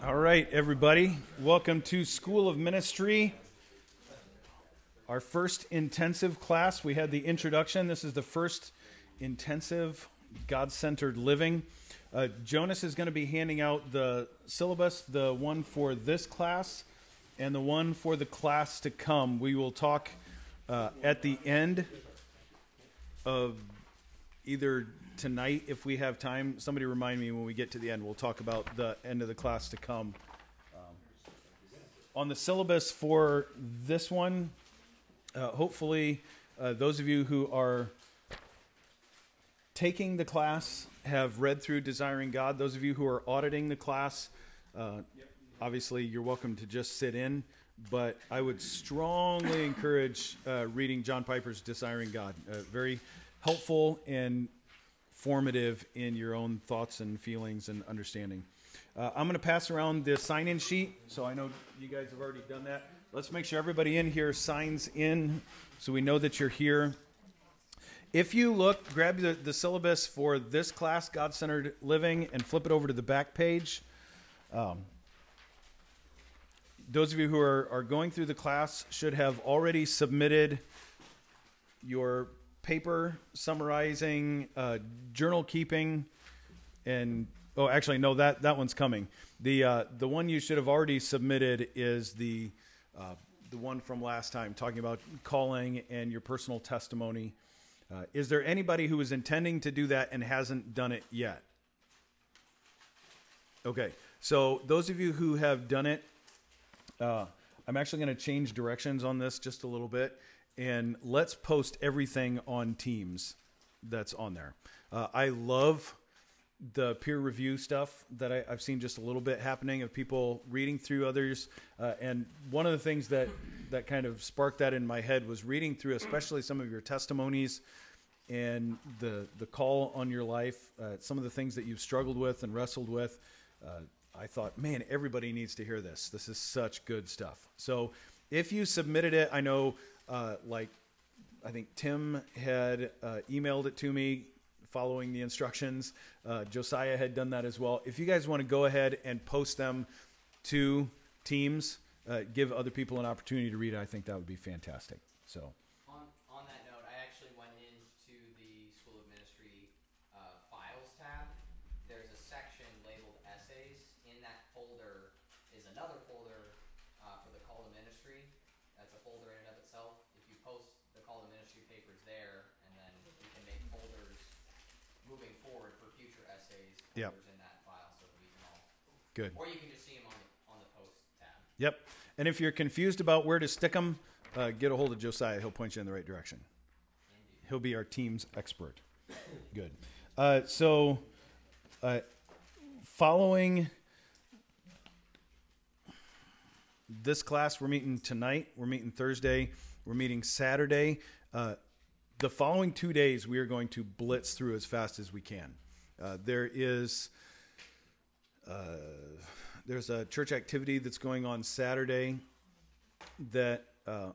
All right, everybody. Welcome to School of Ministry. Our first intensive class. We had the introduction. This is the first intensive God centered living. Uh, Jonas is going to be handing out the syllabus, the one for this class and the one for the class to come. We will talk uh, at the end of either tonight if we have time. Somebody remind me when we get to the end. We'll talk about the end of the class to come. Um, on the syllabus for this one, uh, hopefully, uh, those of you who are taking the class have read through Desiring God. Those of you who are auditing the class, uh, obviously, you're welcome to just sit in. But I would strongly encourage uh, reading John Piper's Desiring God. Uh, very helpful and formative in your own thoughts and feelings and understanding. Uh, I'm going to pass around the sign in sheet. So I know you guys have already done that. Let's make sure everybody in here signs in so we know that you're here. If you look, grab the, the syllabus for this class, God centered living, and flip it over to the back page. Um, those of you who are, are going through the class should have already submitted your paper summarizing uh, journal keeping and oh actually no that that one's coming. The uh, the one you should have already submitted is the uh, the one from last time talking about calling and your personal testimony. Uh, is there anybody who is intending to do that and hasn't done it yet? Okay so those of you who have done it uh, i'm actually going to change directions on this just a little bit and let's post everything on Teams that's on there. Uh, I love the peer review stuff that I, have seen just a little bit happening of people reading through others. Uh, and one of the things that, that kind of sparked that in my head was reading through, especially some of your testimonies and the, the call on your life, uh, some of the things that you've struggled with and wrestled with. Uh, I thought, man, everybody needs to hear this. This is such good stuff. So if you submitted it, I know uh, like I think Tim had uh, emailed it to me following the instructions. Uh, Josiah had done that as well. If you guys want to go ahead and post them to Teams, uh, give other people an opportunity to read it, I think that would be fantastic. So. Yep. in that file so we can all. Good. Or you can just see them on the, on the post tab. Yep. And if you're confused about where to stick them, uh, get a hold of Josiah. He'll point you in the right direction. He'll be our team's expert. Good. Uh, so, uh, following this class, we're meeting tonight. We're meeting Thursday. We're meeting Saturday. Uh, the following two days, we are going to blitz through as fast as we can. Uh, there is uh, there's a church activity that's going on Saturday that uh,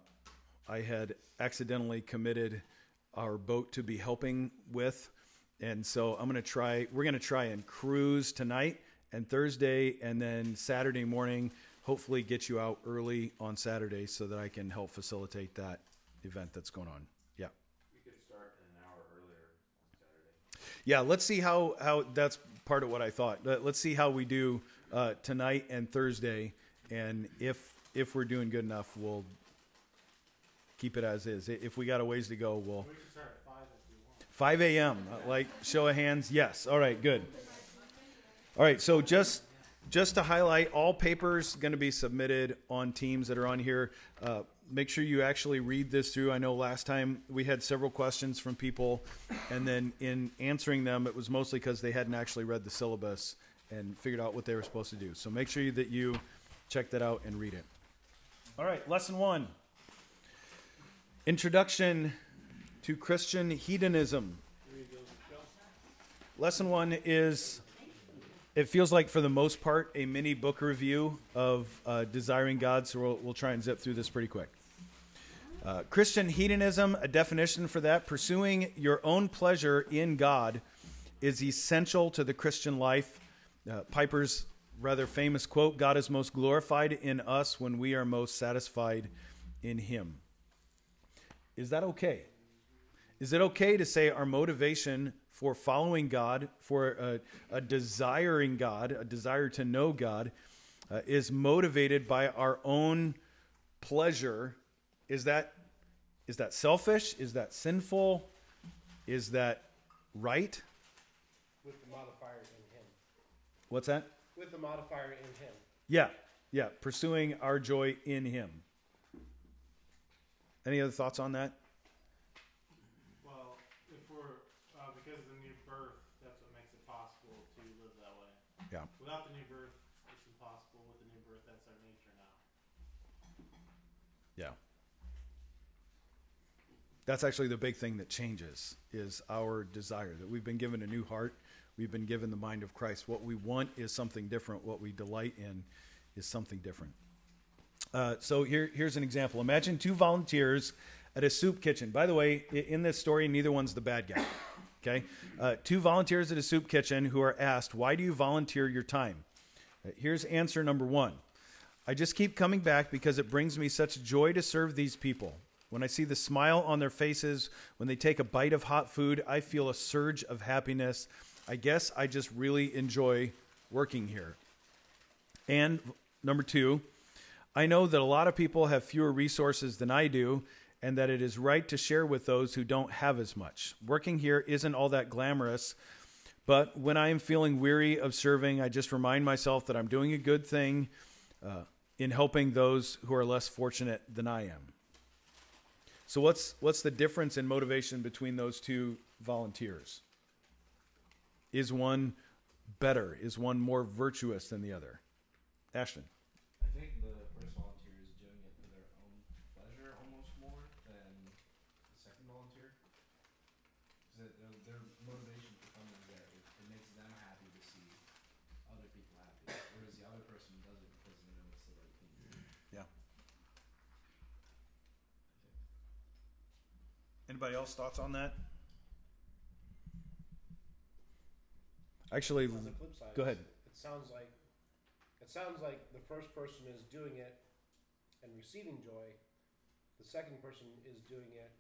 I had accidentally committed our boat to be helping with, and so I'm going to try. We're going to try and cruise tonight and Thursday, and then Saturday morning. Hopefully, get you out early on Saturday so that I can help facilitate that event that's going on. yeah, We could start an hour earlier on Saturday. Yeah, let's see how how that's part of what I thought. Let's see how we do uh, tonight and Thursday, and if if we're doing good enough, we'll keep it as is. If we got a ways to go, we'll. 5 a.m. Uh, like show of hands. Yes. All right. Good. All right. So just just to highlight, all papers going to be submitted on Teams that are on here. Uh, make sure you actually read this through. I know last time we had several questions from people, and then in answering them, it was mostly because they hadn't actually read the syllabus and figured out what they were supposed to do. So make sure that you check that out and read it. All right, lesson one Introduction to Christian Hedonism. Lesson one is it feels like, for the most part, a mini book review of uh, Desiring God, so we'll, we'll, try and zip through this pretty quick. Uh, Christian hedonism, a definition for that pursuing your own pleasure in God is essential to the Christian life. Uh, Piper's rather famous quote God is most glorified in us when we are most satisfied in Him. Is that okay? Is it okay to say our motivation for following God, for a, a desiring God, a desire to know God, uh, is motivated by our own pleasure? Is that is that selfish? Is that sinful? Is that right? with the modifier in him. What's that? With the modifier in him. Yeah, yeah, pursuing our joy in Him. Any other thoughts on that? Well, if we're uh, because of the new birth, that's what makes it possible to live that way. Yeah. Without the new birth, it's impossible. With the new birth, that's our nature now. Yeah. That's actually the big thing that changes is our desire that we've been given a new heart. We've been given the mind of Christ. What we want is something different. What we delight in is something different. Uh, so here, here's an example. Imagine two volunteers at a soup kitchen. By the way, in this story, neither one's the bad guy. Okay, uh, two volunteers at a soup kitchen who are asked, "Why do you volunteer your time?" Uh, here's answer number one. I just keep coming back because it brings me such joy to serve these people. When I see the smile on their faces, when they take a bite of hot food, I feel a surge of happiness. I guess I just really enjoy working here. And number two, I know that a lot of people have fewer resources than I do, and that it is right to share with those who don't have as much. Working here isn't all that glamorous, but when I am feeling weary of serving, I just remind myself that I'm doing a good thing uh, in helping those who are less fortunate than I am. So, what's what's the difference in motivation between those two volunteers? Is one better? Is one more virtuous than the other? Ashton. I think the first volunteer is doing it for their own pleasure almost more than the second volunteer. Because their, their motivation for coming there, it, it makes them happy to see other people happy. Whereas the other person does it because they know it's the right thing to do. Yeah. Anybody else thoughts on that? Actually, On the flip side, go ahead. It sounds like it sounds like the first person is doing it and receiving joy. The second person is doing it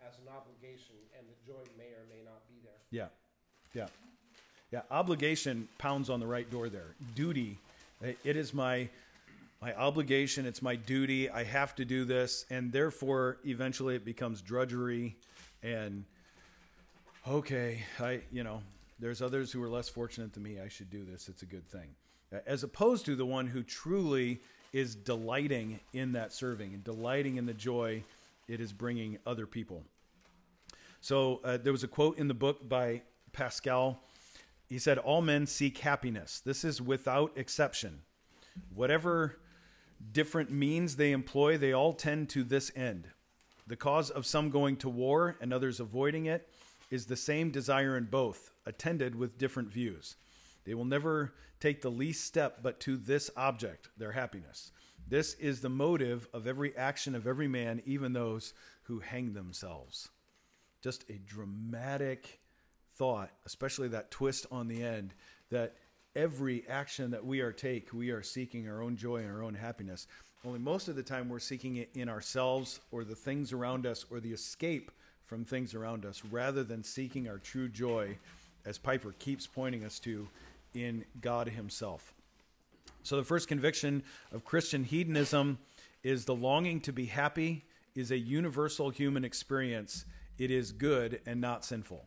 as an obligation, and the joy may or may not be there. Yeah, yeah, yeah. Obligation pounds on the right door there. Duty, it is my my obligation. It's my duty. I have to do this, and therefore, eventually, it becomes drudgery. And okay, I you know, there's others who are less fortunate than me. I should do this. It's a good thing, as opposed to the one who truly is delighting in that serving and delighting in the joy it is bringing other people. So uh, there was a quote in the book by Pascal. He said, All men seek happiness. This is without exception. Whatever different means they employ, they all tend to this end. The cause of some going to war and others avoiding it is the same desire in both, attended with different views. They will never take the least step but to this object, their happiness. This is the motive of every action of every man, even those who hang themselves. Just a dramatic thought, especially that twist on the end, that every action that we are take, we are seeking our own joy and our own happiness. Only most of the time we're seeking it in ourselves or the things around us or the escape from things around us rather than seeking our true joy, as Piper keeps pointing us to, in God Himself. So, the first conviction of Christian hedonism is the longing to be happy is a universal human experience. It is good and not sinful.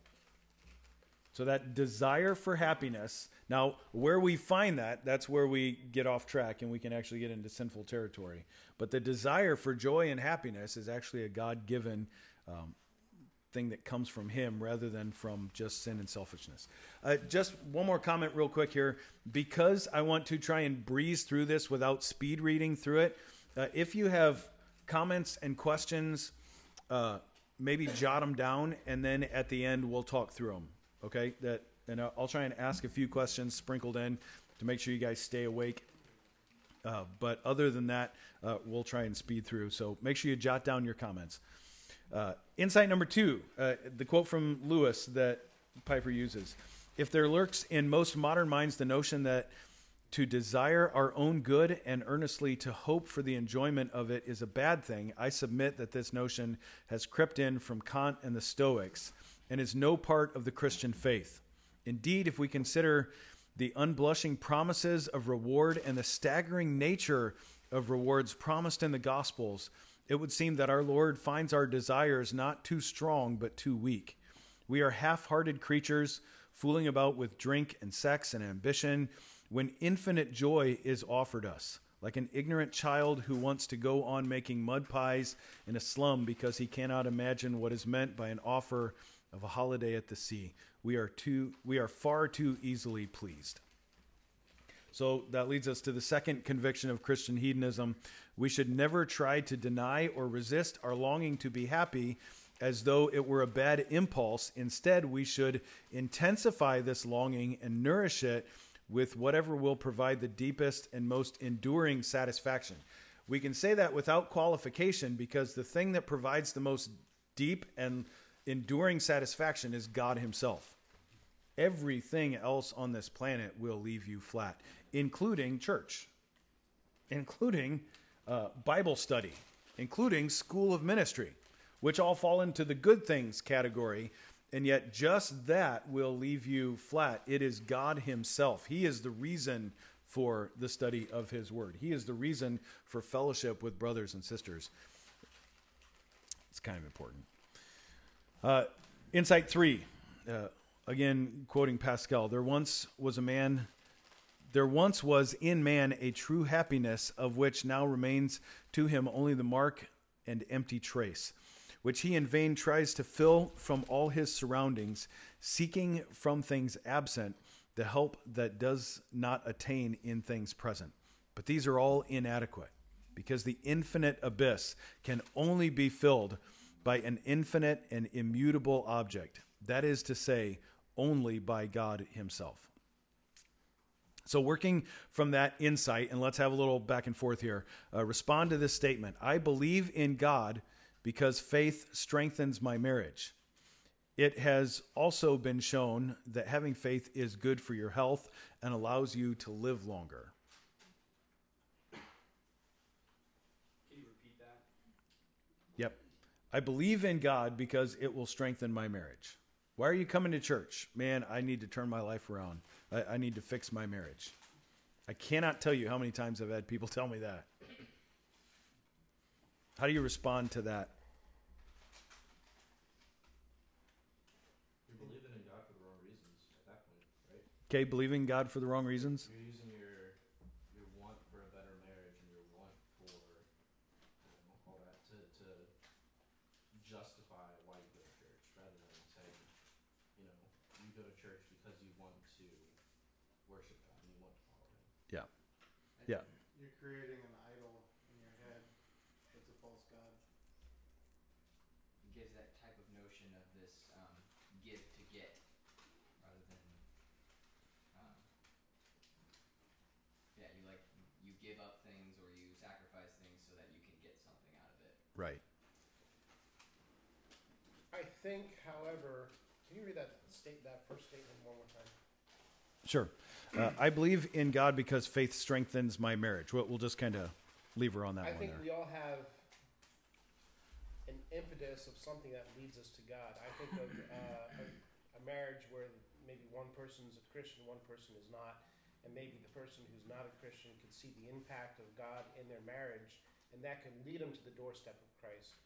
So, that desire for happiness, now, where we find that, that's where we get off track and we can actually get into sinful territory. But the desire for joy and happiness is actually a God given um, thing that comes from Him rather than from just sin and selfishness. Uh, just one more comment, real quick here. Because I want to try and breeze through this without speed reading through it, uh, if you have comments and questions, uh, maybe jot them down, and then at the end we'll talk through them. Okay, that and I'll try and ask a few questions sprinkled in to make sure you guys stay awake. Uh, but other than that, uh, we'll try and speed through. So make sure you jot down your comments. Uh, insight number two, uh, the quote from Lewis that Piper uses: "If there lurks in most modern minds the notion that to desire our own good and earnestly to hope for the enjoyment of it is a bad thing, I submit that this notion has crept in from Kant and the Stoics and is no part of the Christian faith. Indeed, if we consider the unblushing promises of reward and the staggering nature of rewards promised in the Gospels, it would seem that our Lord finds our desires not too strong, but too weak. We are half hearted creatures, fooling about with drink and sex and ambition, when infinite joy is offered us, like an ignorant child who wants to go on making mud pies in a slum because he cannot imagine what is meant by an offer of a holiday at the sea. We are too we are far too easily pleased. So that leads us to the second conviction of Christian hedonism. We should never try to deny or resist our longing to be happy as though it were a bad impulse. Instead, we should intensify this longing and nourish it with whatever will provide the deepest and most enduring satisfaction. We can say that without qualification because the thing that provides the most deep and enduring satisfaction is God Himself. Everything else on this planet will leave you flat, including church, including uh, Bible study, including school of ministry, which all fall into the good things category. And yet, just that will leave you flat. It is God Himself. He is the reason for the study of His Word, He is the reason for fellowship with brothers and sisters. It's kind of important. Uh, insight three, uh, again quoting Pascal. There once was a man. There once was in man a true happiness, of which now remains to him only the mark and empty trace, which he in vain tries to fill from all his surroundings, seeking from things absent the help that does not attain in things present. But these are all inadequate, because the infinite abyss can only be filled by an infinite and immutable object. That is to say, only by God Himself. So, working from that insight, and let's have a little back and forth here, uh, respond to this statement I believe in God because faith strengthens my marriage. It has also been shown that having faith is good for your health and allows you to live longer. Can you repeat that? Yep. I believe in God because it will strengthen my marriage. Why are you coming to church? Man, I need to turn my life around. I, I, need to fix my marriage. I cannot tell you how many times I've had people tell me that. How do you respond to that? You're believing in God for the wrong reasons at that point, right? Okay, believing God for the wrong reasons? You're using your your want for a better marriage and your want for I don't know, all that to to justify why you go to church rather than saying, you know, you go to church because you want to worship God and you want to follow Him. Yeah. I Yeah. You're creating an idol in your head. It's a false god. It gives that type of notion of this um, give to get rather than um, yeah you like you give up things or you sacrifice things so that you can get something out of it Right. I think, however, can you read that state that first statement one more time? Sure. Uh, I believe in God because faith strengthens my marriage. We'll, we'll just kind of leave her on that one. I one think there. we all have an impetus of something that leads us to God. I think of uh, a, a marriage where maybe one person is a Christian, one person is not, and maybe the person who's not a Christian can see the impact of God in their marriage, and that can lead them to the doorstep of Christ.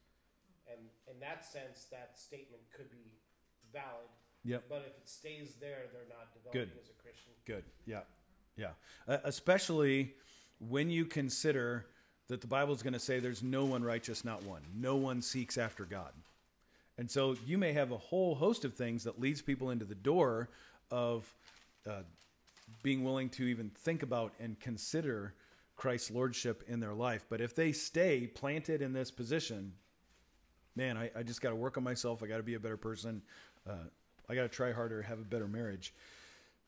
And in that sense, that statement could be valid. Yep. But if it stays there, they're not developing Good. as a Christian. Good. Yeah. Yeah. Uh, especially when you consider that the Bible is going to say there's no one righteous, not one. No one seeks after God. And so you may have a whole host of things that leads people into the door of uh, being willing to even think about and consider Christ's lordship in their life. But if they stay planted in this position, man, I, I just got to work on myself. I got to be a better person. Uh, I got to try harder, have a better marriage.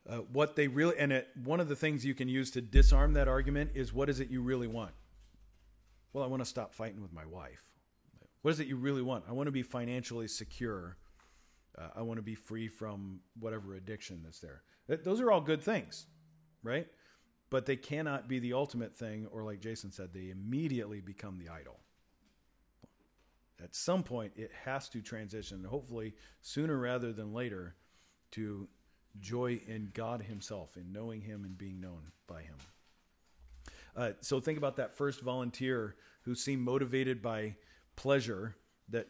Uh, what they really, and it, one of the things you can use to disarm that argument is what is it you really want? Well, I want to stop fighting with my wife. What is it you really want? I want to be financially secure. Uh, I want to be free from whatever addiction that's there. Th- those are all good things, right? but they cannot be the ultimate thing, or like Jason said, they immediately become the idol. At some point, it has to transition, hopefully sooner rather than later, to joy in God Himself, in knowing Him and being known by Him. Uh, so think about that first volunteer who seemed motivated by pleasure that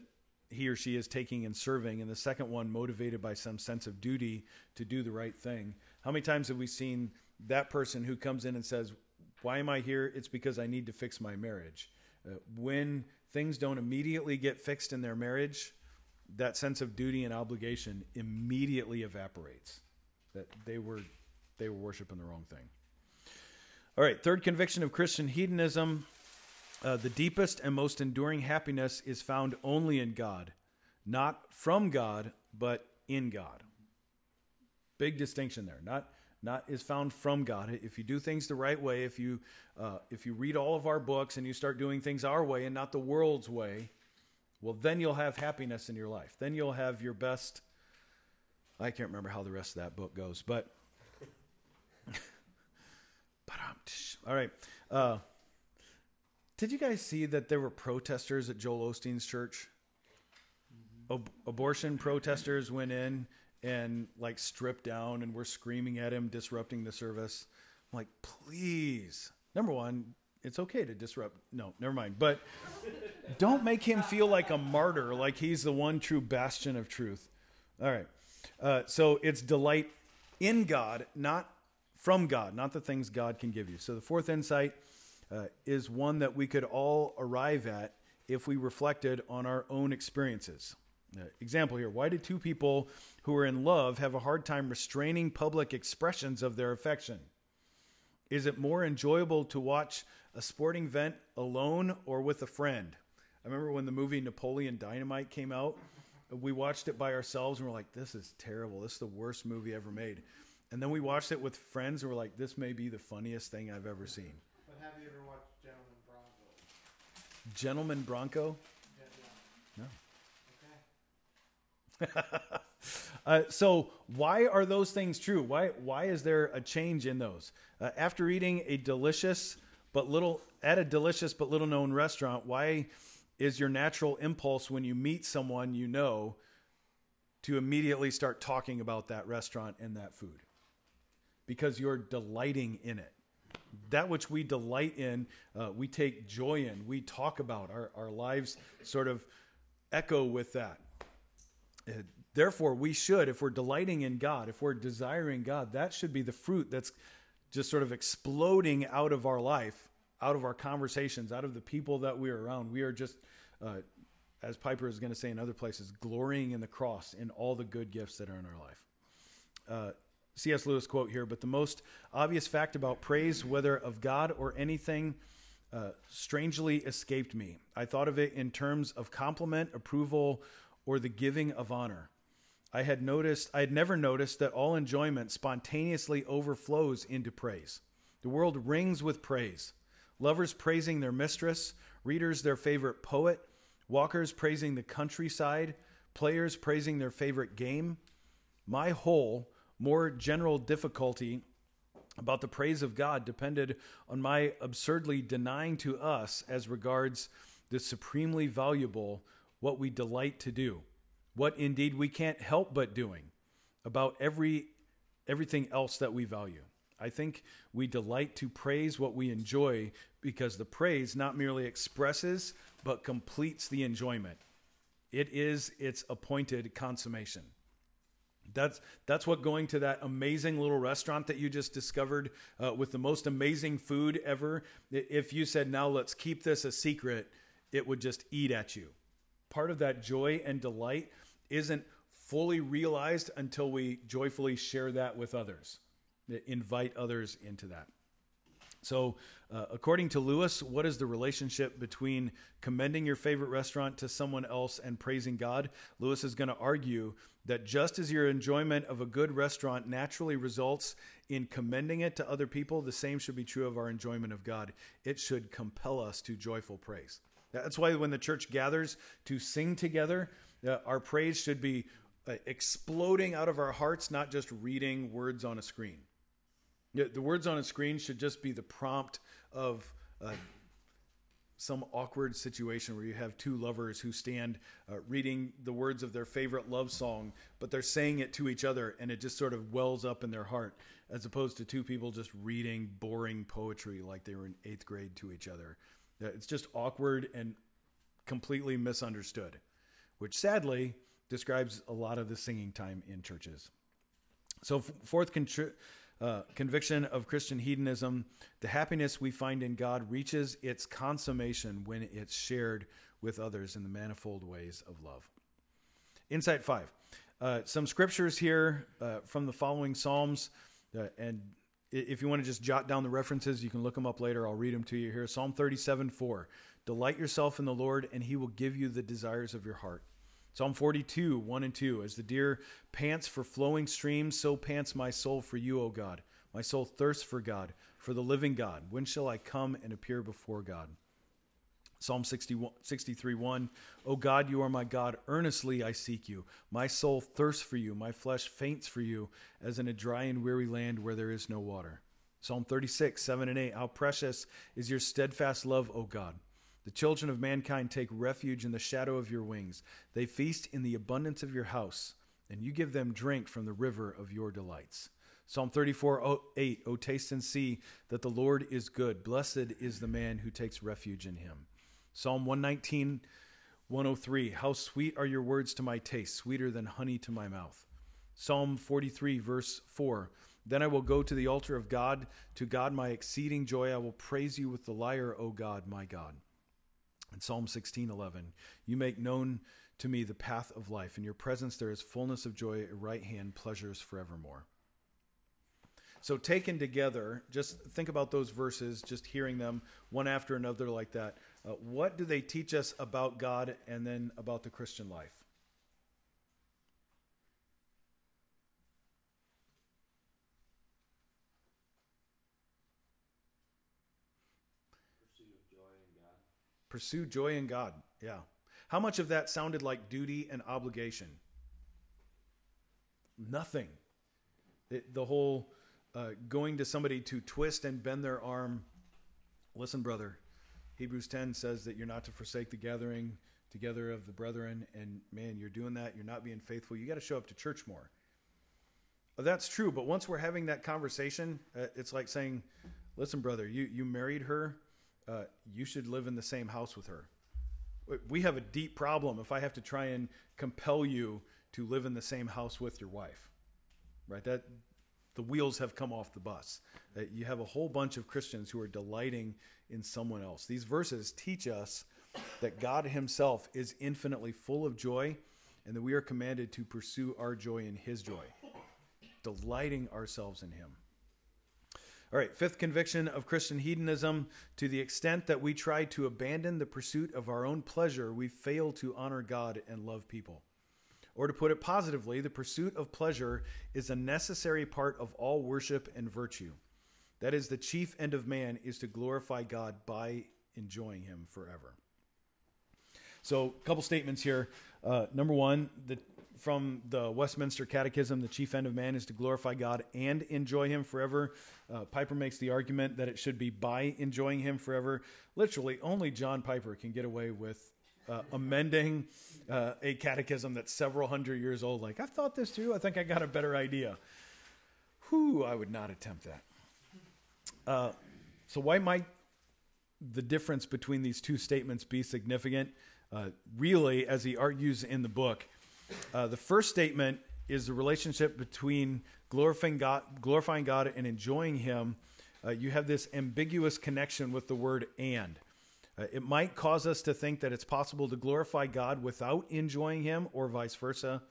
he or she is taking in serving, and the second one motivated by some sense of duty to do the right thing. How many times have we seen that person who comes in and says, Why am I here? It's because I need to fix my marriage. Uh, when things don't immediately get fixed in their marriage, that sense of duty and obligation immediately evaporates. That they were they were worshiping the wrong thing. All right, third conviction of Christian hedonism. Uh, the deepest and most enduring happiness is found only in God, not from God, but in God. Big distinction there. Not not is found from God. If you do things the right way, if you uh, if you read all of our books and you start doing things our way and not the world's way, well, then you'll have happiness in your life. Then you'll have your best. I can't remember how the rest of that book goes, but. All right. Uh, did you guys see that there were protesters at Joel Osteen's church? Ab- abortion protesters went in and like stripped down and we're screaming at him, disrupting the service. I'm like, please. Number one, it's okay to disrupt. No, never mind. But don't make him feel like a martyr, like he's the one true bastion of truth. All right. Uh, so it's delight in God, not from God, not the things God can give you. So the fourth insight uh, is one that we could all arrive at if we reflected on our own experiences. Uh, example here why do two people who are in love have a hard time restraining public expressions of their affection? Is it more enjoyable to watch a sporting event alone or with a friend? I remember when the movie Napoleon Dynamite came out, we watched it by ourselves and we're like, this is terrible. This is the worst movie ever made. And then we watched it with friends and we're like, this may be the funniest thing I've ever seen. But have you ever watched Gentleman Bronco? Gentleman Bronco? Yeah, No. yeah. Okay. Uh, so why are those things true? Why why is there a change in those? Uh, after eating a delicious but little at a delicious but little known restaurant, why is your natural impulse when you meet someone you know to immediately start talking about that restaurant and that food? Because you're delighting in it. That which we delight in, uh, we take joy in. We talk about our our lives sort of echo with that. Uh, therefore, we should, if we're delighting in God, if we're desiring God, that should be the fruit that's just sort of exploding out of our life, out of our conversations, out of the people that we are around. We are just, uh, as Piper is going to say in other places, glorying in the cross in all the good gifts that are in our life. Uh, C.S. Lewis quote here, but the most obvious fact about praise, whether of God or anything, uh, strangely escaped me. I thought of it in terms of compliment, approval, or the giving of honor. I had noticed, I had never noticed that all enjoyment spontaneously overflows into praise. The world rings with praise. Lovers praising their mistress, readers their favorite poet, walkers praising the countryside, players praising their favorite game. My whole, more general difficulty about the praise of God depended on my absurdly denying to us, as regards the supremely valuable, what we delight to do, what indeed we can't help but doing about every everything else that we value. I think we delight to praise what we enjoy because the praise not merely expresses but completes the enjoyment. It is its appointed consummation. That's that's what going to that amazing little restaurant that you just discovered uh, with the most amazing food ever. If you said, "Now let's keep this a secret," it would just eat at you. Part of that joy and delight isn't fully realized until we joyfully share that with others, invite others into that. So, uh, according to Lewis, what is the relationship between commending your favorite restaurant to someone else and praising God? Lewis is going to argue that just as your enjoyment of a good restaurant naturally results in commending it to other people, the same should be true of our enjoyment of God. It should compel us to joyful praise. That's why when the church gathers to sing together, uh, our praise should be uh, exploding out of our hearts, not just reading words on a screen. The words on a screen should just be the prompt of uh, some awkward situation where you have two lovers who stand uh, reading the words of their favorite love song, but they're saying it to each other, and it just sort of wells up in their heart, as opposed to two people just reading boring poetry like they were in eighth grade to each other. It's just awkward and completely misunderstood, which sadly describes a lot of the singing time in churches. So, fourth contri- uh, conviction of Christian hedonism the happiness we find in God reaches its consummation when it's shared with others in the manifold ways of love. Insight five. Uh, some scriptures here uh, from the following Psalms. Uh, and if you want to just jot down the references, you can look them up later. I'll read them to you here. Psalm 37 4. Delight yourself in the Lord, and he will give you the desires of your heart. Psalm 42, 1 and 2. As the deer pants for flowing streams, so pants my soul for you, O God. My soul thirsts for God, for the living God. When shall I come and appear before God? Psalm 61, 63, 1. O God, you are my God. Earnestly I seek you. My soul thirsts for you. My flesh faints for you, as in a dry and weary land where there is no water. Psalm 36, 7 and 8. How precious is your steadfast love, O God. The children of mankind take refuge in the shadow of your wings. They feast in the abundance of your house, and you give them drink from the river of your delights. Psalm 34, oh, 8. O taste and see that the Lord is good. Blessed is the man who takes refuge in him. Psalm 119, 103. How sweet are your words to my taste, sweeter than honey to my mouth. Psalm 43, verse 4. Then I will go to the altar of God, to God my exceeding joy. I will praise you with the lyre, O God, my God. And Psalm 16, 11. You make known to me the path of life. In your presence there is fullness of joy, at right hand pleasures forevermore. So, taken together, just think about those verses, just hearing them one after another like that. Uh, what do they teach us about God and then about the Christian life? Pursue joy in God. Pursue joy in God, yeah. How much of that sounded like duty and obligation? Nothing. It, the whole uh, going to somebody to twist and bend their arm. Listen, brother, Hebrews 10 says that you're not to forsake the gathering together of the brethren. And man, you're doing that. You're not being faithful. You got to show up to church more. Uh, That's true. But once we're having that conversation, uh, it's like saying, listen, brother, you, you married her. Uh, you should live in the same house with her. We have a deep problem if I have to try and compel you to live in the same house with your wife, right? That the wheels have come off the bus. Uh, you have a whole bunch of Christians who are delighting in someone else. These verses teach us that God Himself is infinitely full of joy, and that we are commanded to pursue our joy in His joy, delighting ourselves in Him. All right, fifth conviction of Christian hedonism to the extent that we try to abandon the pursuit of our own pleasure, we fail to honor God and love people. Or to put it positively, the pursuit of pleasure is a necessary part of all worship and virtue. That is, the chief end of man is to glorify God by enjoying Him forever. So, a couple statements here. Uh, number one, the, from the Westminster Catechism, the chief end of man is to glorify God and enjoy Him forever. Uh, Piper makes the argument that it should be by enjoying Him forever. Literally, only John Piper can get away with uh, amending uh, a catechism that's several hundred years old. Like, I've thought this through. I think I got a better idea. Whew, I would not attempt that. Uh, so, why might the difference between these two statements be significant? Uh, really, as he argues in the book, uh, the first statement is the relationship between glorifying God, glorifying God and enjoying Him. Uh, you have this ambiguous connection with the word "and." Uh, it might cause us to think that it's possible to glorify God without enjoying Him, or vice versa.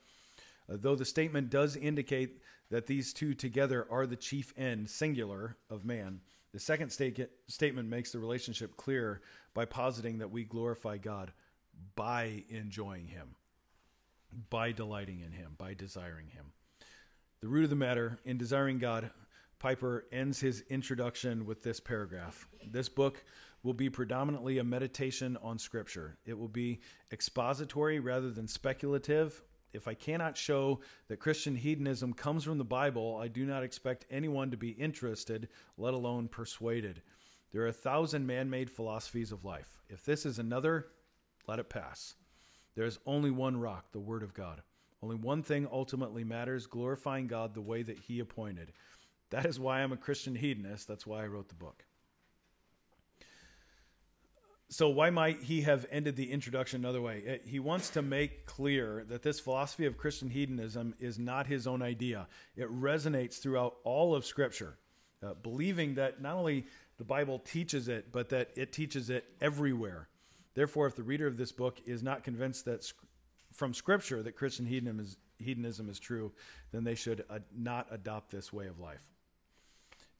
Uh, though the statement does indicate that these two together are the chief end, singular, of man. The second sta- statement makes the relationship clear by positing that we glorify God by enjoying Him, by delighting in Him, by desiring Him. The root of the matter, in desiring God, Piper ends his introduction with this paragraph. This book will be predominantly a meditation on Scripture. It will be expository rather than speculative. If I cannot show that Christian hedonism comes from the Bible, I do not expect anyone to be interested, let alone persuaded. There are a thousand man made philosophies of life. If this is another, let it pass. There is only one rock, the Word of God. Only one thing ultimately matters glorifying God the way that He appointed. That is why I'm a Christian hedonist. That's why I wrote the book. So, why might he have ended the introduction another way? He wants to make clear that this philosophy of Christian hedonism is not his own idea. It resonates throughout all of Scripture, uh, believing that not only the Bible teaches it, but that it teaches it everywhere. Therefore, if the reader of this book is not convinced that from Scripture that Christian hedonism is, hedonism is true, then they should uh, not adopt this way of life.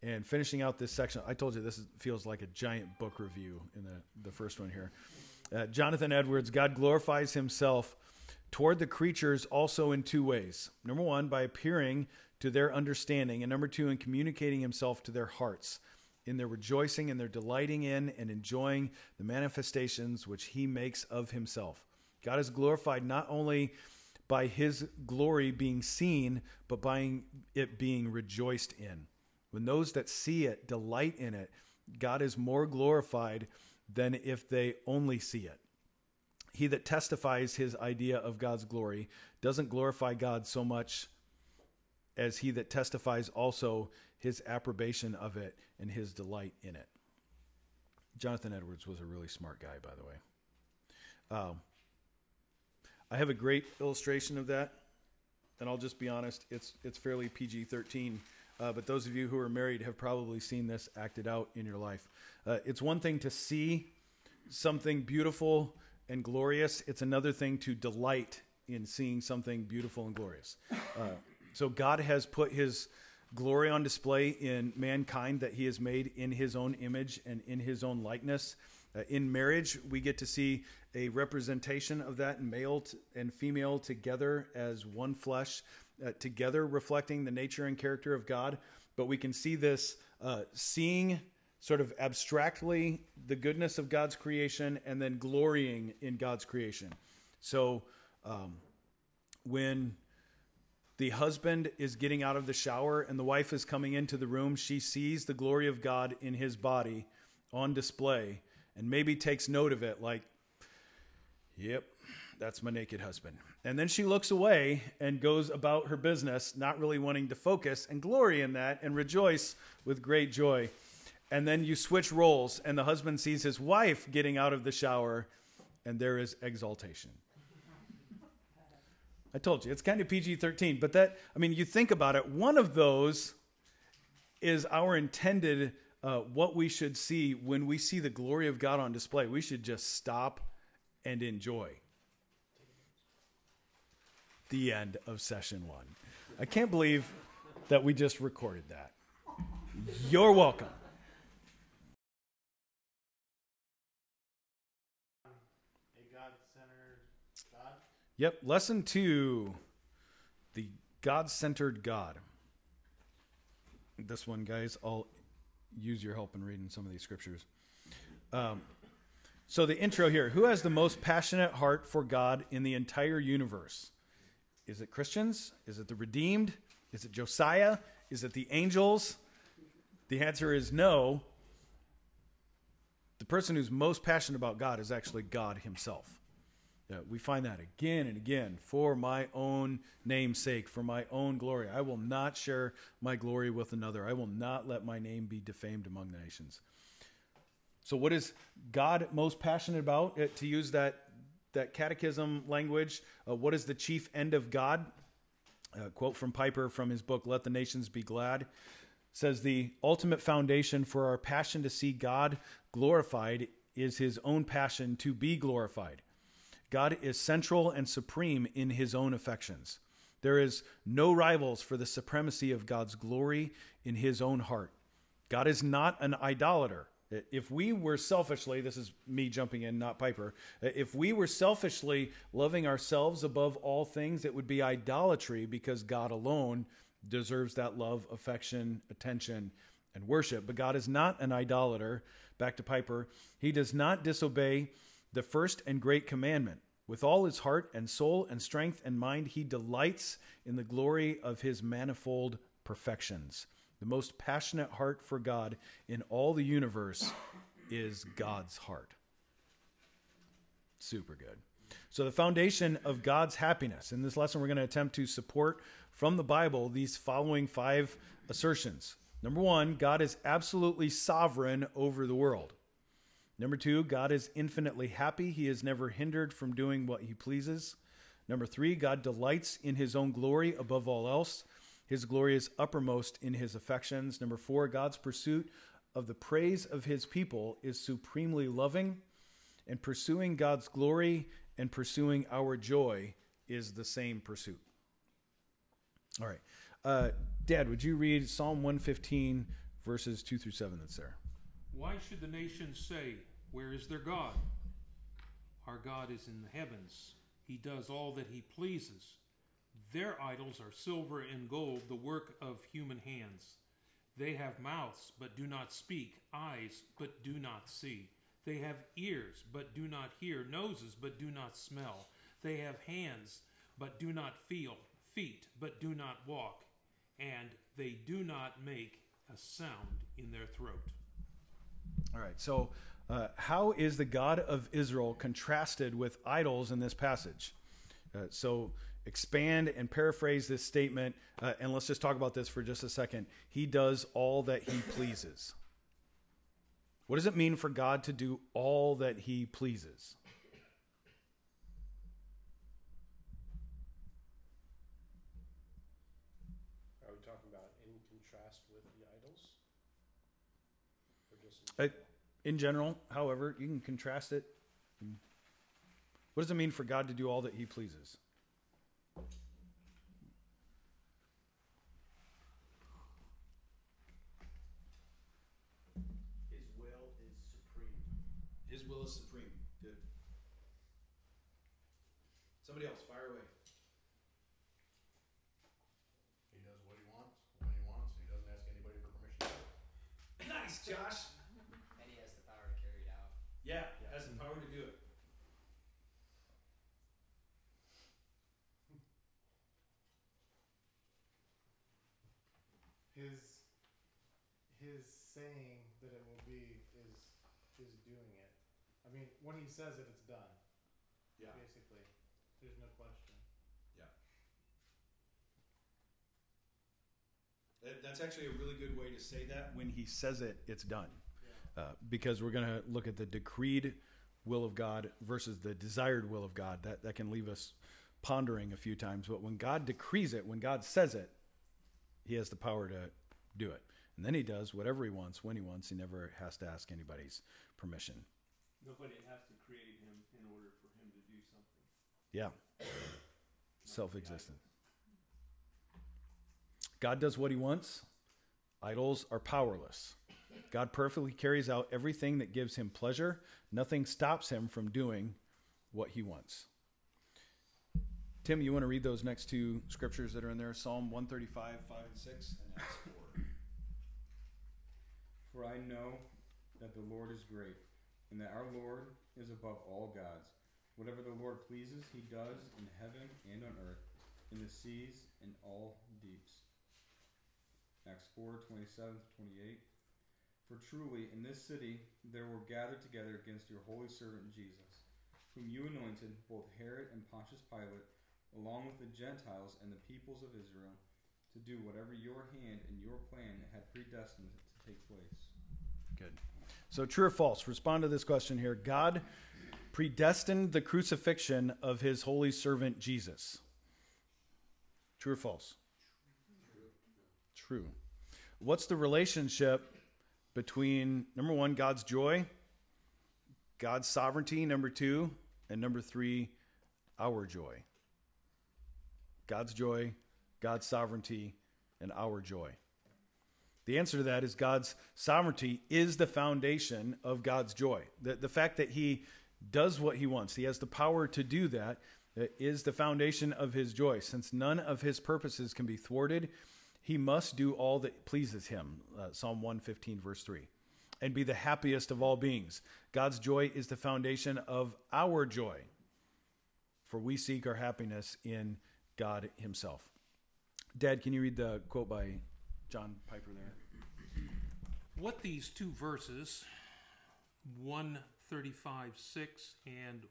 And finishing out this section, I told you this is, feels like a giant book review in the, the first one here. Uh, Jonathan Edwards, God glorifies himself toward the creatures also in two ways. Number one, by appearing to their understanding, and number two, in communicating himself to their hearts, in their rejoicing and their delighting in and enjoying the manifestations which he makes of himself. God is glorified not only by his glory being seen, but by it being rejoiced in. When those that see it delight in it, God is more glorified than if they only see it. He that testifies his idea of God's glory doesn't glorify God so much as he that testifies also his approbation of it and his delight in it. Jonathan Edwards was a really smart guy, by the way. Um, I have a great illustration of that, and I'll just be honest, it's it's fairly PG thirteen. Uh, but those of you who are married have probably seen this acted out in your life. Uh, it's one thing to see something beautiful and glorious. It's another thing to delight in seeing something beautiful and glorious. Uh, so God has put His glory on display in mankind that He has made in His own image and in His own likeness. Uh, in marriage, we get to see a representation of that, male t- and female together as one flesh, uh, together reflecting the nature and character of God. But we can see this uh, seeing sort of abstractly the goodness of God's creation and then glorying in God's creation. So um, when the husband is getting out of the shower and the wife is coming into the room, she sees the glory of God in his body on display and maybe takes note of it like, yep, that's my naked husband. And then she looks away and goes about her business, not really wanting to focus and glory in that and rejoice with great joy. And then you switch roles, and the husband sees his wife getting out of the shower, and there is exaltation. I told you, it's kind of PG 13, but that, I mean, you think about it, one of those is our intended, uh, what we should see when we see the glory of God on display. We should just stop and enjoy. The end of session one. I can't believe that we just recorded that. You're welcome. A God-centered God. Yep, lesson two the God centered God. This one, guys, I'll use your help in reading some of these scriptures. Um, so, the intro here Who has the most passionate heart for God in the entire universe? Is it Christians? Is it the redeemed? Is it Josiah? Is it the angels? The answer is no. The person who's most passionate about God is actually God Himself. Yeah, we find that again and again. For my own name's sake, for my own glory, I will not share my glory with another. I will not let my name be defamed among the nations. So, what is God most passionate about? To use that that catechism language, uh, what is the chief end of God? Uh, quote from Piper from his book "Let the Nations Be Glad." Says the ultimate foundation for our passion to see God glorified is His own passion to be glorified. God is central and supreme in his own affections. There is no rivals for the supremacy of God's glory in his own heart. God is not an idolater. If we were selfishly, this is me jumping in, not Piper, if we were selfishly loving ourselves above all things, it would be idolatry because God alone deserves that love, affection, attention, and worship. But God is not an idolater. Back to Piper. He does not disobey the first and great commandment. With all his heart and soul and strength and mind, he delights in the glory of his manifold perfections. The most passionate heart for God in all the universe is God's heart. Super good. So, the foundation of God's happiness. In this lesson, we're going to attempt to support from the Bible these following five assertions. Number one, God is absolutely sovereign over the world. Number two, God is infinitely happy. He is never hindered from doing what he pleases. Number three, God delights in his own glory above all else. His glory is uppermost in his affections. Number four, God's pursuit of the praise of his people is supremely loving. And pursuing God's glory and pursuing our joy is the same pursuit. All right. Uh, Dad, would you read Psalm 115, verses 2 through 7 that's there? Why should the nations say, Where is their God? Our God is in the heavens. He does all that he pleases. Their idols are silver and gold, the work of human hands. They have mouths, but do not speak, eyes, but do not see. They have ears, but do not hear, noses, but do not smell. They have hands, but do not feel, feet, but do not walk, and they do not make a sound in their throat. All right. So, uh, how is the God of Israel contrasted with idols in this passage? Uh, so, expand and paraphrase this statement, uh, and let's just talk about this for just a second. He does all that he pleases. What does it mean for God to do all that he pleases? Are we talking about in contrast with the idols? Or just in general? In general, however, you can contrast it. What does it mean for God to do all that he pleases? His will is supreme. His will is supreme. Good. Somebody else, fire away. He does what he wants, when he wants, he doesn't ask anybody for permission. Nice, Josh. And he has the power to carry it out. Yeah, he has the power to do it. His his saying that it will be is is doing it. I mean, when he says it, it's done. Yeah. Basically, there's no question. That- That's actually a really good way to say that. When he says it, it's done. Yeah. Uh, because we're going to look at the decreed will of God versus the desired will of God. That, that can leave us pondering a few times. But when God decrees it, when God says it, he has the power to do it. And then he does whatever he wants when he wants. He never has to ask anybody's permission. Nobody has to create him in order for him to do something. Yeah. Self existent. God does what he wants. Idols are powerless. God perfectly carries out everything that gives him pleasure. Nothing stops him from doing what he wants. Tim, you want to read those next two scriptures that are in there Psalm 135, 5 and 6, and Acts 4. For I know that the Lord is great, and that our Lord is above all gods. Whatever the Lord pleases, he does in heaven and on earth, in the seas and all deeps. Acts 4 27 28. For truly in this city there were gathered together against your holy servant Jesus, whom you anointed, both Herod and Pontius Pilate, along with the Gentiles and the peoples of Israel, to do whatever your hand and your plan had predestined to take place. Good. So, true or false? Respond to this question here. God predestined the crucifixion of his holy servant Jesus. True or false? True. What's the relationship between, number one, God's joy, God's sovereignty, number two, and number three, our joy? God's joy, God's sovereignty, and our joy. The answer to that is God's sovereignty is the foundation of God's joy. The, the fact that He does what He wants, He has the power to do that, uh, the foundation of His joy. Since none of His purposes can be thwarted, He must do all that pleases Him. Uh, Psalm 115, verse 3. And be the happiest of all beings. God's joy is the foundation of our joy. for we seek our happiness in God Himself. Dad, can you read the quote by John Piper there? What these two verses, 135 6 and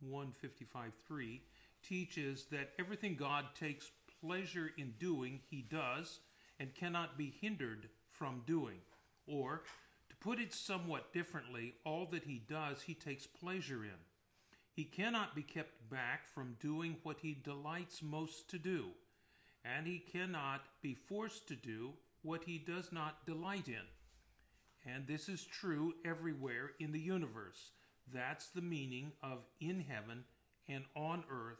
155 3, teach is that everything God takes pleasure in doing, He does, and cannot be hindered from doing. Or, to put it somewhat differently, all that He does, He takes pleasure in. He cannot be kept back from doing what He delights most to do, and He cannot be forced to do what He does not delight in. And this is true everywhere in the universe. That's the meaning of in heaven and on earth,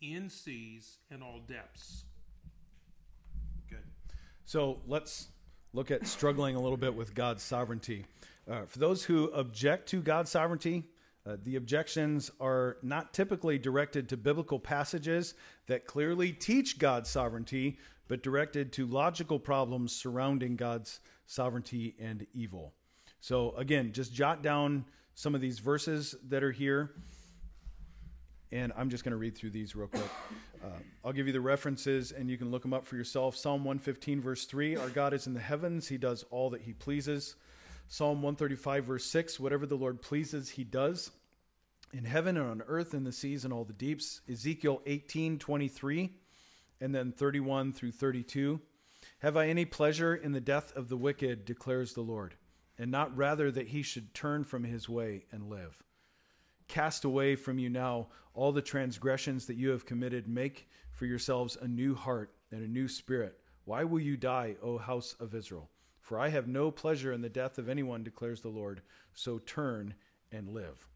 in seas and all depths. Good. So let's look at struggling a little bit with God's sovereignty. Uh, for those who object to God's sovereignty, uh, the objections are not typically directed to biblical passages that clearly teach God's sovereignty, but directed to logical problems surrounding God's sovereignty and evil. So, again, just jot down some of these verses that are here. And I'm just going to read through these real quick. Uh, I'll give you the references and you can look them up for yourself. Psalm 115, verse 3 Our God is in the heavens, He does all that He pleases. Psalm 135, verse 6 Whatever the Lord pleases, He does. In heaven and on earth, in the seas and all the deeps. Ezekiel 18, 23, and then 31 through 32. Have I any pleasure in the death of the wicked, declares the Lord, and not rather that he should turn from his way and live? Cast away from you now all the transgressions that you have committed. Make for yourselves a new heart and a new spirit. Why will you die, O house of Israel? For I have no pleasure in the death of anyone, declares the Lord. So turn and live.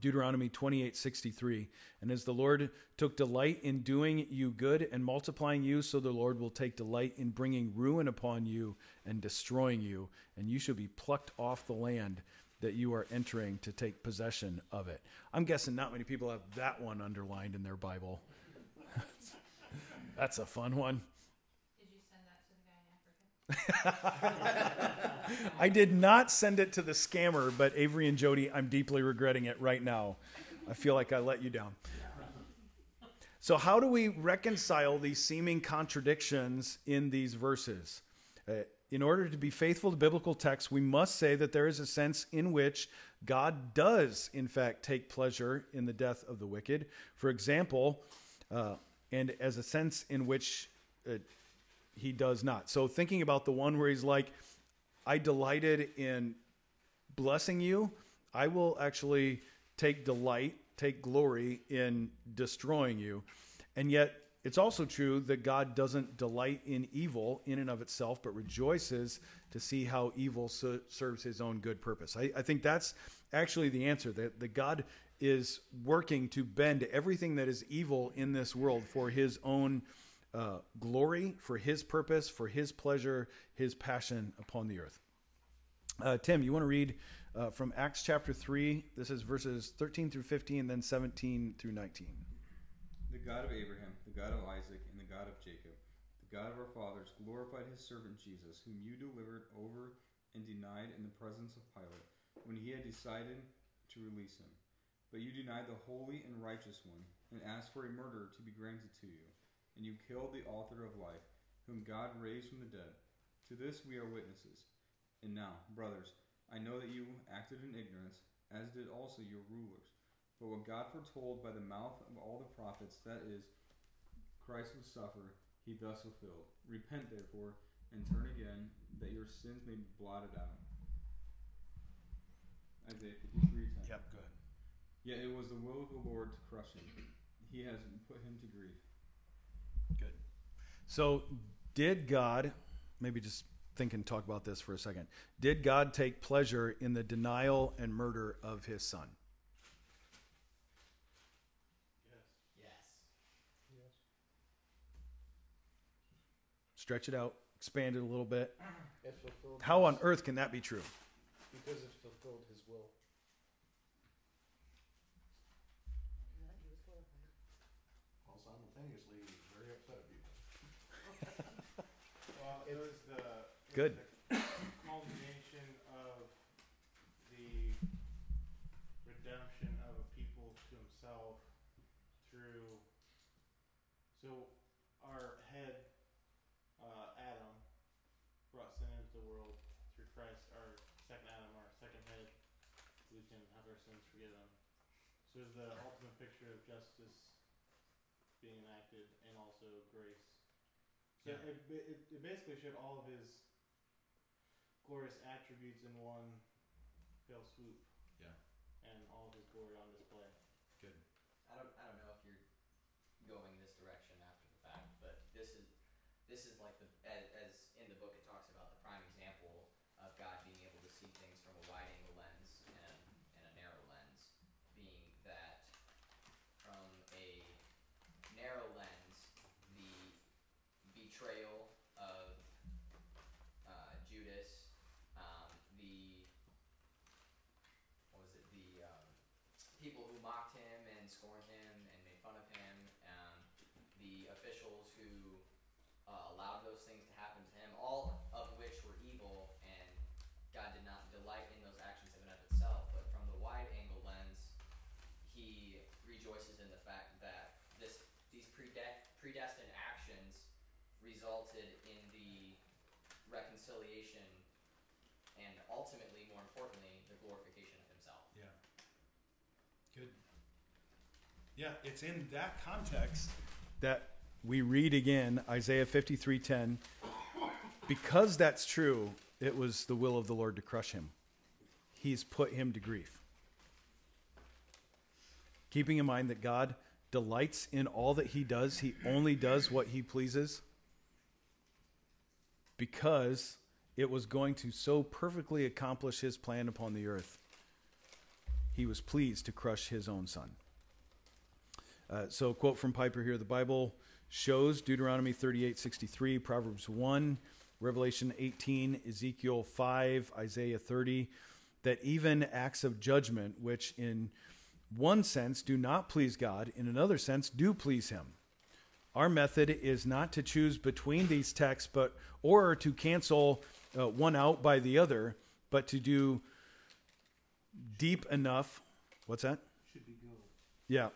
Deuteronomy 28:63 And as the Lord took delight in doing you good and multiplying you so the Lord will take delight in bringing ruin upon you and destroying you and you shall be plucked off the land that you are entering to take possession of it. I'm guessing not many people have that one underlined in their Bible. That's a fun one. Did you send that to the guy in Africa? I did not send it to the scammer, but Avery and Jody, I'm deeply regretting it right now. I feel like I let you down. So, how do we reconcile these seeming contradictions in these verses? Uh, in order to be faithful to biblical texts, we must say that there is a sense in which God does, in fact, take pleasure in the death of the wicked. For example, uh, and as a sense in which uh, he does not. So, thinking about the one where he's like, I delighted in blessing you, I will actually take delight, take glory in destroying you. And yet, it's also true that God doesn't delight in evil in and of itself, but rejoices to see how evil so- serves his own good purpose. I, I think that's actually the answer that, that God is working to bend everything that is evil in this world for his own uh, glory, for his purpose, for his pleasure, his passion upon the earth. Uh, Tim, you want to read uh, from Acts chapter 3? This is verses 13 through 15, then 17 through 19. The God of Abraham, God of Isaac, and the God of Jacob, the God of our fathers, glorified his servant Jesus, whom you delivered over and denied in the presence of Pilate, when he had decided to release him. But you denied the holy and righteous one, and asked for a murderer to be granted to you. And you killed the author of life, whom God raised from the dead. To this we are witnesses. And now, brothers, I know that you acted in ignorance, as did also your rulers. But what God foretold by the mouth of all the prophets, that is, Christ would suffer, he thus fulfilled. Repent, therefore, and turn again, that your sins may be blotted out. Isaiah 53 Yep, good. Yet it was the will of the Lord to crush him. He has put him to grief. Good. So, did God, maybe just think and talk about this for a second. Did God take pleasure in the denial and murder of his son? Yes. Yes. Stretch it out, expand it a little bit. It fulfilled. How on earth can that be true? Because it fulfilled his will. While simultaneously, he was very upset at people. Well, it was the it was Good. the culmination of the redemption of a people to himself through, So our head, uh, Adam, brought sin into the world through Christ. Our second Adam, our second head, we can have our sins forgiven. It's the ultimate picture of justice being enacted and also grace. So Yeah. it, it, it basically showed all of his glorious attributes in one fell swoop. Yeah. And all of his glory on display. Good. I don't, I don't know if you're going this direction after the fact, but this is, this is like the, as, as in the book it talks about the prime example of God being able to see things from a wide angle lens and, and a narrow lens, being that from a narrow lens, the betrayal of uh, Judas, um, the what was it? The um, people who mocked him and scorned him and made fun of him, um, the officials who uh, allowed those things to happen to him, all of which were evil, and God did not delight in those actions in and of itself. But from the wide angle lens, He rejoices in the fact that this these prede- predestined actions resulted in the reconciliation and ultimately, more importantly, the glorification of Himself. Yeah. Good. Yeah, it's in that context that we read again Isaiah 53:10 because that's true it was the will of the Lord to crush him. He's put him to grief. Keeping in mind that God delights in all that he does, he only does what he pleases because it was going to so perfectly accomplish his plan upon the earth. He was pleased to crush his own son. Uh, so, quote from Piper here: "The Bible shows Deuteronomy 38:63, Proverbs 1, Revelation 18, Ezekiel 5, Isaiah 30, that even acts of judgment, which in one sense do not please God, in another sense do please Him. Our method is not to choose between these texts, but or to cancel uh, one out by the other, but to do deep enough. What's that? Should be go. Yeah.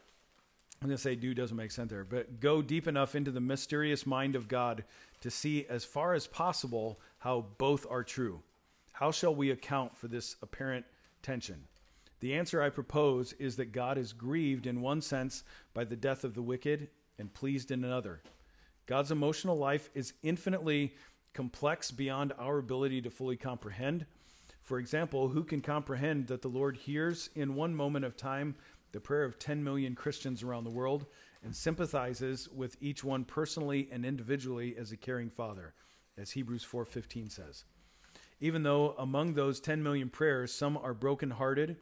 I'm going to say do doesn't make sense there, but go deep enough into the mysterious mind of God to see as far as possible how both are true. How shall we account for this apparent tension? The answer I propose is that God is grieved in one sense by the death of the wicked and pleased in another. God's emotional life is infinitely complex beyond our ability to fully comprehend. For example, who can comprehend that the Lord hears in one moment of time the prayer of 10 million Christians around the world and sympathizes with each one personally and individually as a caring father, as Hebrews 4:15 says. Even though among those 10 million prayers some are brokenhearted,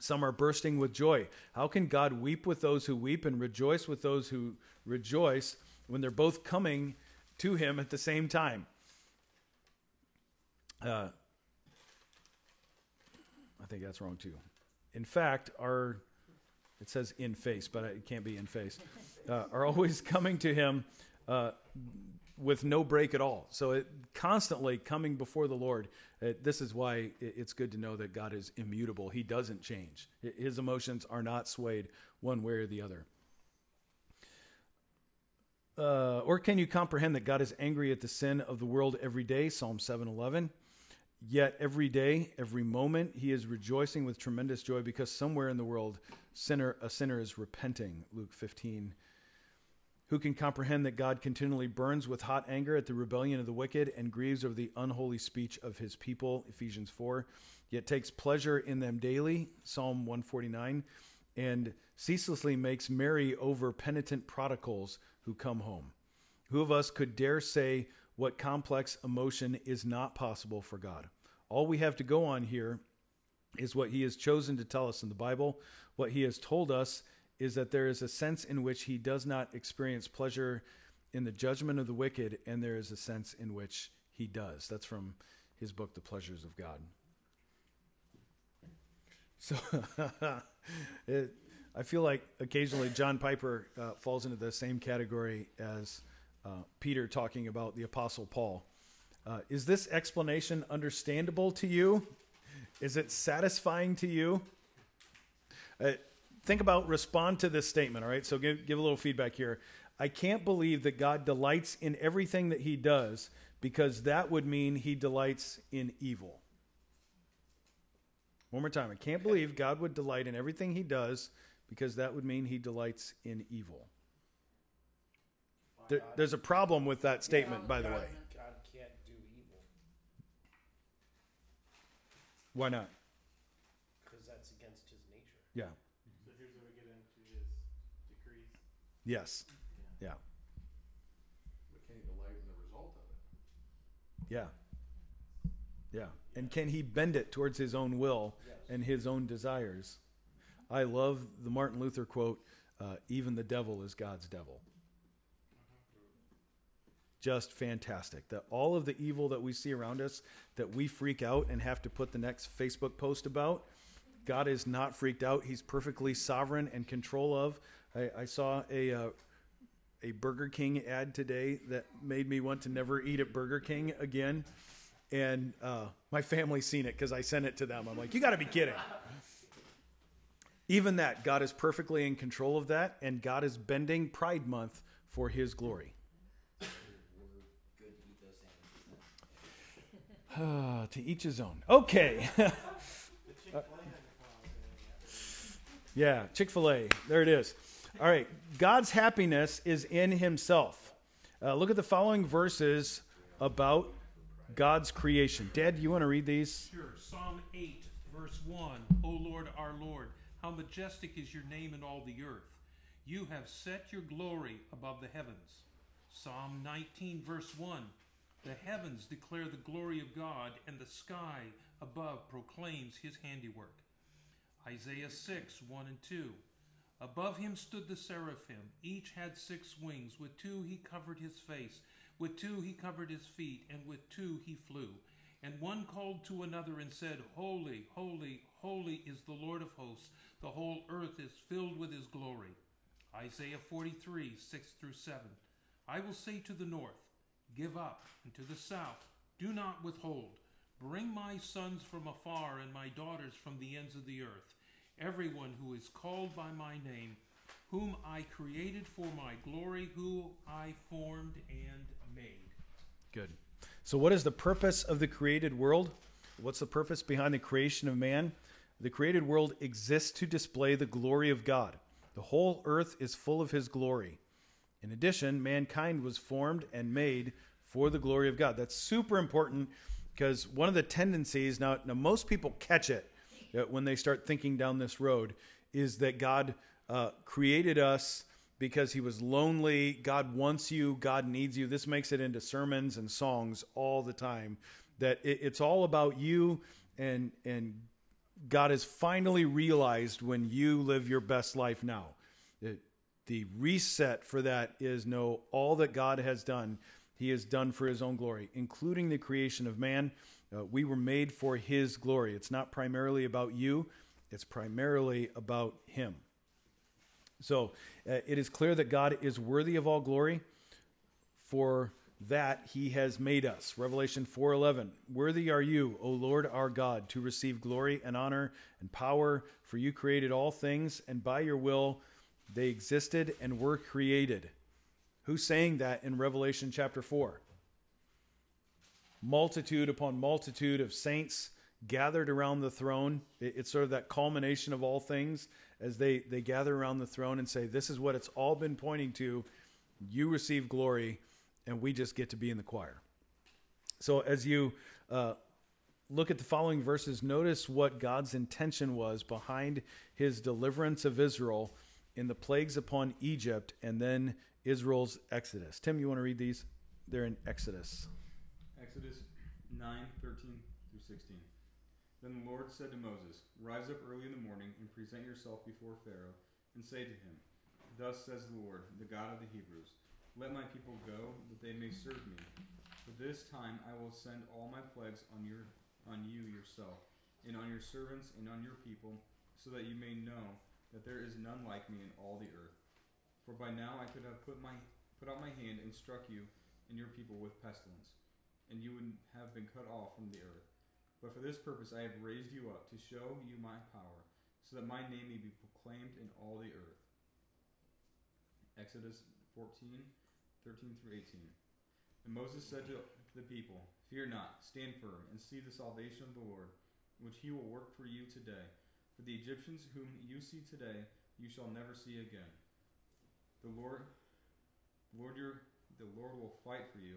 some are bursting with joy. How can God weep with those who weep and rejoice with those who rejoice when they're both coming to him at the same time? Uh, I think that's wrong too. In fact, our it says in face, but it can't be in face. Uh, are always coming to him uh, with no break at all. So it constantly coming before the Lord. Uh, this is why it's good to know that God is immutable. He doesn't change. His emotions are not swayed one way or the other. Uh, or can you comprehend that God is angry at the sin of the world every day? Psalm 711. Yet every day, every moment, he is rejoicing with tremendous joy because somewhere in the world, sinner, a sinner is repenting. Luke 15. Who can comprehend that God continually burns with hot anger at the rebellion of the wicked and grieves over the unholy speech of his people? Ephesians 4. Yet takes pleasure in them daily. Psalm 149. And ceaselessly makes merry over penitent prodigals who come home. Who of us could dare say what complex emotion is not possible for God? All we have to go on here is what he has chosen to tell us in the Bible. What he has told us is that there is a sense in which he does not experience pleasure in the judgment of the wicked, and there is a sense in which he does. That's from his book, The Pleasures of God. So it, I feel like occasionally John Piper uh, falls into the same category as uh, Peter talking about the Apostle Paul. Uh, is this explanation understandable to you? Is it satisfying to you? Think about respond to this statement. All right, so give give a little feedback here. I can't believe that God delights in everything that he does because that would mean he delights in evil. One more time. I can't believe God would delight in everything he does because that would mean he delights in evil. There, there's a problem with that statement, by the God- way. God can't do evil Why not? because that's against his nature. Yeah. So here's where we get into his decrees. Yes. Yeah. But can he delight in the result of it? Yeah. Yeah. And can he bend it towards his own will Yes. and his own desires? I love the Martin Luther quote uh, even the devil is God's devil. Just fantastic. That all of the evil that we see around us, that we freak out and have to put the next Facebook post about, God is not freaked out. He's perfectly sovereign and control of. I, I saw a uh, a Burger King ad today that made me want to never eat at Burger King again. And uh, my family's seen it because I sent it to them. I'm like, you got to be kidding. Even that, God is perfectly in control of that, and God is bending Pride Month for His glory. We're to each his own. Okay. After yeah, Chick fil A. There it is. All right. God's happiness is in Himself. Uh, look at the following verses about God's creation. Dad, you want to read these? Sure. Psalm 8, verse 1. O Lord, our Lord, how majestic is your name in all the earth. You have set your glory above the heavens. Psalm 19, verse 1. The heavens declare the glory of God, and the sky above proclaims his handiwork. Isaiah 6, 1 and 2. Above him stood the seraphim. Each had six wings. With two he covered his face. With two he covered his feet. And with two he flew. And one called to another and said, Holy, holy, holy is the Lord of hosts. The whole earth is filled with his glory. Isaiah 43, 6 through 7. I will say to the north, Give up, and to the south, Do not withhold. Bring my sons from afar and my daughters from the ends of the earth. Everyone who is called by my name, whom I created for my glory, who I formed and made. Good. So, what is the purpose of the created world? What's the purpose behind the creation of man? The created world exists to display the glory of God. The whole earth is full of his glory. In addition, mankind was formed and made for the glory of God. That's super important because one of the tendencies now, now most people catch it when they start thinking down this road is that God uh, created us because he was lonely. God wants you. God needs you. This makes it into sermons and songs all the time. That it, it's all about you, and and God has finally realized when you live your best life now. It, the reset for that is know all that God has done. He has done for His own glory, including the creation of man. Uh, we were made for His glory. It's not primarily about you. It's primarily about Him. So uh, it is clear that God is worthy of all glory. For that he has made us. Revelation 4:11. Worthy are you, O Lord our God, to receive glory and honor and power, for you created all things and by your will they existed and were created. Who's saying that in Revelation chapter 4? Multitude upon multitude of saints gathered around the throne. It's sort of that culmination of all things as they, they gather around the throne and say, This is what it's all been pointing to. You receive glory, and we just get to be in the choir. So, as you uh, look at the following verses, notice what God's intention was behind his deliverance of Israel in the plagues upon Egypt and then Israel's exodus. Tim, you want to read these? They're in Exodus. Exodus 9 13 through 16. Then the Lord said to Moses, Rise up early in the morning and present yourself before Pharaoh, and say to him, Thus says the Lord, the God of the Hebrews, Let my people go, that they may serve me. For this time I will send all my plagues on your on you yourself, and on your servants and on your people, so that you may know that there is none like me in all the earth. For by now I could have put my put out my hand and struck you and your people with pestilence, and you would have been cut off from the earth. But for this purpose I have raised you up to show you my power, so that my name may be proclaimed in all the earth. Exodus 14, 13 through 18. And Moses said to the people, Fear not, stand firm, and see the salvation of the Lord, which he will work for you today. For the Egyptians whom you see today, you shall never see again. The Lord, Lord your, the Lord will fight for you,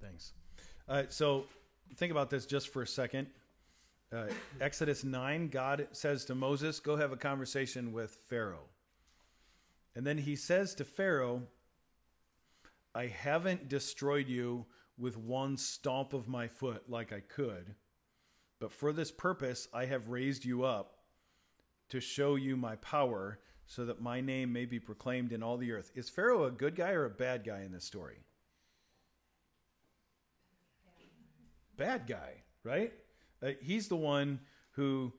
Thanks. Uh, so think about this just for a second. Uh, Exodus 9, God says to Moses, Go have a conversation with Pharaoh. And then he says to Pharaoh, I haven't destroyed you with one stomp of my foot like I could, but for this purpose I have raised you up to show you my power so that my name may be proclaimed in all the earth. Is Pharaoh a good guy or a bad guy in this story? Bad guy, right? Uh, he's the one who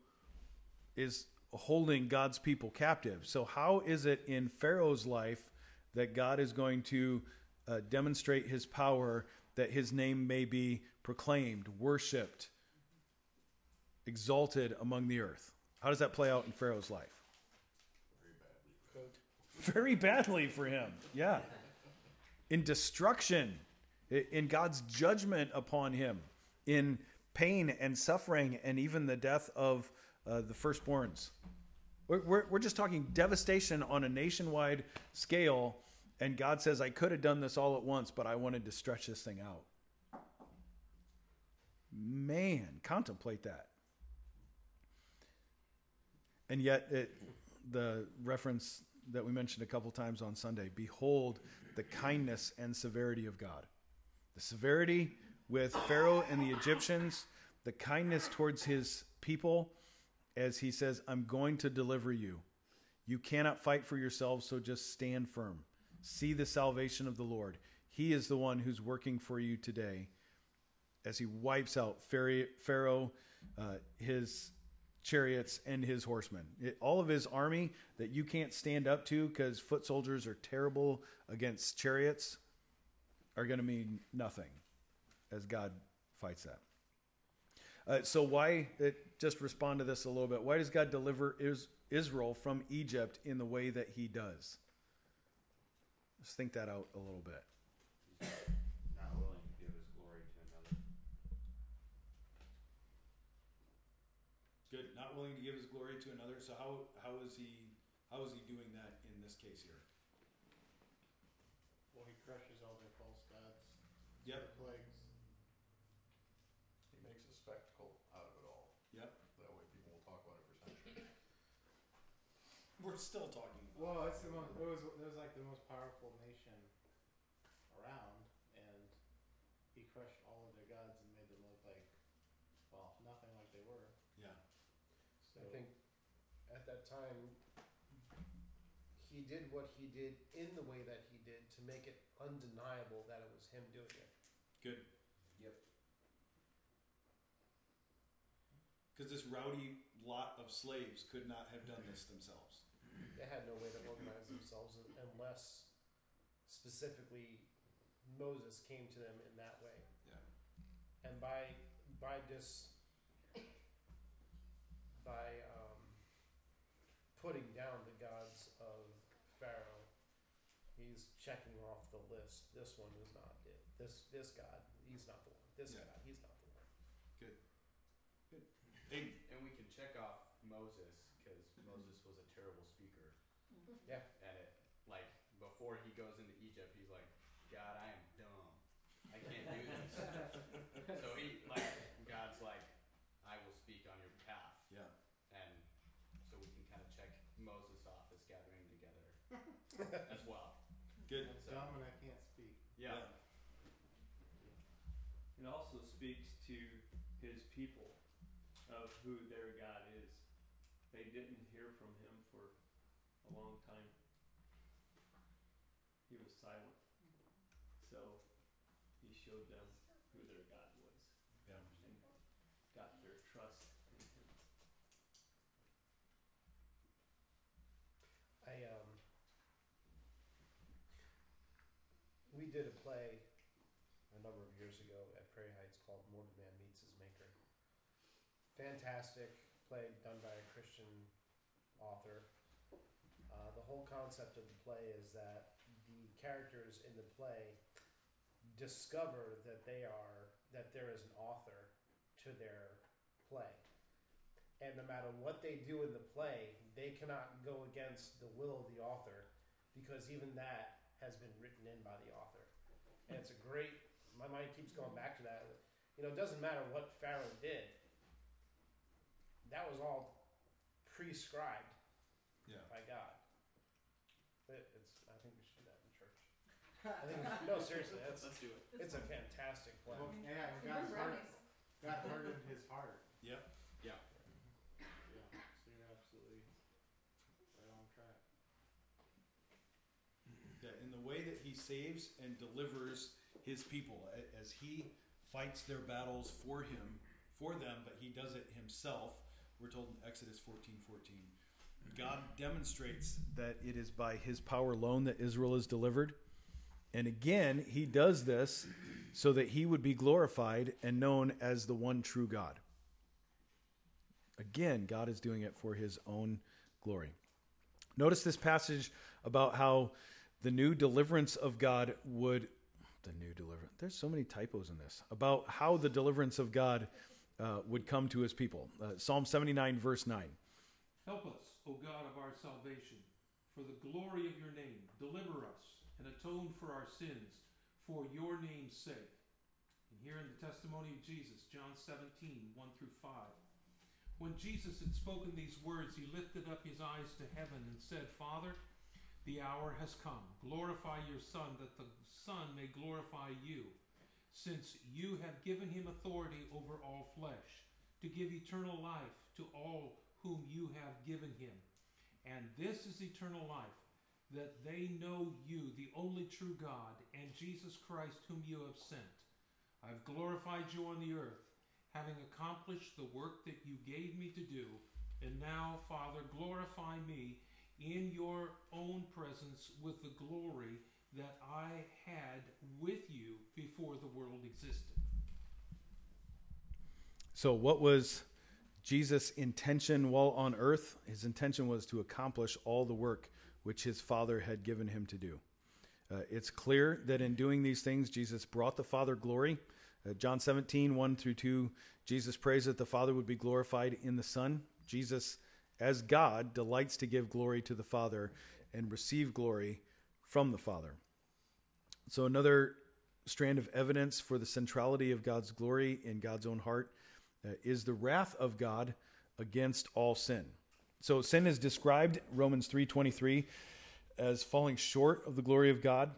is holding God's people captive. So, how is it in Pharaoh's life that God is going to uh, demonstrate his power that his name may be proclaimed, worshiped, exalted among the earth? How does that play out in Pharaoh's life? Very badly for him, yeah. In destruction, in God's judgment upon him, in pain and suffering, and even the death of uh, the firstborns. We're, we're, we're just talking devastation on a nationwide scale, and God says, I could have done this all at once, but I wanted to stretch this thing out. Man, contemplate that. And yet, it, the reference that we mentioned a couple times on Sunday behold the kindness and severity of God. The severity with Pharaoh and the Egyptians, the kindness towards his people, as he says, I'm going to deliver you. You cannot fight for yourselves, so just stand firm. See the salvation of the Lord. He is the one who's working for you today as he wipes out Pharaoh, uh, his chariots, and his horsemen. It, all of his army that you can't stand up to because foot soldiers are terrible against chariots are going to mean nothing as God fights that. Uh, so, why, it, just respond to this a little bit. Why does God deliver is, Israel from Egypt in the way that he does? Just think that out a little bit. not willing to give his glory to another. Good. Not willing to give his glory to another. So how how is he how is he doing that in this case here? Well, he crushes all their false gods. Yep. The plagues. He makes a spectacle out of it all. Yep. That way people will talk about it for centuries. We're still talking. Well, it's the most, it was it was like the most powerful nation around, and he crushed all of their gods and made them look like, well, nothing like they were. Yeah. So I think at that time, he did what he did in the way that he did to make it undeniable that it was him doing it. Good. Yep. Because this rowdy lot of slaves could not have done this themselves. They had no way to organize themselves un- unless specifically Moses came to them in that way. Yeah. And by by dis by um, putting down the gods of Pharaoh, he's checking off the list. This one is not it. This this god, he's not the one. This Yeah. god, he's not the one. Good. Hey, And we can check off Moses because Moses was a terrible speaker. Yeah. And it, like, before he goes into Egypt, he's like, God, I am dumb. I can't do this. so he, like, God's like, I will speak on your behalf. Yeah. And so we can kind of check Moses off as gathering together as well. good. I'm So- dumb and I can't speak. Yeah. It also speaks to his people of who their God is. They didn't hear from him for a long time. silent. So he showed them who their God was Yeah. and got their trust in him. I um we did a play a number of years ago at Prairie Heights called Mortal Man Meets His Maker. Fantastic play done by a Christian author. Uh, the whole concept of the play is that the characters in the play discover that they are that there is an author to their play. And no matter what they do in the play, they cannot go against the will of the author because even that has been written in by the author. And it's a great, my mind keeps going back to that. You know, it doesn't matter what Pharaoh did, that was all prescribed Yeah. by God. It, it's, I think we should do that in church. I think no, seriously, that's, Let's do it. it's a fantastic play. Well, oh, yeah, and God's heart, God hardened his heart. Yep. Yeah, so you're absolutely right on track. Yeah, in the way that he saves and delivers his people as he fights their battles for him, for them, but he does it himself. We're told in Exodus 14 14. God demonstrates that it is by his power alone that Israel is delivered. And again, he does this so that he would be glorified and known as the one true God. Again, God is doing it for his own glory. Notice this passage about how the new deliverance of God would the new deliverance. There's so many typos in this about how the deliverance of God uh, would come to His people. Uh, Psalm 79, verse 9. Help us, O God of our salvation, for the glory of your name. Deliver us and atone for our sins for your name's sake. And here in the testimony of Jesus, John 17, 1 through 5. When Jesus had spoken these words, he lifted up his eyes to heaven and said, Father, the hour has come. Glorify your Son, that the Son may glorify you, since you have given him authority over all flesh, to give eternal life to all whom you have given him. And this is eternal life, that they know you, the only true God, and Jesus Christ, whom you have sent. I've glorified you on the earth, having accomplished the work that you gave me to do. And now, Father, glorify me in your own presence with the glory that I had with you before the world existed. So, what was Jesus' intention while on earth? His intention was to accomplish all the work which his Father had given him to do. Uh, it's clear that in doing these things, Jesus brought the Father glory. Uh, John 17, 1 through 2, Jesus prays that the Father would be glorified in the Son. Jesus, as God, delights to give glory to the Father and receive glory from the Father. So, another strand of evidence for the centrality of God's glory in God's own heart uh, is the wrath of God against all sin. So sin is described Romans 3:23 as falling short of the glory of God,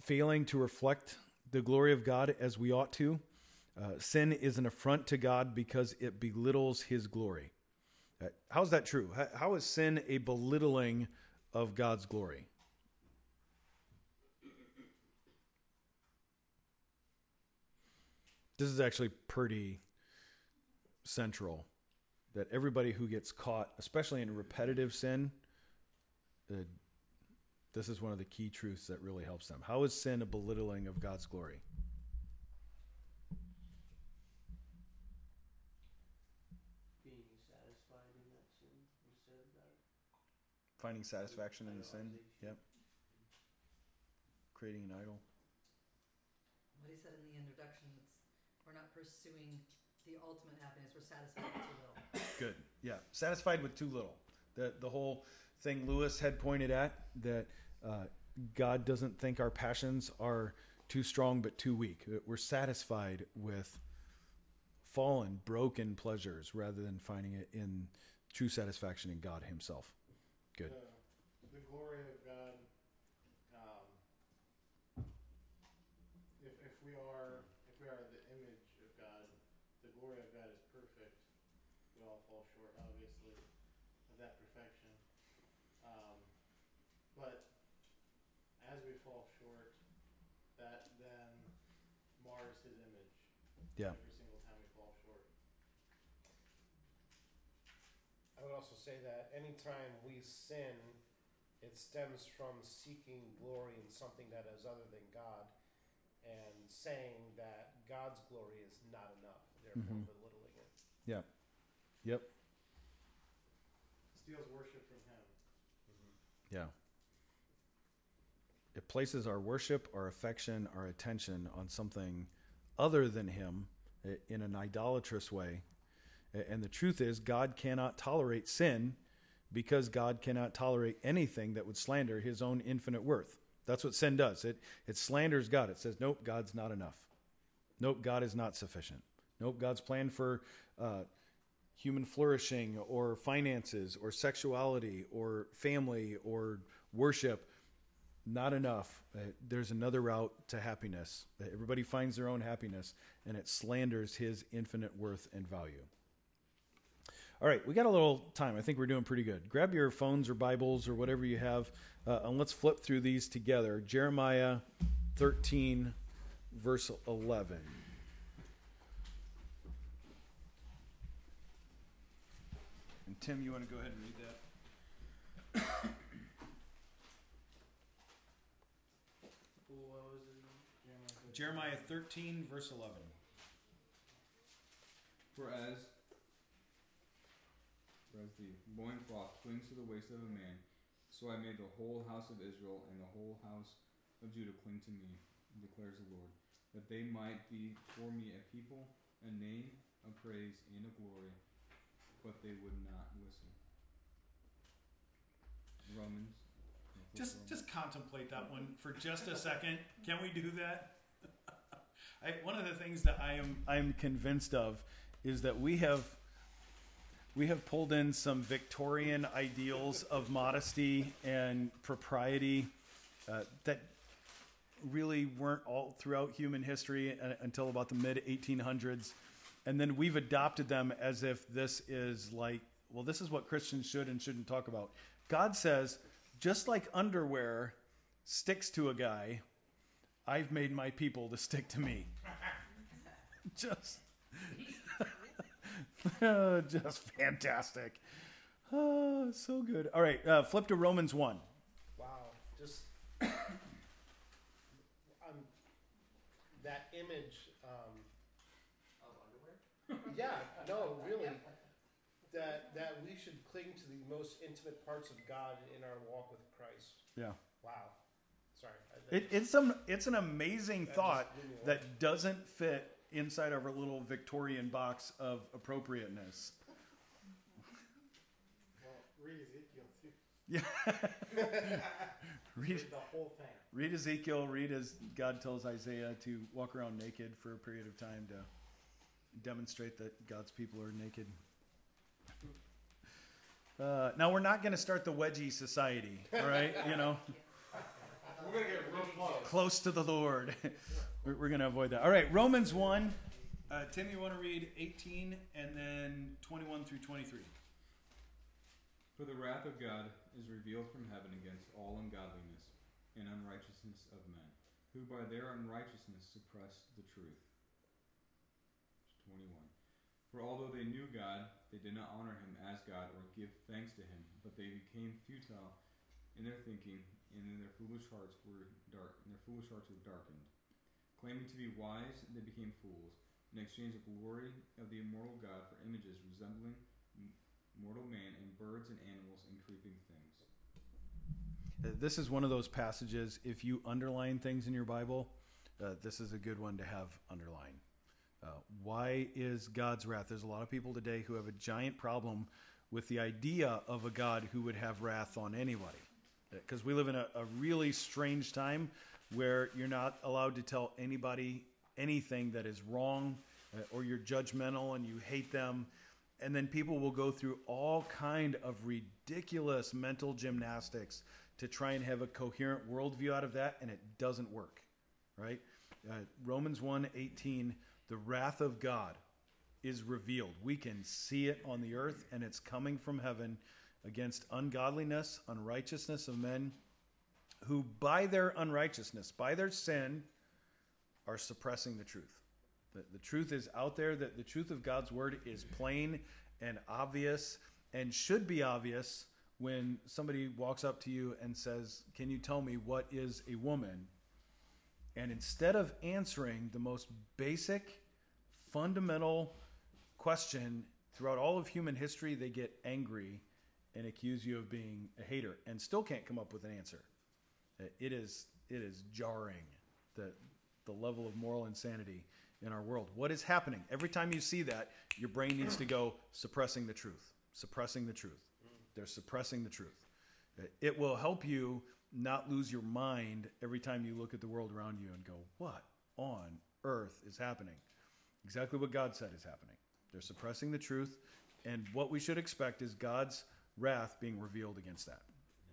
failing to reflect the glory of God as we ought to. Uh, sin is an affront to God because it belittles his glory. Uh, how's that true? How, is sin a belittling of God's glory? This is actually pretty central that everybody who gets caught, especially in repetitive sin, uh, this is one of the key truths that really helps them. How is sin a belittling of God's glory? Being satisfied in that sin instead of God. Finding satisfaction in the sin. Yep. Creating an idol. What he said in the introduction, it's, we're not pursuing the ultimate happiness, we're satisfied with too little. Good. Yeah. Satisfied with too little. The the whole thing Lewis had pointed at that uh, God doesn't think our passions are too strong but too weak. We're satisfied with fallen, broken pleasures rather than finding it in true satisfaction in God Himself. Good. The, the glory of God. Um, if if we are if we are the image of God, the glory of God is perfect. We all fall short, obviously, of that perfection. Um, but as we fall fall short, that then mars his image. Yeah. Every single time we fall short. I would also say that anytime we sin, it stems from seeking glory in something that is other than God and saying that God's glory is not enough, therefore Mhm. belittling it. Yeah. Yep. Steals worship from him. Yeah. It places our worship, our affection, our attention on something other than Him in an idolatrous way. And the truth is, God cannot tolerate sin because God cannot tolerate anything that would slander His own infinite worth. That's what sin does. It, it slanders God. It says, nope, God's not enough. Nope, God is not sufficient. Nope, God's plan for uh, human flourishing or finances or sexuality or family or worship not enough Uh, there's another route to happiness everybody finds their own happiness and it slanders his infinite worth and value all right we got a little time i think we're doing pretty good grab your phones or bibles or whatever you have uh, and let's flip through these together jeremiah 13 verse 11 And Tim, you want to go ahead and read that? Jeremiah 13, verse 11. For as, as the loincloth clings to the waist of a man, so I made the whole house of Israel and the whole house of Judah cling to me, declares the Lord, that they might be for me a people, a name, a praise, and a glory, but they would not listen. Romans. Just just contemplate that one for just a second. Can we do that? I, one of the things that I am I'm convinced of is that we have we have pulled in some Victorian ideals of modesty and propriety uh, that really weren't all throughout human history uh, until about the mid 1800s, and then we've adopted them as if this is like well, this is what Christians should and shouldn't talk about. God says, just like underwear sticks to a guy, I've made my people to stick to me. just, just fantastic. Oh, so good. All right, uh, flip to Romans 1. Wow, just um, that image. Um, Of underwear? yeah, no, really. That that we should cling to the most intimate parts of God in our walk with Christ. Yeah. Wow. Sorry. It, it's, some, it's an amazing That thought just blew me away. that doesn't fit inside of our little Victorian box of appropriateness. Well, read Ezekiel too. Yeah. read, Read the whole thing. read Ezekiel, read as God tells Isaiah to walk around naked for a period of time to demonstrate that God's people are naked. Uh, now, we're not going to start the wedgie society, all right? You know, We're gonna get real close. close to the Lord. we're we're going to avoid that. All right, Romans 1. Uh, Tim, you want to read 18 and then 21 through 23? For the wrath of God is revealed from heaven against all ungodliness and unrighteousness of men, who by their unrighteousness suppress the truth. 21. For although they knew God, they did not honor him as God or give thanks to him, but they became futile in their thinking, and in their foolish hearts were dark, and their foolish hearts were darkened. Claiming to be wise, they became fools, and exchanged the glory of the immortal God for images resembling mortal man and birds and animals and creeping things. Uh, This is one of those passages, if you underline things in your Bible, uh, this is a good one to have underlined. Uh, why is God's wrath? There's a lot of people today who have a giant problem with the idea of a God who would have wrath on anybody. Because we live in a, a really strange time where you're not allowed to tell anybody anything that is wrong uh, or you're judgmental and you hate them. And then people will go through all kind of ridiculous mental gymnastics to try and have a coherent worldview out of that and it doesn't work right? Uh, romans 1 18 the wrath of god is revealed. We can see it on the earth and it's coming from heaven against ungodliness unrighteousness of men who by their unrighteousness, by their sin, are suppressing the truth. The, the truth is out there, that the truth of God's word is plain and obvious and should be obvious when somebody walks up to you and says, Can you tell me what is a woman? And instead of answering the most basic, fundamental question throughout all of human history, they get angry and accuse you of being a hater and still can't come up with an answer. Uh, It is, it is jarring, the, the level of moral insanity in our world. What is happening? Every time you see that, your brain needs to go suppressing the truth, suppressing the truth. They're suppressing the truth. Uh, It will help you not lose your mind every time you look at the world around you and go, What on earth is happening? Exactly what God said is happening. They're suppressing the truth, and what we should expect is God's wrath being revealed against that.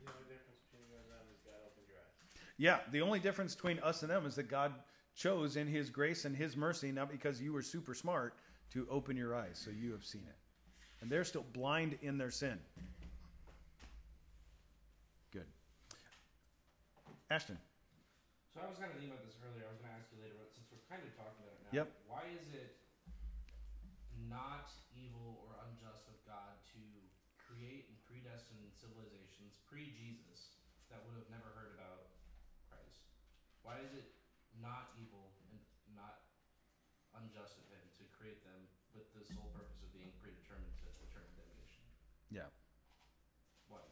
The only difference between you and them is God opened your eyes. Yeah, the only difference between us and them is that God chose in His grace and His mercy, not because you were super smart, to open your eyes so you have seen it. And they're still blind in their sin. Good. Ashton. So I was kind of thinking about this earlier. I was going to ask you later, but since we're kind of talking about it now, Yep. why is it not evil or unjust of God to create and predestine civilizations pre-Jesus that would have never heard Christ? Why is it not evil and not unjust of Him to create them with the sole purpose of being predetermined to eternal damnation? Yeah. Why?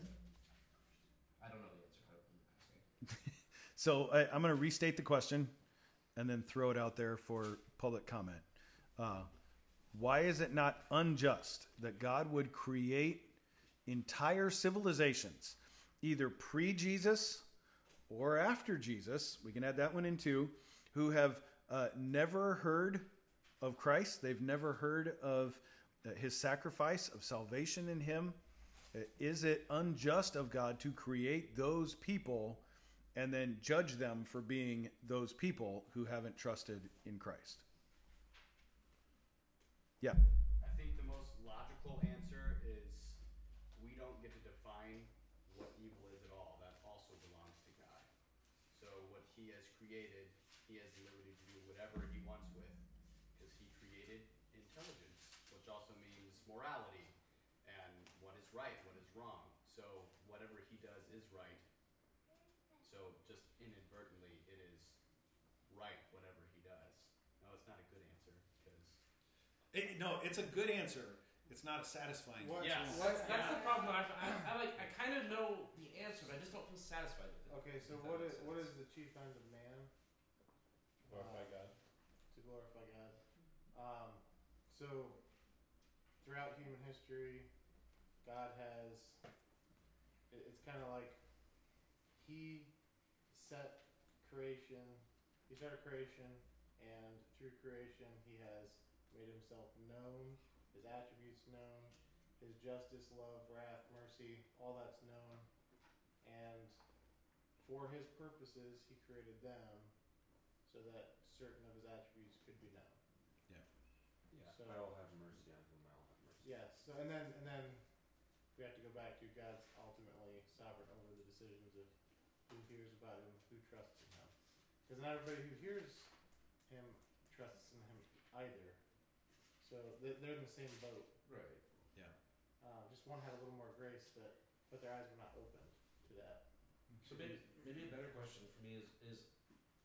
I don't know the answer. I'm asking. So I, I'm going to restate the question and then throw it out there for public comment. Uh, why is it not unjust that God would create entire civilizations, either pre Jesus or after Jesus? We can add that one in too, who have uh, never heard of Christ, they've never heard of uh, his sacrifice of salvation in him. Uh, Is it unjust of God to create those people and then judge them for being those people who haven't trusted in Christ? Yeah. I think the most logical answer is we don't get to define what evil is at all. That also belongs to God. So what He has created, He has the liberty to do whatever He wants with, because He created intelligence, which also means morality and what is right, what is wrong. So whatever He does is right. So just inadvertently, it is right whatever He does. No, it's not a good answer because. It, no, it's a good answer. It's not a satisfying What- Yes. That's, that's the problem. I, I, I like. I kind of know the answer, but I just don't feel satisfied with it. Okay, so If that what makes is what sense. is the chief end of man? Glorify Uh, God. To glorify God. Um, so throughout human history, God has. It, it's kind of like He set creation. He started creation, and through creation, He has made Himself known, His attributes known, His justice, love, wrath, mercy, all that's known, and for His purposes, He created them so that certain of His attributes could be known. Yeah, Yeah. So- I will have mercy on whom I will have mercy. Yes. So and then and then we have to go back to God's ultimately sovereign over the decisions of who hears about Him, who trusts in Him. Because not everybody who hears Him trusts in Him either. So they're, they're in the same boat. Right. Uh, just one had a little more grace, but but their eyes were not opened to that. So maybe maybe a better question for me is is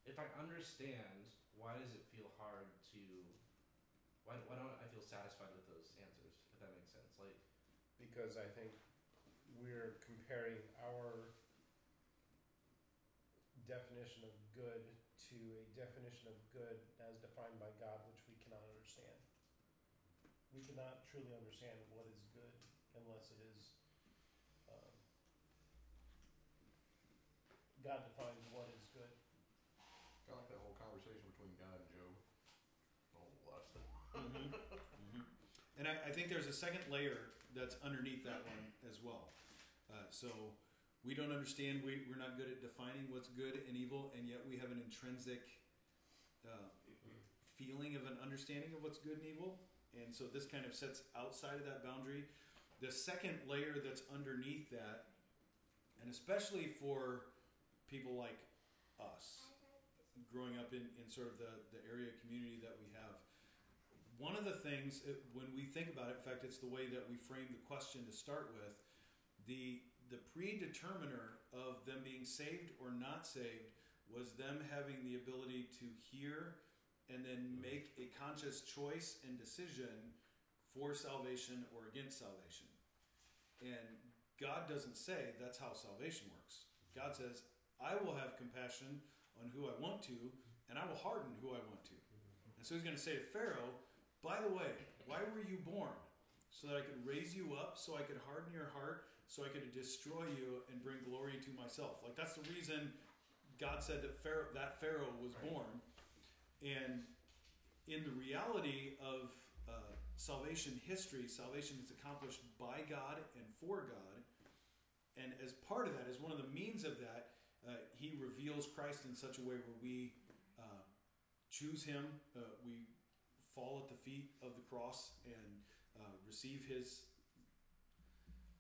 if I understand why does it feel hard to why why don't I feel satisfied with those answers if that makes sense like Because I think we're comparing our definition of good to a definition of good as defined by God, which we cannot understand. We cannot truly understand what is good unless it is um, God defines what is good. Kind of like that whole conversation between God and Job. Oh, lust. And I, I think there's a second layer that's underneath that one as well. Uh, so we don't understand, we, we're not good at defining what's good and evil, and yet we have an intrinsic uh, feeling of an understanding of what's good and evil. And so this kind of sets outside of that boundary. The second layer that's underneath that, and especially for people like us, growing up in, in sort of the, the area community that we have, one of the things uh, when we think about it, in fact, it's the way that we frame the question to start with, the the predeterminer of them being saved or not saved was them having the ability to hear and then make a conscious choice and decision for salvation or against salvation. And God doesn't say that's how salvation works. God says, I will have compassion on who I want to, and I will harden who I want to. And so he's going to say to Pharaoh, By the way, why were you born? So that I could raise you up, so I could harden your heart, so I could destroy you and bring glory to myself. Like that's the reason God said that Pharaoh, that Pharaoh was born. And in the reality of uh, salvation history, salvation is accomplished by God and for God. And as part of that, as one of the means of that, uh, He reveals Christ in such a way where we uh, choose Him, uh, we fall at the feet of the cross and uh, receive His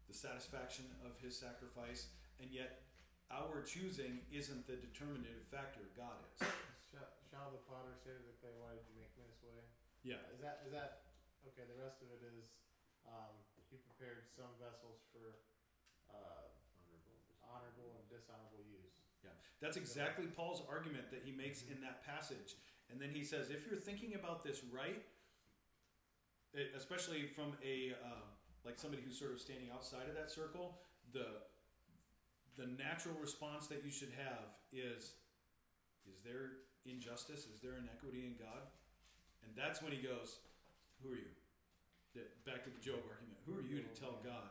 the satisfaction of His sacrifice, and yet our choosing isn't the determinative factor. God is. Shall, shall the potter say to the clay, "Why did you make me this way?" Yeah. Is that is that okay? The rest of it is um, he prepared some vessels for uh, honorable and dishonorable use. Yeah, that's exactly Paul's argument that he makes in that passage. And then he says, if you're thinking about this right, especially from a uh, like somebody who's sort of standing outside of that circle, the the natural response that you should have is, is there injustice? Is there inequity in God? And that's when he goes, who are you? That- Back to the Job argument. Who are you to tell God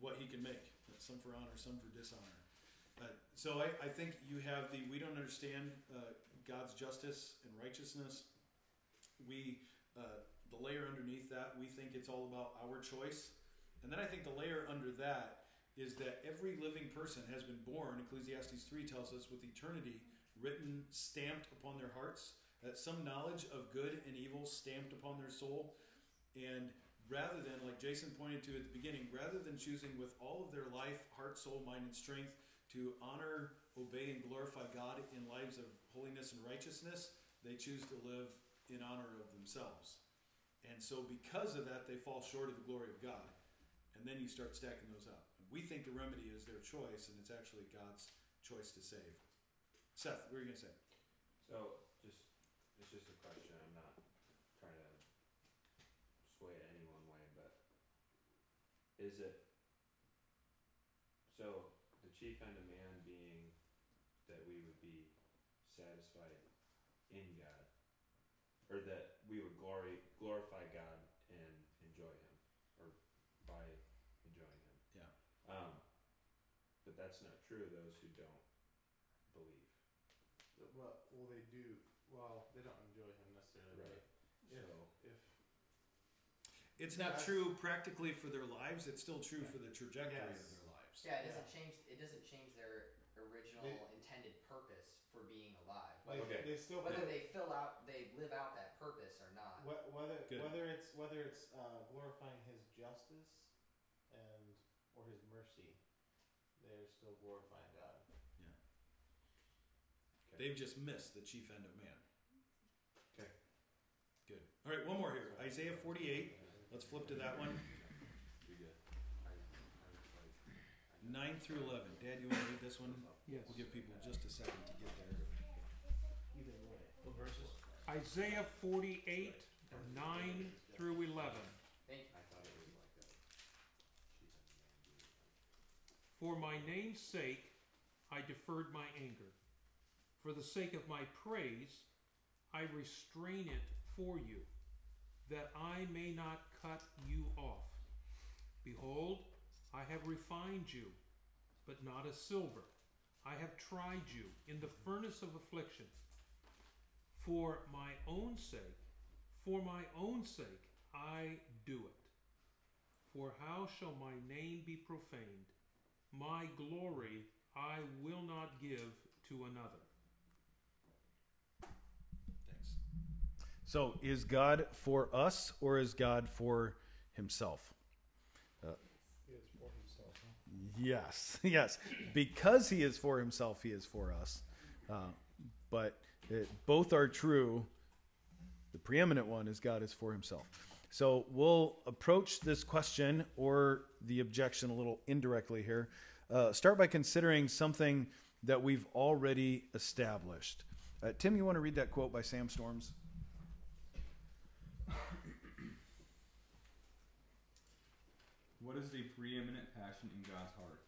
what he can make? Some for honor, some for dishonor. Uh, so I, I think you have the we don't understand uh, God's justice and righteousness. We uh, the layer underneath that we think it's all about our choice, and then I think the layer under that is that every living person has been born. Ecclesiastes three tells us with eternity written stamped upon their hearts, that some knowledge of good and evil stamped upon their soul, and rather than like Jason pointed to at the beginning, rather than choosing with all of their life, heart, soul, mind, and strength to honor, obey, and glorify God in lives of holiness and righteousness, they choose to live in honor of themselves. And so, because of that, they fall short of the glory of God. And then you start stacking those up. We think the remedy is their choice, and it's actually God's choice to save. Seth, what are you going to say? So, just it's just a question. I'm not trying to sway it any one way, but is it so? The chief end of man being that we would be satisfied in God, or that we would glory glorify God and enjoy Him, or by enjoying Him. Yeah. Um, but that's not true of those who don't believe. Well, well, they do. Well, they don't enjoy him necessarily. Right. But if, So if It's not That's- true practically for their lives, it's still true for the trajectory of their lives. Yeah, it doesn't change. It doesn't change their original They- intended purpose for being alive. like Okay. they still Whether put- they fill out, they live out that purpose or not. Wh- whether Good. whether it's whether it's uh, glorifying His justice and or His mercy, they're still glorifying God. They've just missed the chief end of man. Okay. Good. All right, one more here. Isaiah 48. Let's flip to that one. 9 through 11. Dad, you want to read this one? Yes. We'll give people just a second to get there. Either way. What verses? Isaiah 48, 9 through 11. Thank you. I thought it was like a chief end of man being For my name's sake, I deferred my anger. For the sake of my praise, I restrain it for you, that I may not cut you off. Behold, I have refined you, but not as silver. I have tried you in the furnace of affliction. For my own sake, for my own sake, I do it. For how shall my name be profaned? My glory I will not give to another. Thanks. So, is God for us or is God for himself? Is for himself. Yes, yes. Because he is for himself, he is for us. Uh, but it, both are true. The preeminent one is God is for himself. So we'll approach this question or the objection a little indirectly here. Uh, start by considering something that we've already established. Uh, Tim, you want to read that quote by Sam Storms? What is the preeminent passion in God's heart?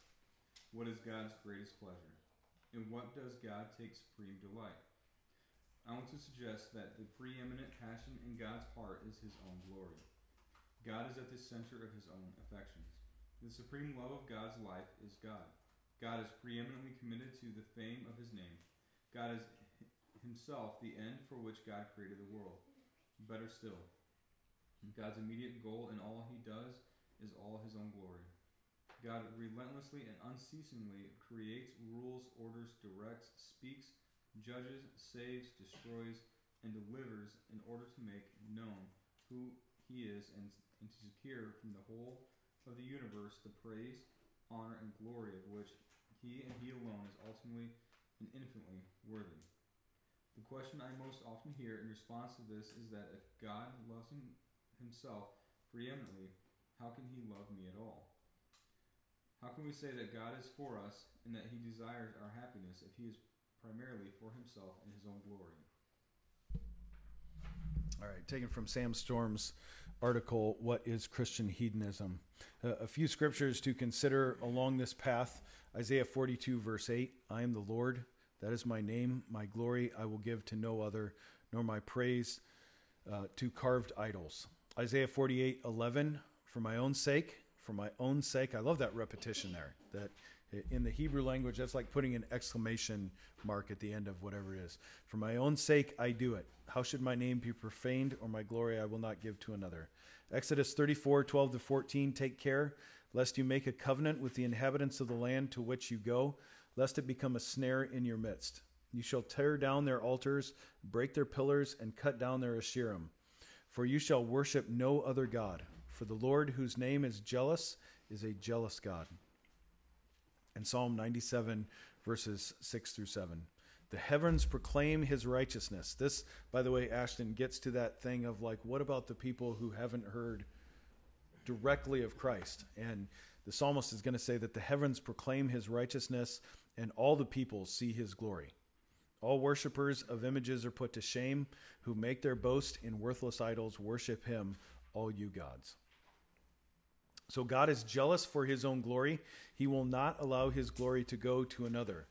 What is God's greatest pleasure? In what does God take supreme delight? I want to suggest that the preeminent passion in God's heart is His own glory. God is at the center of His own affections. The supreme love of God's life is God. God is preeminently committed to the fame of His name. God is Himself the end for which God created the world. Better still, God's immediate goal in all He does is all his own glory. God relentlessly and unceasingly creates, rules, orders, directs, speaks, judges, saves, destroys, and delivers in order to make known who he is and, and to secure from the whole of the universe the praise, honor, and glory of which he and he alone is ultimately and infinitely worthy. The question I most often hear in response to this is that if God loves him, himself preeminently, how can he love me at all? How can we say that God is for us and that he desires our happiness if he is primarily for himself and his own glory? All right, taken from Sam Storms' article, What is Christian Hedonism? Uh, a few scriptures to consider along this path Isaiah 42, verse 8 I am the Lord, that is my name, my glory I will give to no other, nor my praise uh, to carved idols. Isaiah 48, 11 For my own sake, for my own sake. I love that repetition there. That in the Hebrew language, that's like putting an exclamation mark at the end of whatever it is. For my own sake, I do it. How should my name be profaned, or my glory I will not give to another? Exodus 34, 12 to 14. Take care, lest you make a covenant with the inhabitants of the land to which you go, lest it become a snare in your midst. You shall tear down their altars, break their pillars, and cut down their Asherim. For you shall worship no other God. For the Lord, whose name is jealous, is a jealous God. And Psalm 97, verses 6 through 7. The heavens proclaim his righteousness. This, by the way, Ashton gets to that thing of like, what about the people who haven't heard directly of Christ? And the psalmist is going to say that the heavens proclaim his righteousness and all the people see his glory. All worshippers of images are put to shame, who make their boast in worthless idols. Worship him, all you gods. So God is jealous for his own glory. He will not allow his glory to go to another.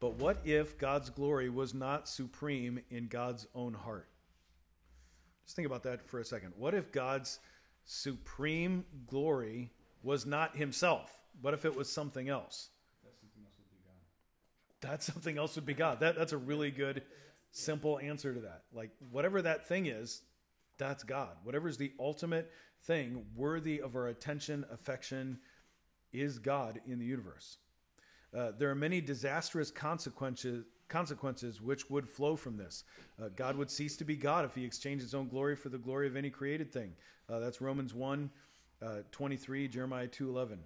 But what if God's glory was not supreme in God's own heart? Just think about that for a second. What if God's supreme glory was not himself? What if it was something else? That something else would be God. That, that's a really good, simple answer to that. Like, whatever that thing is, that's God. Whatever is the ultimate thing worthy of our attention, affection, is God in the universe. Uh, there are many disastrous consequences consequences which would flow from this. Uh, God would cease to be God if he exchanged his own glory for the glory of any created thing. Uh, that's Romans 1 uh, 23, Jeremiah 2 11.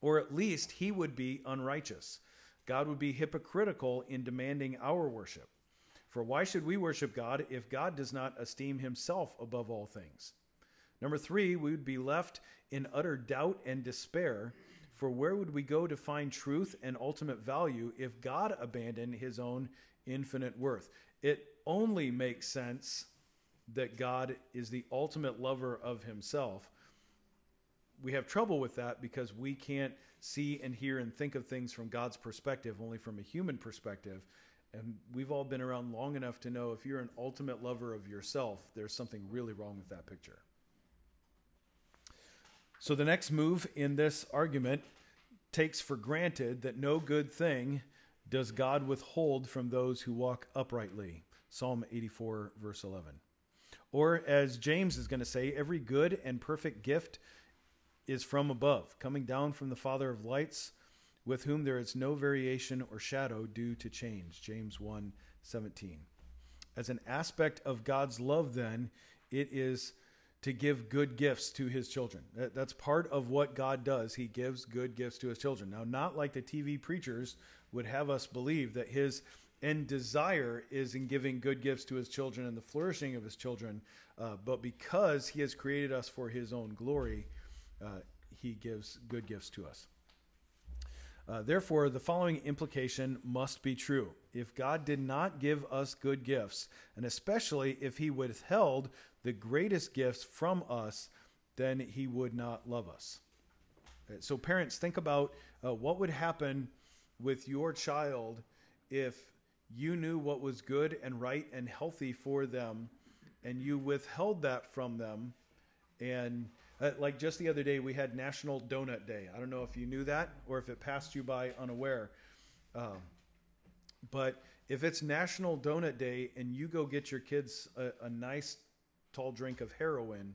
Or at least he would be unrighteous. God would be hypocritical in demanding our worship. For why should we worship God if God does not esteem himself above all things? Number three, we would be left in utter doubt and despair. For where would we go to find truth and ultimate value if God abandoned his own infinite worth? It only makes sense that God is the ultimate lover of himself. We have trouble with that because we can't see and hear and think of things from God's perspective, only from a human perspective. And we've all been around long enough to know if you're an ultimate lover of yourself, there's something really wrong with that picture. So the next move in this argument takes for granted that no good thing does God withhold from those who walk uprightly. Psalm 84, verse 11. Or, as James is going to say, every good and perfect gift is from above, coming down from the Father of lights, with whom there is no variation or shadow due to change. James 1 17. As an aspect of God's love, then, it is to give good gifts to his children. That- That's part of what God does. He gives good gifts to his children. Now, not like the TV preachers would have us believe that his end desire is in giving good gifts to his children and the flourishing of his children, uh, but because he has created us for his own glory, uh, he gives good gifts to us. Uh, therefore, the following implication must be true. If God did not give us good gifts, and especially if he withheld the greatest gifts from us, then he would not love us. Uh, So, parents, think about uh, what would happen with your child if you knew what was good and right and healthy for them and you withheld that from them and uh, like just the other day, we had National Donut Day. I don't know if you knew that or if it passed you by unaware. Um, but if it's National Donut Day and you go get your kids a, a nice tall drink of heroin,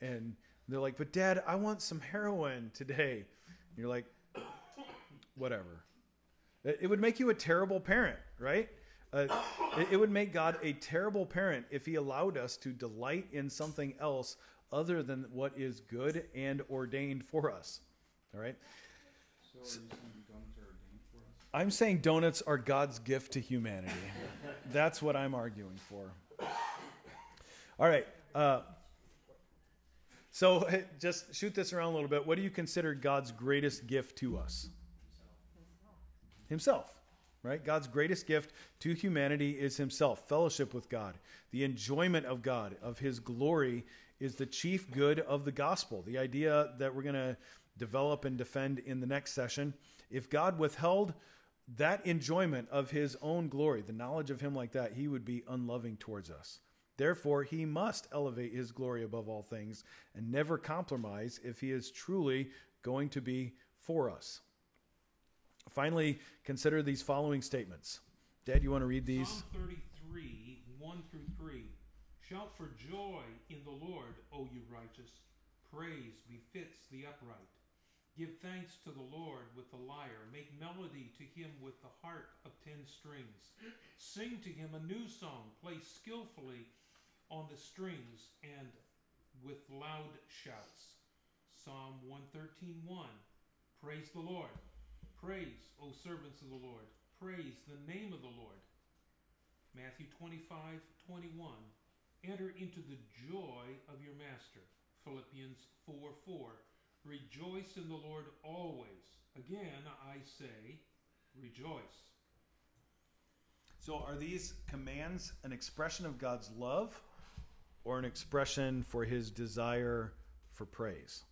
and they're like, "But Dad, I want some heroin today," and you're like, "Whatever." It, would make you a terrible parent, right? Uh, it would make God a terrible parent if He allowed us to delight in something else other than what is good and ordained for us. All right. So, are you saying donuts are ordained for us? I'm saying donuts are God's gift to humanity. That's what I'm arguing for. All right. Uh, so just shoot this around a little bit. What do you consider God's greatest gift to us? Himself. Right? God's greatest gift to humanity is Himself, fellowship with God, the enjoyment of God, of His glory, is the chief good of the gospel. The idea that we're going to develop and defend in the next session. If God withheld that enjoyment of His own glory, the knowledge of Him like that, He would be unloving towards us. Therefore, He must elevate His glory above all things and never compromise if He is truly going to be for us. Finally, consider these following statements. Dad, you want to read these? Psalm 33, 1 through 3. Shout for joy in the Lord, O you righteous. Praise befits the upright. Give thanks to the Lord with the lyre. Make melody to him with the harp of ten strings. Sing to him a new song. Play skillfully on the strings and with loud shouts. Psalm 113, 1. Praise the Lord. Praise, O servants of the Lord. Praise the name of the Lord. Matthew 25, 21. Enter into the joy of your master. Philippians 4, 4. Rejoice in the Lord always. Again, I say, rejoice. So, are these commands an expression of God's love or an expression for his desire for praise?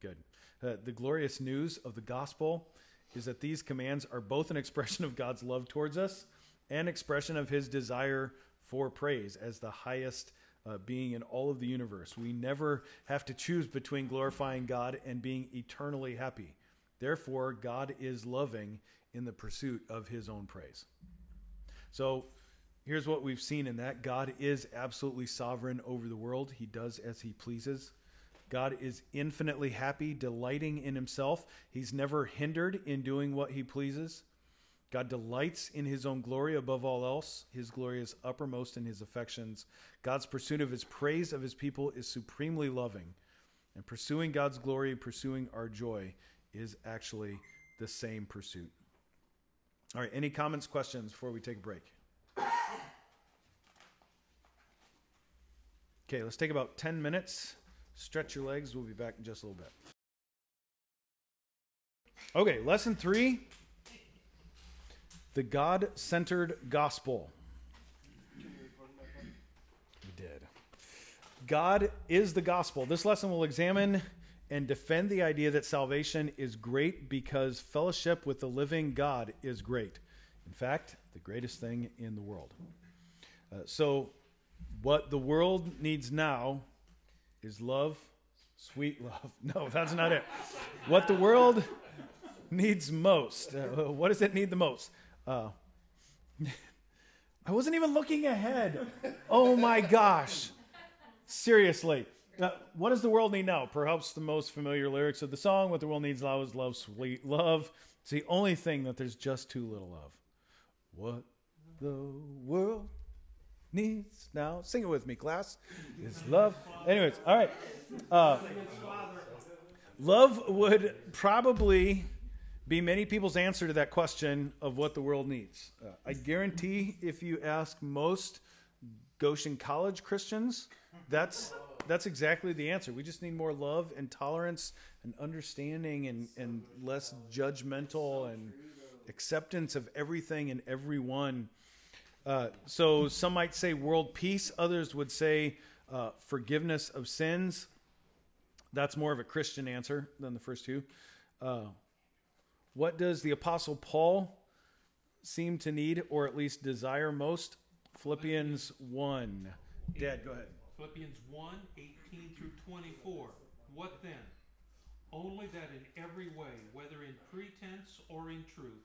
Good. Uh, the glorious news of the gospel is that these commands are both an expression of God's love towards us and expression of his desire for praise as the highest uh, being in all of the universe. We never have to choose between glorifying God and being eternally happy. Therefore, God is loving in the pursuit of his own praise. So, here's what we've seen in that God is absolutely sovereign over the world, he does as he pleases. God is infinitely happy, delighting in himself. He's never hindered in doing what he pleases. God delights in his own glory above all else. His glory is uppermost in his affections. God's pursuit of his praise of his people is supremely loving. And pursuing God's glory, pursuing our joy, is actually the same pursuit. All right, any comments, questions before we take a break? Okay, let's take about 10 minutes. Stretch your legs. We'll be back in just a little bit. Okay, lesson three the God centered gospel. We did. God is the gospel. This lesson will examine and defend the idea that salvation is great because fellowship with the living God is great. In fact, the greatest thing in the world. Uh, so, what the world needs now is love, sweet love. No, that's not it. What the world needs most. Uh, what does it need the most? Uh, I wasn't even looking ahead. Oh my gosh. Seriously. Uh, what does the world need now? Perhaps the most familiar lyrics of the song What the world needs now is love, sweet love. It's the only thing that there's just too little of. What the world needs now. Sing it with me, class. Is love. Anyways, all right. Uh, love would probably be many people's answer to that question of what the world needs. Uh, I guarantee if you ask most Goshen College Christians, that's that's exactly the answer. We just need more love and tolerance and understanding and, and less judgmental and acceptance of everything and everyone. Uh, so some might say world peace, others would say uh, forgiveness of sins. That's more of a Christian answer than the first two. Uh, what does the Apostle Paul seem to need, or at least desire most? Philippians 1. Dad, go ahead. Philippians 1 18 through 24. What then? Only that in every way, whether in pretense or in truth,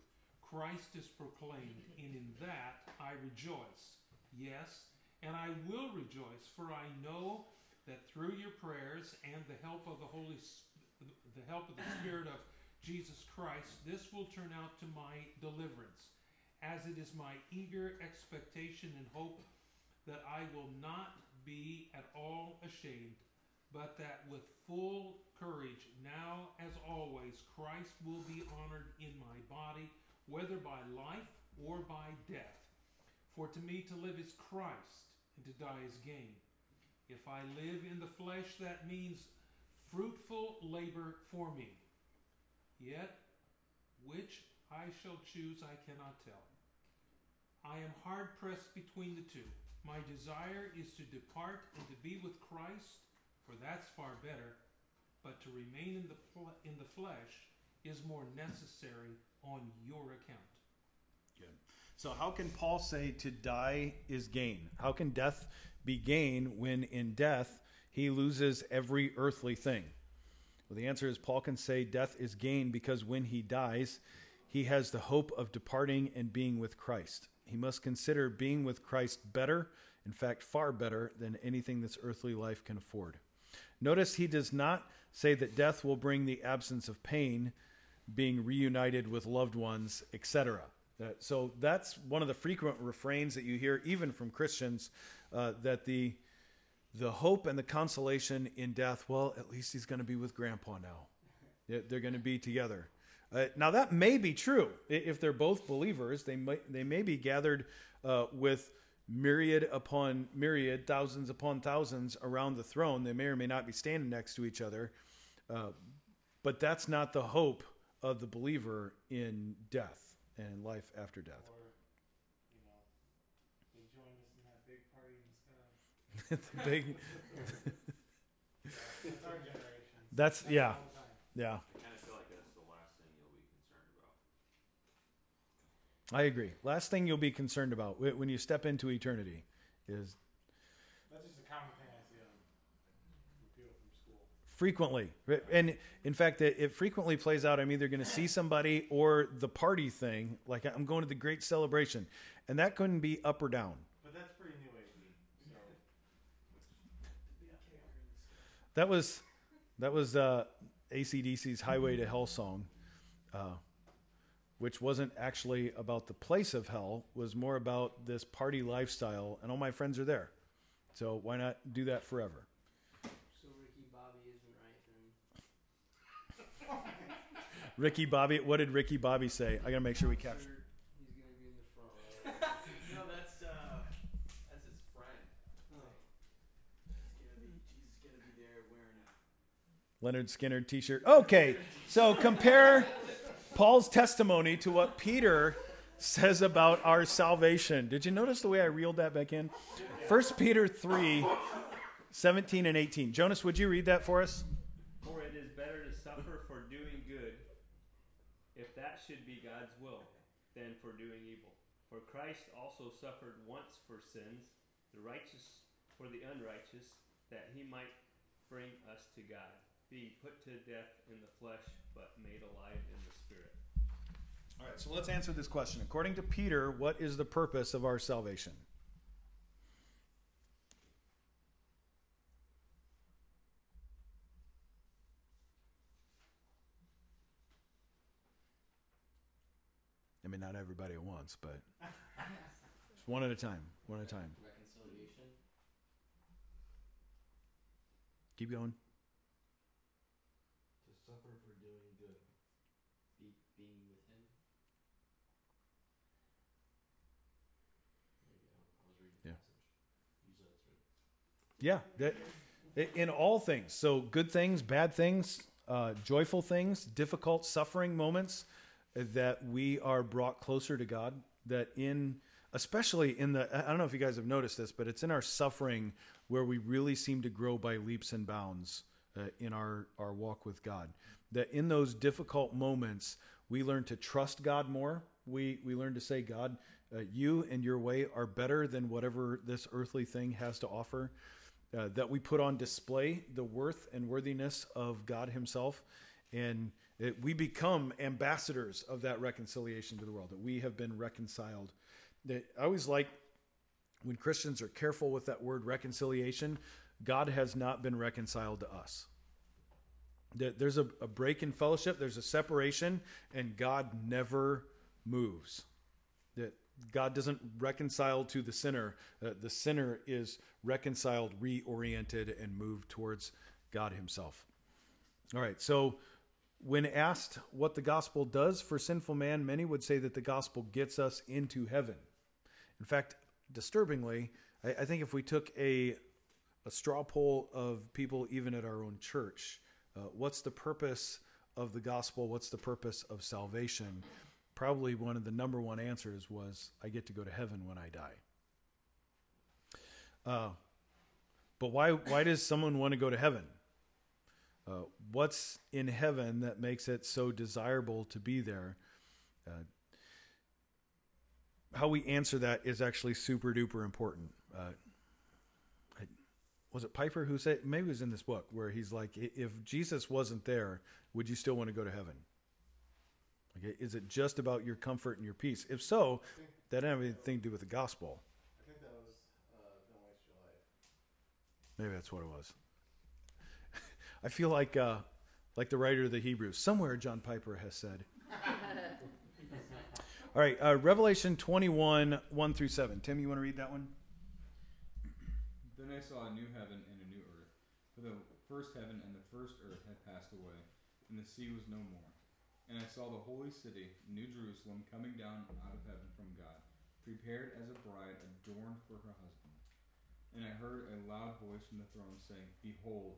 Christ is proclaimed, and in that I rejoice. Yes, and I will rejoice, for I know that through your prayers and the help of the Holy the help of the Spirit of Jesus Christ, this will turn out to my deliverance, as it is my eager expectation and hope that I will not be at all ashamed, but that with full courage, now as always, Christ will be honored in my body, whether by life or by death. For to me to live is Christ, and to die is gain. If I live in the flesh, that means fruitful labor for me. Yet, which I shall choose, I cannot tell. I am hard pressed between the two. My desire is to depart and to be with Christ, for that's far better. But to remain in the in the flesh is more necessary on your account. Good. So, how can Paul say to die is gain? How can death be gain when in death he loses every earthly thing? Well, the answer is Paul can say death is gain because when he dies, he has the hope of departing and being with Christ. He must consider being with Christ better, in fact, far better than anything this earthly life can afford. Notice he does not say that death will bring the absence of pain, being reunited with loved ones, etc. So that's one of the frequent refrains that you hear, even from Christians, uh, that the the hope and the consolation in death. Well, at least he's going to be with Grandpa now. They're, going to be together. Uh, now that may be true if they're both believers. They might they may be gathered uh, with myriad upon myriad, thousands upon thousands around the throne. They may or may not be standing next to each other, uh, but that's not the hope of the believer in death and life after death. Or, you know, they joined us in that big party in the sky. the big. That's our generation. That's yeah, all the time. yeah. I kind of feel like that's the last thing you'll be concerned about. I agree. Last thing you'll be concerned about when you step into eternity is That's just a common thing I see on with people from school. Frequently, and in fact, it, it frequently plays out. I'm either going to see somebody or the party thing. Like I'm going to the great celebration, and that couldn't be up or down. But that's pretty new agey. So That was that was uh, AC/DC's "Highway to Hell" song, uh, which wasn't actually about the place of hell. Was more about this party lifestyle, and all my friends are there. So why not do that forever? So Ricky Bobby isn't right then. Ricky Bobby, what did Ricky Bobby say? I gotta make sure we capture. He's gonna be in the front row. no, that's uh, that's his friend. He's gonna be, he's gonna be there wearing a Lynyrd Skynyrd T-shirt. Okay, so compare Paul's testimony to what Peter says about our salvation. Did you notice the way I reeled that back in? First Peter 3, 17 and 18. Jonas, would you read that for us? For it is better to suffer for doing good, if that should be God's will, than for doing evil. For Christ also suffered once for sins, the righteous for the unrighteous, that he might bring us to God, being put to death in the flesh, but made alive in the spirit. All right, so let's answer this question. According to Peter, what is the purpose of our salvation? I mean, not once, but one at a time. One at a time. Reconciliation. Keep going. To suffer for doing good. Be, being with him. Maybe I, I was reading Yeah. the passage. You said it's right. Yeah, that in all things. So good things, bad things, uh, joyful things, difficult suffering moments, that we are brought closer to God. That in, especially in the, I don't know if you guys have noticed this, but it's in our suffering where we really seem to grow by leaps and bounds uh, in our our walk with God. That in those difficult moments, we learn to trust God more. We we learn to say, God, uh, you and your way are better than whatever this earthly thing has to offer uh, that we put on display the worth and worthiness of God Himself, and it, we become ambassadors of that reconciliation to the world. That we have been reconciled. That I always like when Christians are careful with that word reconciliation. God has not been reconciled to us. That there's a, a break in fellowship. There's a separation, and God never moves. That God doesn't reconcile to the sinner. Uh, the sinner is reconciled, reoriented, and moved towards God Himself. All right, so when asked what the gospel does for sinful man, many would say that the gospel gets us into heaven. In fact, disturbingly, I, I think if we took a, a straw poll of people, even at our own church, uh, what's the purpose of the gospel? What's the purpose of salvation? Probably one of the number one answers was, I get to go to heaven when I die. Uh, but why, why does someone want to go to heaven? Uh, what's in heaven that makes it so desirable to be there? Uh, how we answer that is actually super duper important. Uh, I, was it Piper who said, maybe it was in this book, where he's like, if Jesus wasn't there, would you still want to go to heaven? Okay, is it just about your comfort and your peace? If so, that doesn't have anything to do with the gospel. I think that was uh, Don't Waste Your Life. Maybe that's what it was. I feel like uh, like the writer of the Hebrews. Somewhere John Piper has said. All right, uh, Revelation 21, 1 through 7. Tim, you want to read that one? Then I saw a new heaven and a new earth, for the first heaven and the first earth had passed away, and the sea was no more. And I saw the holy city, New Jerusalem, coming down out of heaven from God, prepared as a bride adorned for her husband. And I heard a loud voice from the throne saying, Behold,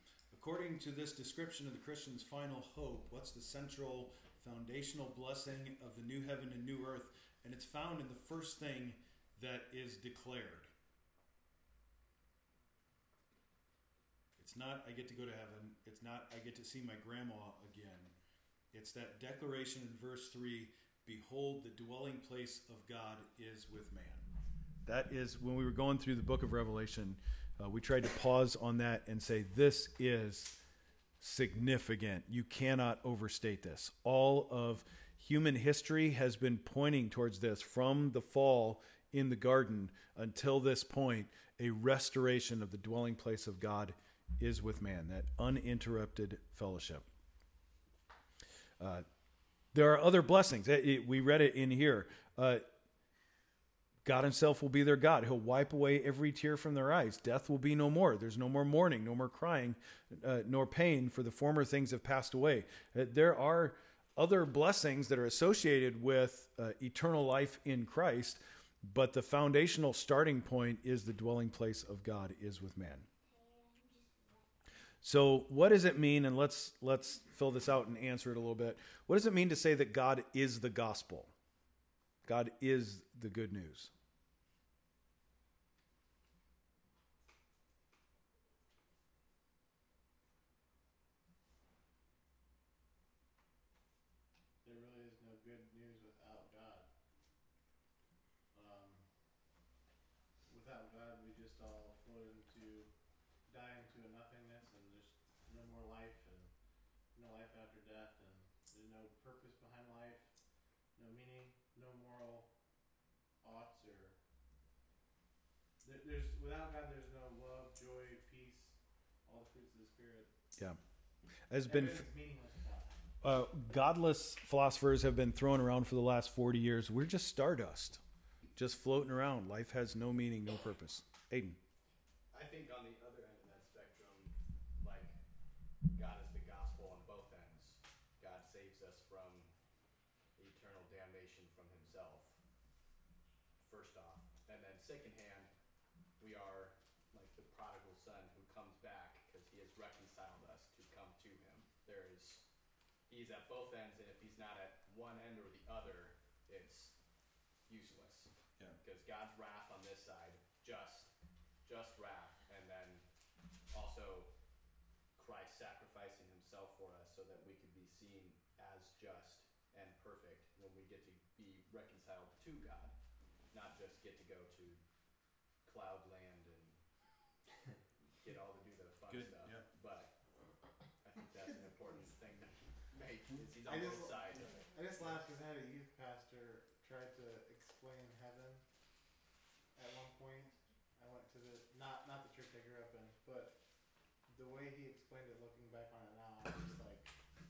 according to this description of the Christian's final hope, what's the central foundational blessing of the new heaven and new earth? And it's found in the first thing that is declared. It's not, I get to go to heaven. It's not, I get to see my grandma again. It's that declaration in verse 3 Behold, the dwelling place of God is with man. That is when we were going through the book of Revelation, uh, we tried to pause on that and say, This is significant. You cannot overstate this. All of human history has been pointing towards this from the fall in the garden until this point. A restoration of the dwelling place of God is with man, that uninterrupted fellowship. Uh, there are other blessings. It- it- we read it in here. Uh, God Himself will be their God. He'll wipe away every tear from their eyes. Death will be no more. There's no more mourning, no more crying, uh, nor pain, for the former things have passed away. Uh, there are other blessings that are associated with uh, eternal life in Christ, but the foundational starting point is the dwelling place of God is with man. So, what does it mean? And let's let's fill this out and answer it a little bit. What does it mean to say that God is the gospel? God is the good news. There really is no good news without God. Um, without God, we just all float into, die into a nothingness, and there's no more life, and no life after death, and there's no purpose behind life, no meaning, no moral oughts, or there, there's without God, there's no love, joy, peace, all the fruits of the spirit. Yeah. Has been Everything's meaningless without. uh, godless philosophers have been thrown around for the last 40 years. We're just stardust, just floating around. Life has no meaning, no purpose. Aiden. I think on the other end of that spectrum, like God is the gospel on both ends. God saves us from eternal damnation from Himself. First off, and then second hand, we are like the prodigal son who comes back because He has reconciled us to come to Him. There is He's at both ends, and if He's not at one end or the other, it's useless. Yeah. Because God's wrath on this side, just just wrath, and then also Christ sacrificing himself for us so that we could be seen as just and perfect when we get to be reconciled to God, not just get to go to cloud land and get all to do the fun Good, stuff. yeah. But I think that's an important thing to make. Is he's on I both just, sides. I just laughed because I had a youth pastor try to explain heaven at one point. I went to the not not the I grew up in, but the way he explained it, looking back on it now, I'm just like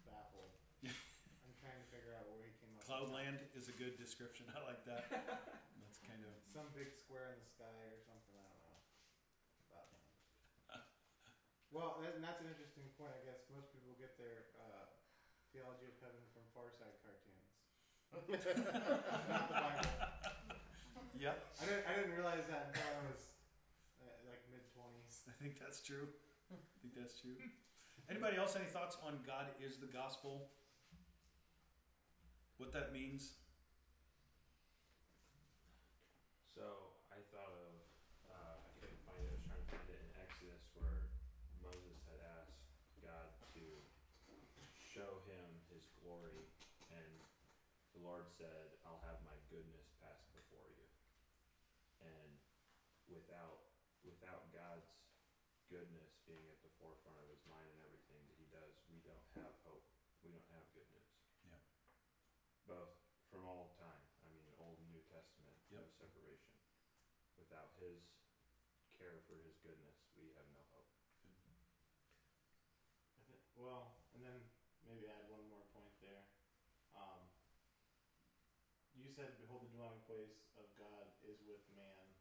baffled. I'm trying to figure out where he came up. Cloudland is a good description. I like that. That's kind of. Some big square in the sky or something. I don't know. But, well, that, and that's an interesting point. I guess most people get their uh, theology of heaven from Far Side cartoons. Not the Bible. Yep. I didn't, I didn't realize that until I was uh, like mid twenties. I think that's true. Hmm. I think that's true. Anybody else any thoughts on God is the gospel? What that means? So I thought of, uh, I couldn't find it. I was trying to find it in Exodus where Moses had asked God to show him his glory, and the Lord said, "I'll have my goodness pass before you." And without without God's goodness being at the forefront of His mind and everything that He does, we don't have hope. We don't have good news. Yeah. Both from all time. I mean, Old and New Testament, no Yep. separation. Without His care for His goodness, we have no hope. I think, well, and then maybe add one more point there. Um, you said, "Behold, the dwelling place of God is with man,"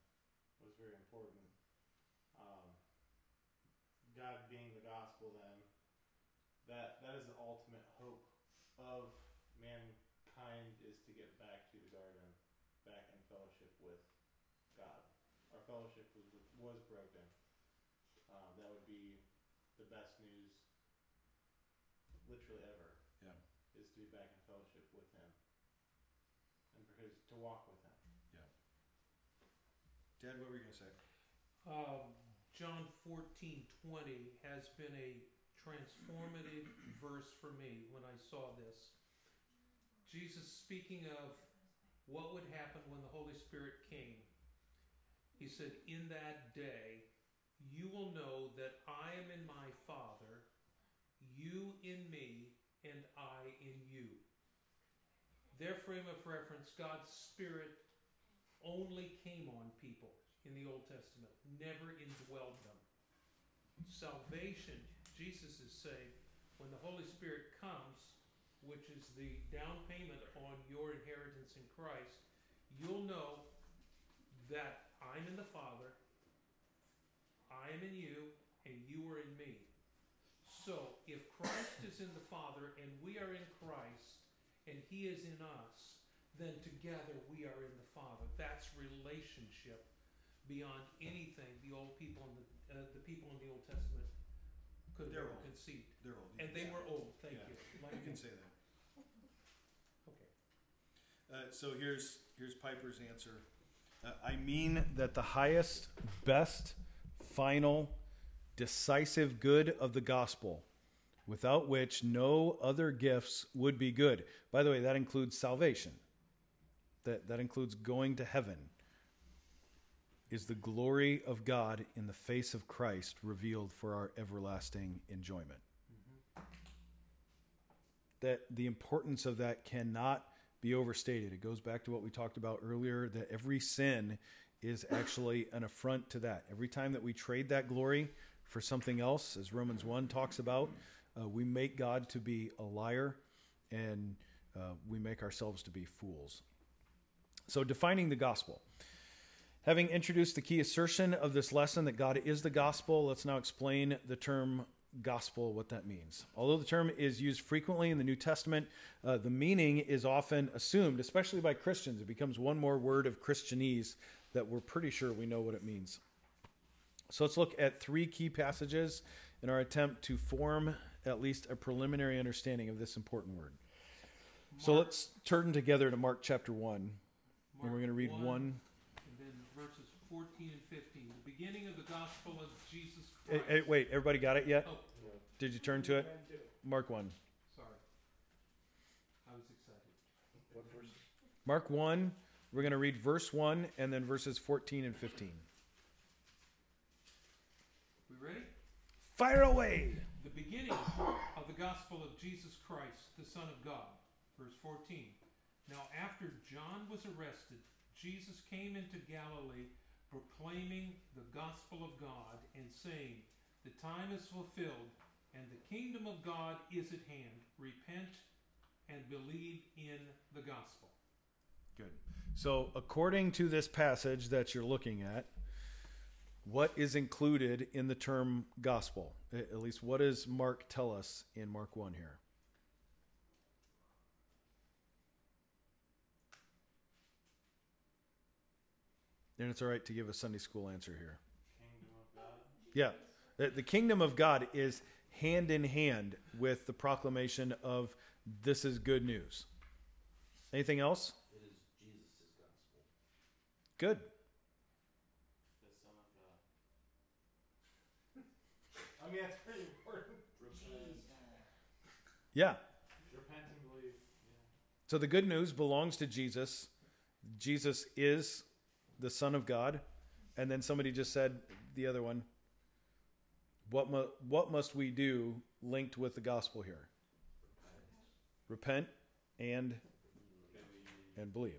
was very important. Um, God being the gospel, then that that is the ultimate hope of mankind is to get back to the garden, back in fellowship with God. Our fellowship was was broken. Um, that would be the best news literally ever. Yeah. Is to be back in fellowship with him. And for his to walk with him. Dad, what were you going to say? Um, John fourteen twenty has been a transformative verse for me when I saw this. Jesus speaking of what would happen when the Holy Spirit came. He said, In that day, you will know that I am in my Father, you in me, and I in you. Their frame of reference, God's Spirit only came on people in the Old Testament, never indwelled them. Salvation, Jesus is saying, when the Holy Spirit comes, which is the down payment on your inheritance in Christ, you'll know that I'm in the Father, I am in you, and you are in me. So, if Christ is in the Father and we are in Christ and He is in us, then together we are in the Father. That's relationship beyond anything the old people in the uh, the people in the Old Testament could They're old. conceived. They're old. You And they were old, thank Yeah. you. You can say that. Okay. Uh, so here's here's Piper's answer. Uh, I mean that the highest, best, final, decisive good of the gospel, without which no other gifts would be good. By the way, that includes salvation. That that includes going to heaven. Is the glory of God in the face of Christ revealed for our everlasting enjoyment. That the importance of that cannot be overstated. It goes back to what we talked about earlier that every sin is actually an affront to that. Every time that we trade that glory for something else, as Romans 1 talks about, uh, we make God to be a liar and uh, we make ourselves to be fools. So, defining the gospel. Having introduced the key assertion of this lesson that God is the gospel, let's now explain the term gospel, what that means. Although the term is used frequently in the New Testament, uh, the meaning is often assumed, especially by Christians. It becomes one more word of Christianese that we're pretty sure we know what it means. So let's look at three key passages in our attempt to form at least a preliminary understanding of this important word. So let's turn together to Mark chapter 1, and we're going to read 1 and then verses 14 and 15. The beginning of the gospel of Jesus Christ. hey, wait, everybody got it yet? Oh, Did you turn to it? Mark 1. sorry. I was excited. What verse? Mark 1, we're going to read verse 1 and then verses 14 and 15. We ready? Fire away! The beginning of the gospel of Jesus Christ, the Son of God. Verse 14. Now, after John was arrested, Jesus came into Galilee proclaiming the gospel of God and saying, The time is fulfilled and the kingdom of God is at hand. Repent and believe in the gospel. Good. So, according to this passage that you're looking at, what is included in the term gospel? At least, what does Mark tell us in Mark 1 here? And it's all right to give a Sunday school answer here. Kingdom of God. Yeah. The, the kingdom of God is hand in hand with the proclamation of this is good news. Anything else? It is Jesus' gospel. Good. The Son of God. I mean, that's pretty important. Yeah. Repent and believe. Yeah. So the good news belongs to Jesus. Jesus is the Son of God. And then somebody just said the other one. What, mu- what must we do linked with the gospel here? Repent and and believe.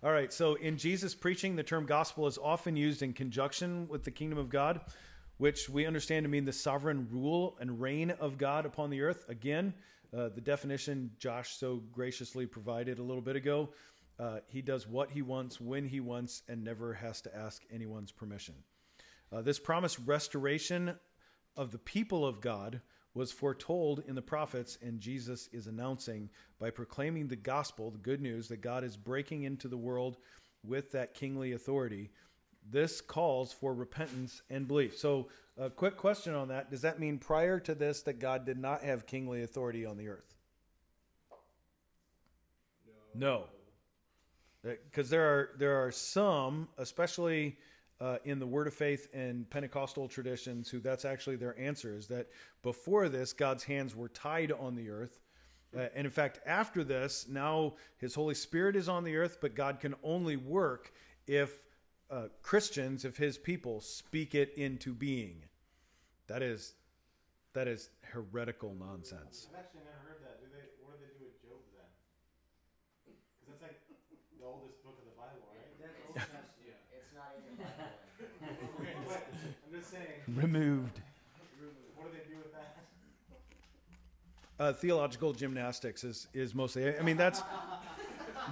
All right, so in Jesus' preaching, the term gospel is often used in conjunction with the kingdom of God, which we understand to mean the sovereign rule and reign of God upon the earth. Again, uh, the definition Josh so graciously provided a little bit ago. Uh, he does what he wants, when he wants, and never has to ask anyone's permission. Uh, this promised restoration of the people of God was foretold in the prophets, and Jesus is announcing by proclaiming the gospel, the good news that God is breaking into the world with that kingly authority. This calls for repentance and belief. So, a quick question on that Does that mean prior to this that God did not have kingly authority on the earth? No. Because there are there are some, especially uh, in the Word of Faith and Pentecostal traditions, who that's actually their answer is that before this, God's hands were tied on the earth. Uh, and in fact, after this, now His Holy Spirit is on the earth, but God can only work if uh, Christians, of His people, speak it into being. That is that is heretical nonsense. I've actually never heard that. Do they? What do they do with Job then? Because that's like the oldest book of the Bible, right? That's Old Testament. It's not in your Bible. okay, but I'm just saying. Removed. What do they do with that? uh, theological gymnastics is is mostly. I mean, that's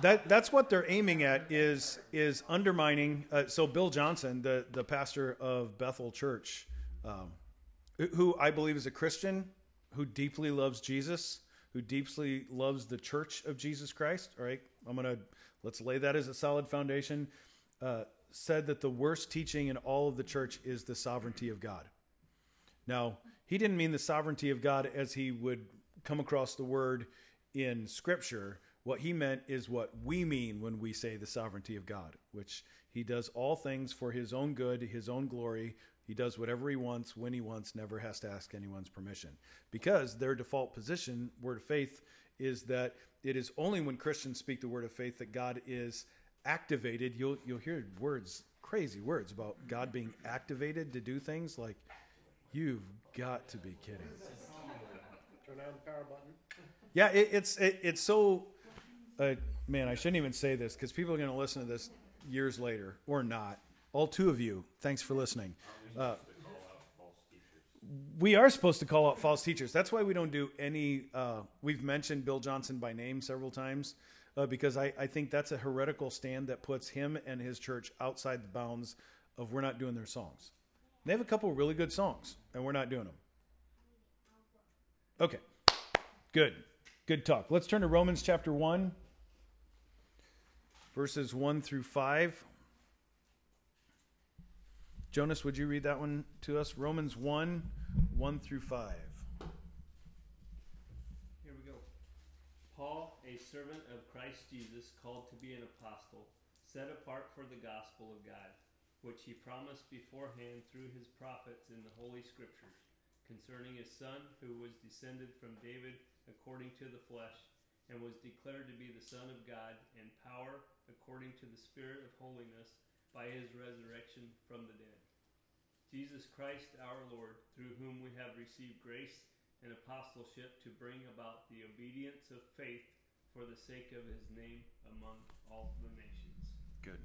that that's what they're aiming at is is undermining. Uh, so Bill Johnson, the the pastor of Bethel Church, um, who- I believe is a Christian, who deeply loves Jesus, who deeply loves the church of Jesus Christ, all right, I'm to let's lay that as a solid foundation, uh, said that the worst teaching in all of the church is the sovereignty of God. Now, he didn't mean the sovereignty of God as he would come across the word in Scripture. What he meant is what we mean when we say the sovereignty of God, which he does all things for his own good, his own glory. He does whatever he wants, when he wants, never has to ask anyone's permission. Because their default position, word of faith, is that it is only when Christians speak the word of faith that God is activated. You'll you'll hear words, crazy words about God being activated to do things like you've got to be kidding. Turn on the power button. Yeah, it, it's it, it's so. Uh, man, I shouldn't even say this because people are going to listen to this years later or not. All two of you, thanks for listening. Uh, we are supposed to call out false teachers. That's why we don't do any. Uh, we've mentioned Bill Johnson by name several times uh, because I, I think that's a heretical stand that puts him and his church outside the bounds of we're not doing their songs. They have a couple really good songs, and we're not doing them. Okay, good. Good talk. Let's turn to Romans chapter 1, verses 1 through 5. Jonas, would you read that one to us? Romans 1, 1 through 5. Here we go. Paul, a servant of Christ Jesus, called to be an apostle, set apart for the gospel of God, which he promised beforehand through his prophets in the Holy Scriptures, concerning his Son, who was descended from David according to the flesh, and was declared to be the Son of God in power according to the Spirit of holiness by his resurrection from the dead. Jesus Christ our Lord, through whom we have received grace and apostleship to bring about the obedience of faith for the sake of his name among all the nations. Good.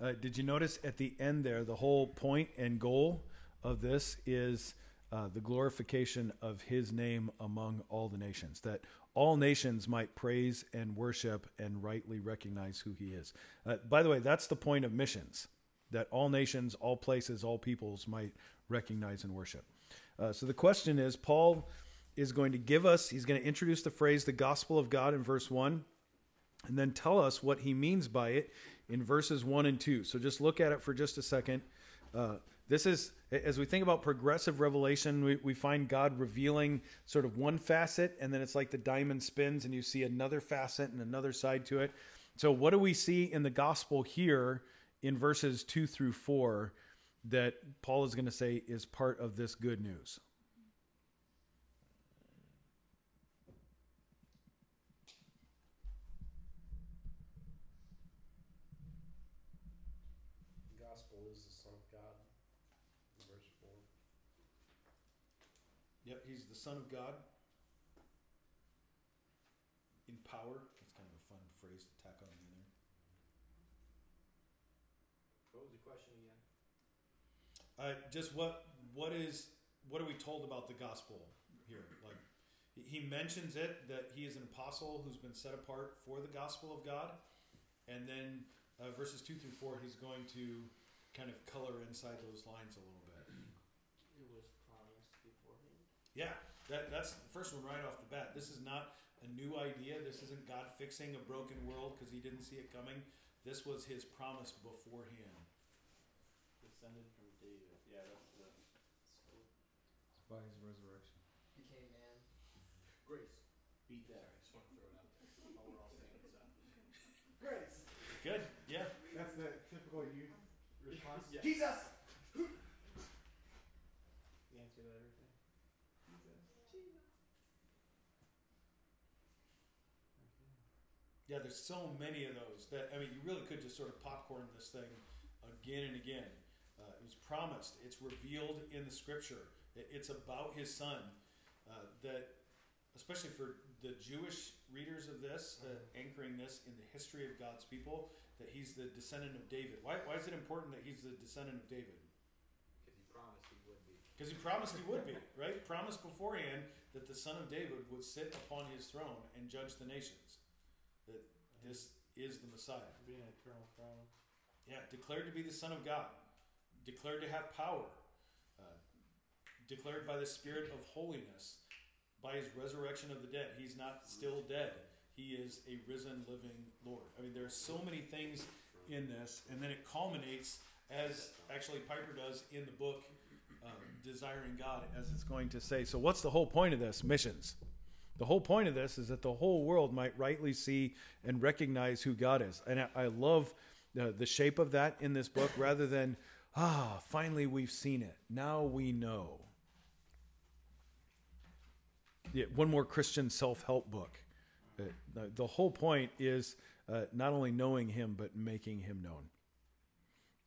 Uh, did you notice at the end there, the whole point and goal of this is uh, the glorification of his name among all the nations, that all nations might praise and worship and rightly recognize who he is. Uh, by the way, that's the point of missions, that all nations, all places, all peoples might recognize and worship. Uh, so the question is Paul is going to give us, he's going to introduce the phrase the gospel of God in verse 1, and then tell us what he means by it in verses 1 and 2. So just look at it for just a second. Uh, this is, as we think about progressive revelation, we, we find God revealing sort of one facet, and then it's like the diamond spins, and you see another facet and another side to it. So, what do we see in the gospel here in verses 2 through 4 that Paul is going to say is part of this good news? The gospel is the Son of God. in Verse 4. Yep, he's the Son of God in power. That's kind of a fun phrase to tack on in there. What was the question again? Uh, just what what is what are we told about the gospel here? Like he- he mentions it that he is an apostle who's been set apart for the gospel of God, and then uh, verses two through four, he's going to kind of color inside those lines a little bit. It was promised beforehand. Yeah, that, that's the first one right off the bat. This is not a new idea. This isn't God fixing a broken world because he didn't see it coming. This was his promise beforehand. Descended from David. Yeah, that's the. So by his resurrection. became man. Grace. Beat that. Sorry, I just want to throw it out there while we're all saying this out. Grace. Good, yeah. That's the typical youth response. Yeah. Jesus. The answer to everything. Yeah, there's so many of those that I mean, you really could just sort of popcorn this thing again and again. Uh, it was promised. It's revealed in the Scripture. It, it's about His Son. Uh, that, especially for the Jewish readers of this, uh, anchoring this in the history of God's people, that He's the descendant of David. Why, why is it important that He's the descendant of David? Because he promised he would be. Because He promised He would be, right? Promised beforehand that the Son of David would sit upon His throne and judge the nations. That this is the Messiah. Being an eternal throne. Yeah, declared to be the Son of God, declared to have power, uh, declared by the Spirit of holiness, by his resurrection of the dead. He's not still dead. He is a risen, living Lord. I mean, there are so many things in this, and then it culminates as actually Piper does in the book, uh, Desiring God, as it's going to say. So, what's the whole point of this? Missions. The whole point of this is that the whole world might rightly see and recognize who God is. And I, I love the, shape of that in this book rather than, ah, finally we've seen it. Now we know. Yeah, one more Christian self help book. Uh, the, the whole point is uh, not only knowing Him, but making Him known.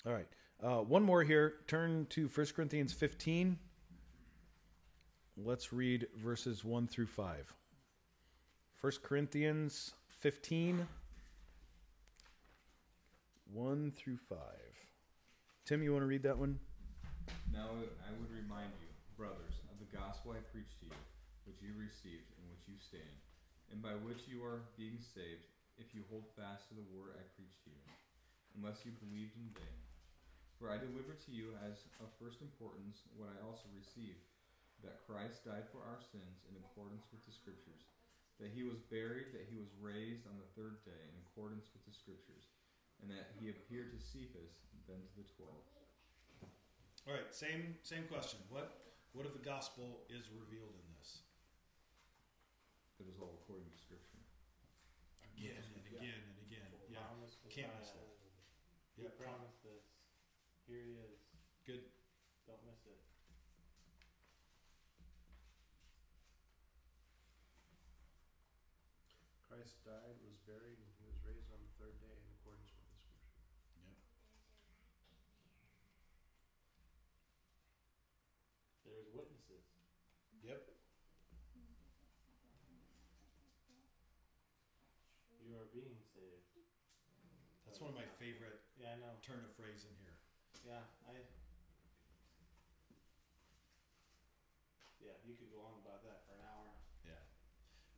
All right. Uh, one more here. Turn to 1 Corinthians 15. Let's read verses 1 through 5. 1 Corinthians 15, 1 through 5. Tim, you want to read that one? Now I would remind you, brothers, of the gospel I preached to you, which you received, in which you stand, and by which you are being saved, if you hold fast to the word I preached to you, unless you believed in vain. For I delivered to you as of first importance what I also received that Christ died for our sins in accordance with the Scriptures, that he was buried, that he was raised on the third day in accordance with the Scriptures, and that he appeared to Cephas, then to the twelve. All right, same same question. What what of the gospel is revealed in this? It was all according to Scripture. Again and again and again. Yeah, Promised can't miss Messiah. that. He Yep. promised this. Here he is. Good. Don't miss it. Christ died, was buried, and he was raised on the third day in accordance with the scripture. There's witnesses. Yep. You are being saved. That's one of my favorite Yeah, I know. turn of phrase in here. Yeah, I. Yeah, you could go on about that for an hour. Yeah,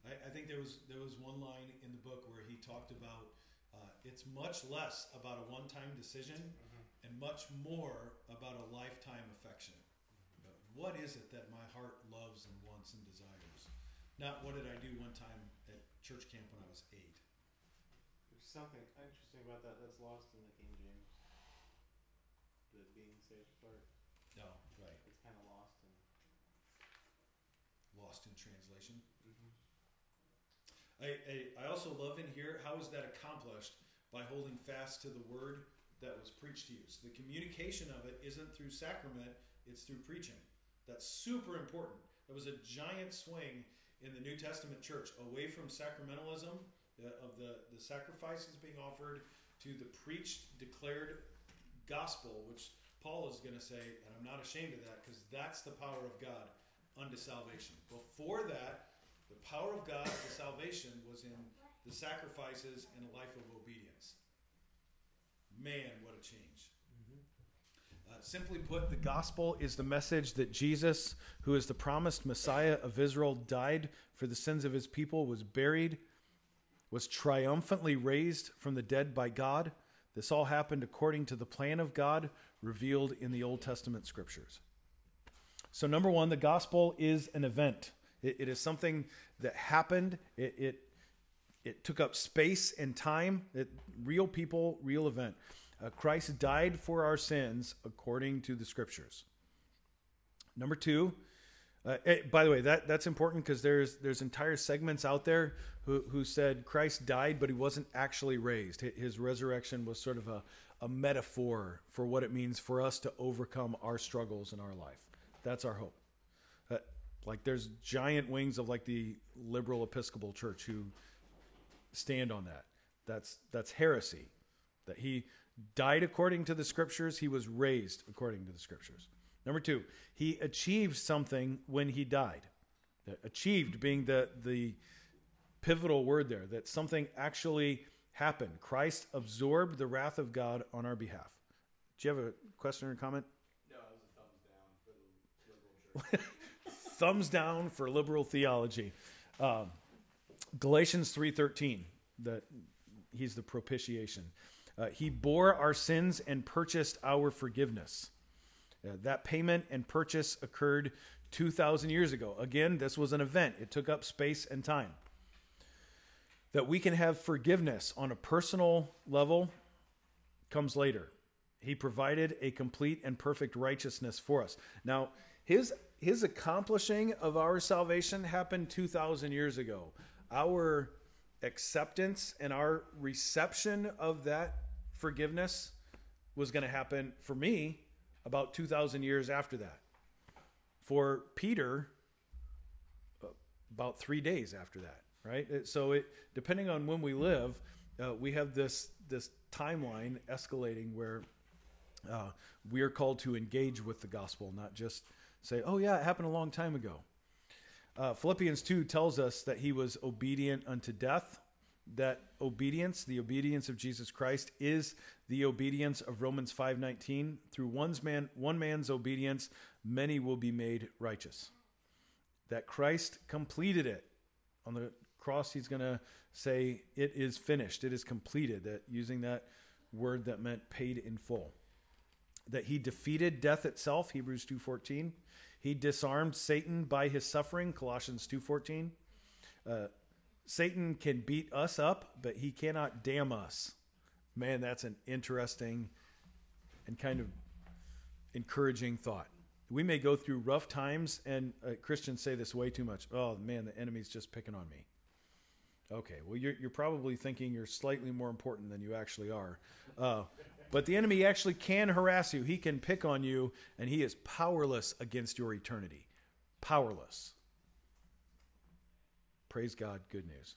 I, I think there was there was one line in the book where he talked about uh, it's much less about a one-time decision and much more about a lifetime affection. Uh, What is it that my heart loves and wants and desires? Not what did I do one time at church camp when I was eight. There's something interesting about that that's lost in the King James. The being saved part. No, right. It's kind of lost in. Lost in translation. Mm-hmm. I, I, I also love in here how is that accomplished by holding fast to the word that was preached to you. So the communication of it isn't through sacrament, it's through preaching. That's super important. There was a giant swing in the New Testament church away from sacramentalism uh, of the, the sacrifices being offered to the preached, declared gospel, which Paul is going to say, and I'm not ashamed of that because that's the power of God unto salvation. Before that, the power of God to salvation was in the sacrifices and a life of obedience. Man, what a change. Uh, simply put, the gospel is the message that Jesus, who is the promised Messiah of Israel, died for the sins of his people, was buried, was triumphantly raised from the dead by God. This all happened according to the plan of God revealed in the Old Testament scriptures. So, number one, the gospel is an event. It, it is something that happened. It, it it took up space and time. It, real people, real event. Uh, Christ died for our sins according to the scriptures. Number two, uh, eh, by the way, that that's important because there's there's entire segments out there who who said Christ died, but he wasn't actually raised. His resurrection was sort of a a metaphor for what it means for us to overcome our struggles in our life. That's our hope. Like there's giant wings of like the liberal Episcopal Church who stand on that. That's that's heresy. That he died according to the scriptures, he was raised according to the scriptures. Number 2, he achieved something when he died. Achieved being the the pivotal word there that something actually happened. Christ absorbed the wrath of God on our behalf. Do you have a question or comment? No, it was a thumbs down for the liberal church. thumbs down for liberal theology. Um, Galatians three thirteen that he's the propitiation. Uh, he bore our sins and purchased our forgiveness. Uh, that payment and purchase occurred 2,000 years ago. Again, this was an event, it took up space and time. That we can have forgiveness on a personal level comes later. He provided a complete and perfect righteousness for us. Now, his his accomplishing of our salvation happened 2000 years ago. Our acceptance and our reception of that forgiveness was going to happen for me about 2000 years after that. For Peter about 3 days after that, right? So it depending on when we live, uh, we have this this timeline escalating where uh, we are called to engage with the gospel, not just say, "Oh yeah, it happened a long time ago." Uh, Philippians two tells us that he was obedient unto death. That obedience, the obedience of Jesus Christ, is the obedience of Romans five nineteen. Through one's man, one man's obedience, many will be made righteous. That Christ completed it on the cross. He's going to say, "It is finished. It is completed." That using that word that meant paid in full that he defeated death itself hebrews 2.14 he disarmed satan by his suffering colossians 2.14 uh, satan can beat us up but he cannot damn us. Man that's an interesting and kind of encouraging thought. We may go through rough times and uh, christians say this way too much oh man the enemy's just picking on me. Okay well you're, you're probably thinking you're slightly more important than you actually are. Uh, but the enemy actually can harass you. He can pick on you, and he is powerless against your eternity. Powerless. Praise God. Good news.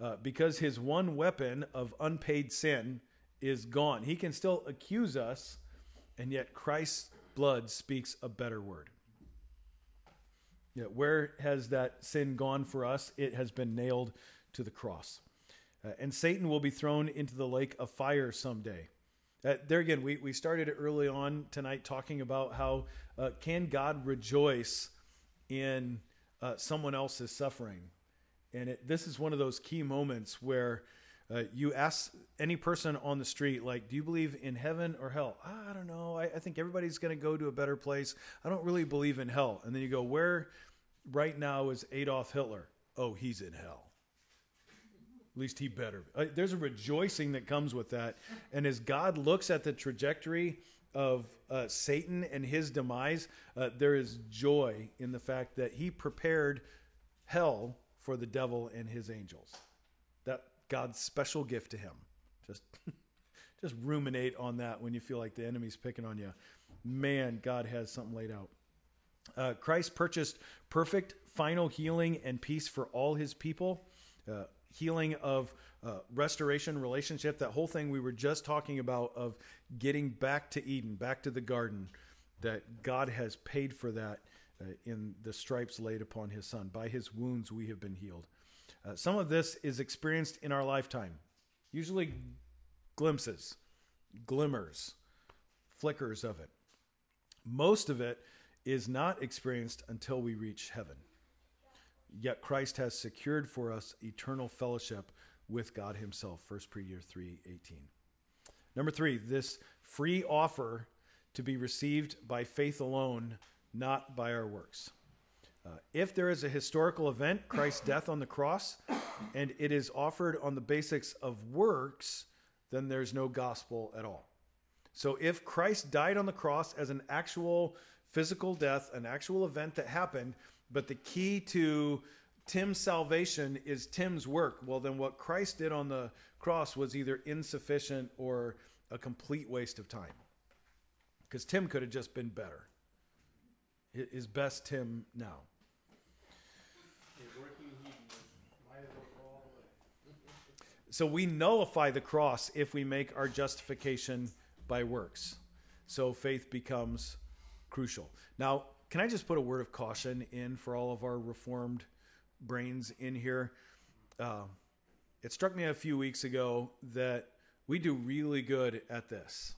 Uh, because his one weapon of unpaid sin is gone. He can still accuse us, and yet Christ's blood speaks a better word. Yeah, where has that sin gone for us? It has been nailed to the cross. Uh, and Satan will be thrown into the lake of fire someday. Uh, there again, we, we started early on tonight talking about how uh, can God rejoice in uh, someone else's suffering? And it, this is one of those key moments where uh, you ask any person on the street, like, do you believe in heaven or hell? I don't know. I, I think everybody's going to go to a better place. I don't really believe in hell. And then you go, where right now is Adolf Hitler? Oh, he's in hell. At least he better. Uh, There's a rejoicing that comes with that. And as God looks at the trajectory of uh, Satan and his demise, uh, there is joy in the fact that he prepared hell for the devil and his angels. That God's special gift to him. Just, just ruminate on that when you feel like the enemy's picking on you. Man, God has something laid out. Uh, Christ purchased perfect final healing and peace for all his people. Uh, healing of uh, restoration, relationship, that whole thing we were just talking about of getting back to Eden, back to the garden, that God has paid for that uh, in the stripes laid upon his son. By his wounds we have been healed. Uh, some of this is experienced in our lifetime, usually glimpses, glimmers, flickers of it. Most of it is not experienced until we reach heaven. Yet Christ has secured for us eternal fellowship with God himself. 1 Peter 3:18. Number 3, this free offer to be received by faith alone, not by our works. Uh, if there is a historical event, Christ's death on the cross, and it is offered on the basics of works, then there's no gospel at all. So if Christ died on the cross as an actual physical death, an actual event that happened, but the key to Tim's salvation is Tim's work, well, then what Christ did on the cross was either insufficient or a complete waste of time. Because Tim could have just been better. His best Tim now. So we nullify the cross if we make our justification by works. So faith becomes crucial. Now, can I just put a word of caution in for all of our reformed brains in here? Uh, it struck me a few weeks ago that we do really good at this.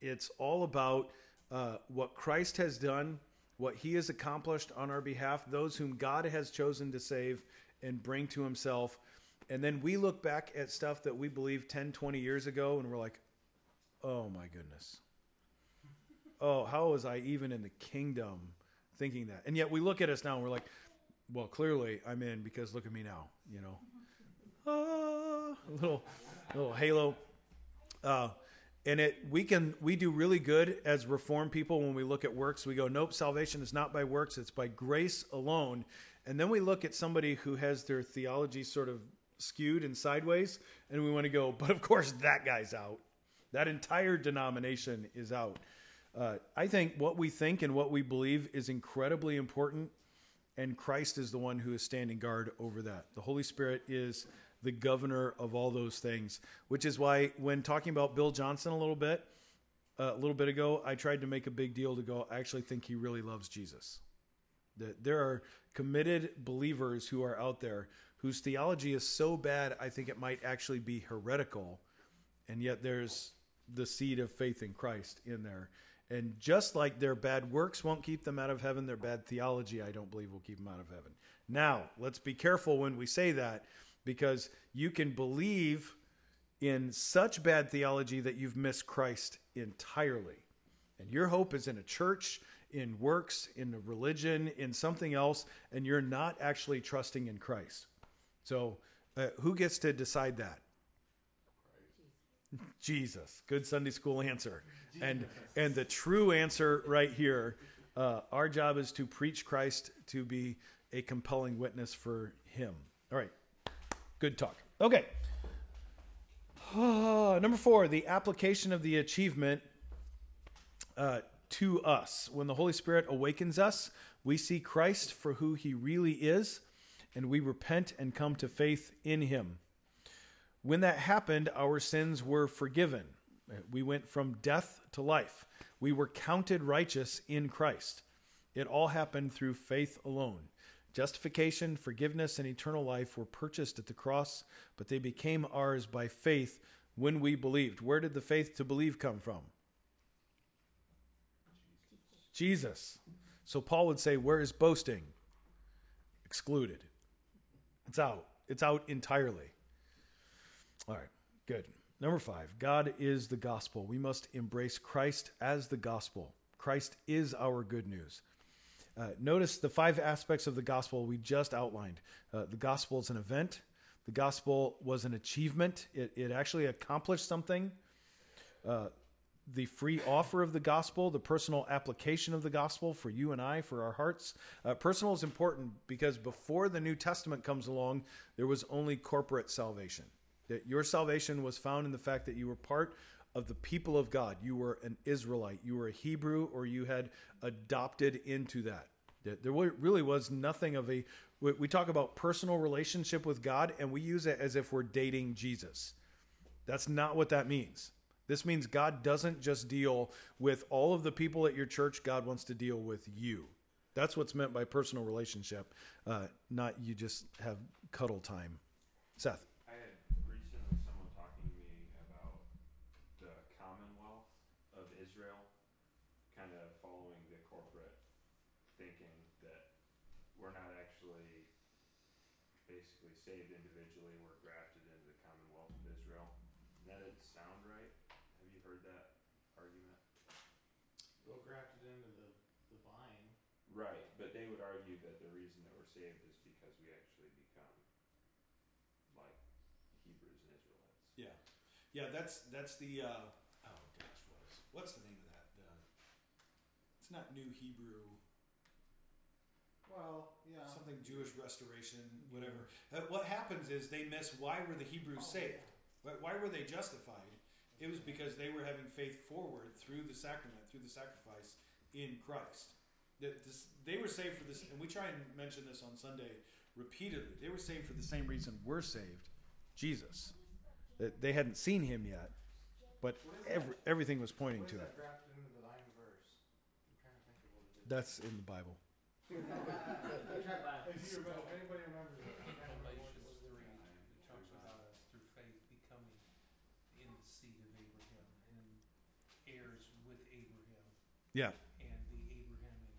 It's all about uh, what Christ has done, what he has accomplished on our behalf, those whom God has chosen to save and bring to himself. And then we look back at stuff that we believed 10, 20 years ago, and we're like, oh my goodness. Oh, how was I even in the kingdom thinking that. And yet we look at us now and we're like, well, clearly I'm in because look at me now, you know. Ah, a little, little halo. Uh, and it we can we do really good as reformed people when we look at works. We go, nope, salvation is not by works; it's by grace alone. And then we look at somebody who has their theology sort of skewed and sideways, and we want to go, but of course that guy's out. That entire denomination is out. Uh, I think what we think and what we believe is incredibly important, and Christ is the one who is standing guard over that. The Holy Spirit is the governor of all those things, which is why when talking about Bill Johnson a little bit, uh, a little bit ago, I tried to make a big deal to go, I actually think he really loves Jesus. That there are committed believers who are out there whose theology is so bad, I think it might actually be heretical, and yet there's the seed of faith in Christ in there. And just like their bad works won't keep them out of heaven, their bad theology, I don't believe, will keep them out of heaven. Now, let's be careful when we say that because you can believe in such bad theology that you've missed Christ entirely. And your hope is in a church, in works, in a religion, in something else, and you're not actually trusting in Christ. So, uh, who gets to decide that? Jesus. Good Sunday school answer. And and the true answer right here, uh, our job is to preach Christ to be a compelling witness for him. All right. Good talk. Okay. number four, the application of the achievement uh, to us. When the Holy Spirit awakens us, we see Christ for who he really is, and we repent and come to faith in him. When that happened, our sins were forgiven. We went from death to life. We were counted righteous in Christ. It all happened through faith alone. Justification, forgiveness, and eternal life were purchased at the cross, but they became ours by faith when we believed. Where did the faith to believe come from? Jesus. So Paul would say, Where is boasting? Excluded. It's out. It's out entirely. All right, good. Number five, God is the gospel. We must embrace Christ as the gospel. Christ is our good news. Uh, notice the five aspects of the gospel we just outlined. Uh, the gospel is an event, the gospel was an achievement, it, it actually accomplished something. Uh, the free offer of the gospel, the personal application of the gospel for you and I, for our hearts. Uh, personal is important because before the New Testament comes along, there was only corporate salvation. That your salvation was found in the fact that you were part of the people of God. You were an Israelite, you were a Hebrew, or you had adopted into that. There really was nothing of a. We talk about personal relationship with God, and we use it as if we're dating Jesus. That's not what that means. This means God doesn't just deal with all of the people at your church, God wants to deal with you. That's what's meant by personal relationship, uh, not you just have cuddle time. Seth. Saved individually, we're grafted into the Commonwealth of Israel. That doesn't sound right. Have you heard that argument? We're grafted into the, the vine. Right, but they would argue that the reason that we're saved is because we actually become like Hebrews and Israelites. Yeah, yeah. That's that's the uh, oh gosh, what is what's the name of that? The, it's not New Hebrew. Well, yeah. Something Jewish restoration, whatever. Uh, what happens is they miss why were the Hebrews saved? Why were they justified? It was because they were having faith forward through the sacrament, through the sacrifice in Christ. That this, they were saved for this, and we try and mention this on Sunday repeatedly. They were saved for the same reason we're saved Jesus. That they hadn't seen him yet, but every, everything was pointing to it. That's in the Bible if you remember, anybody remembers Galatians three, it talks about us through faith becoming in the seed of Abraham and heirs with Abraham. Yeah. And the Abrahamic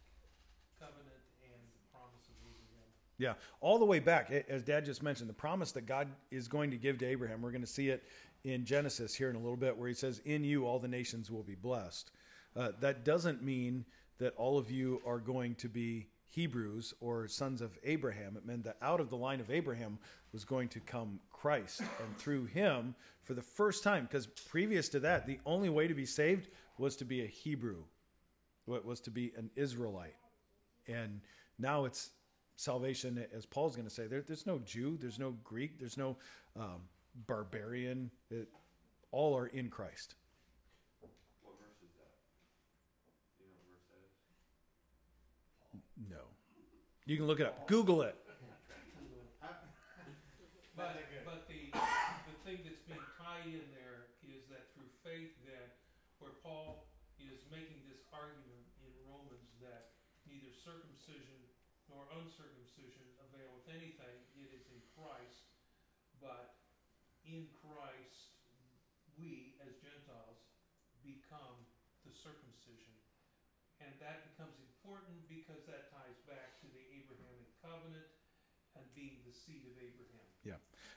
covenant and the promise of Abraham. Yeah, all the way back, as Dad just mentioned, the promise that God is going to give to Abraham. We're going to see it in Genesis here in a little bit, where He says, "In you all the nations will be blessed." Uh, that doesn't mean that all of you are going to be Hebrews or sons of Abraham. It meant that out of the line of Abraham was going to come Christ. And through him, for the first time, because previous to that, the only way to be saved was to be a Hebrew, what was to be an Israelite. And now it's salvation, as Paul's going to say. There, there's no Jew, there's no Greek, there's no um, barbarian. It, all are in Christ. What verse is that? Do you know what verse that is? No. You can look it up. Google it. But, but the, the thing that's being tied in there is that through faith then, where Paul is making this argument in Romans that neither circumcision nor uncircumcision availeth anything, it is in Christ, but in Christ we, as Gentiles, become the circumcision. And that becomes important because that ties back covenant and being the seed of Abraham. Yeah.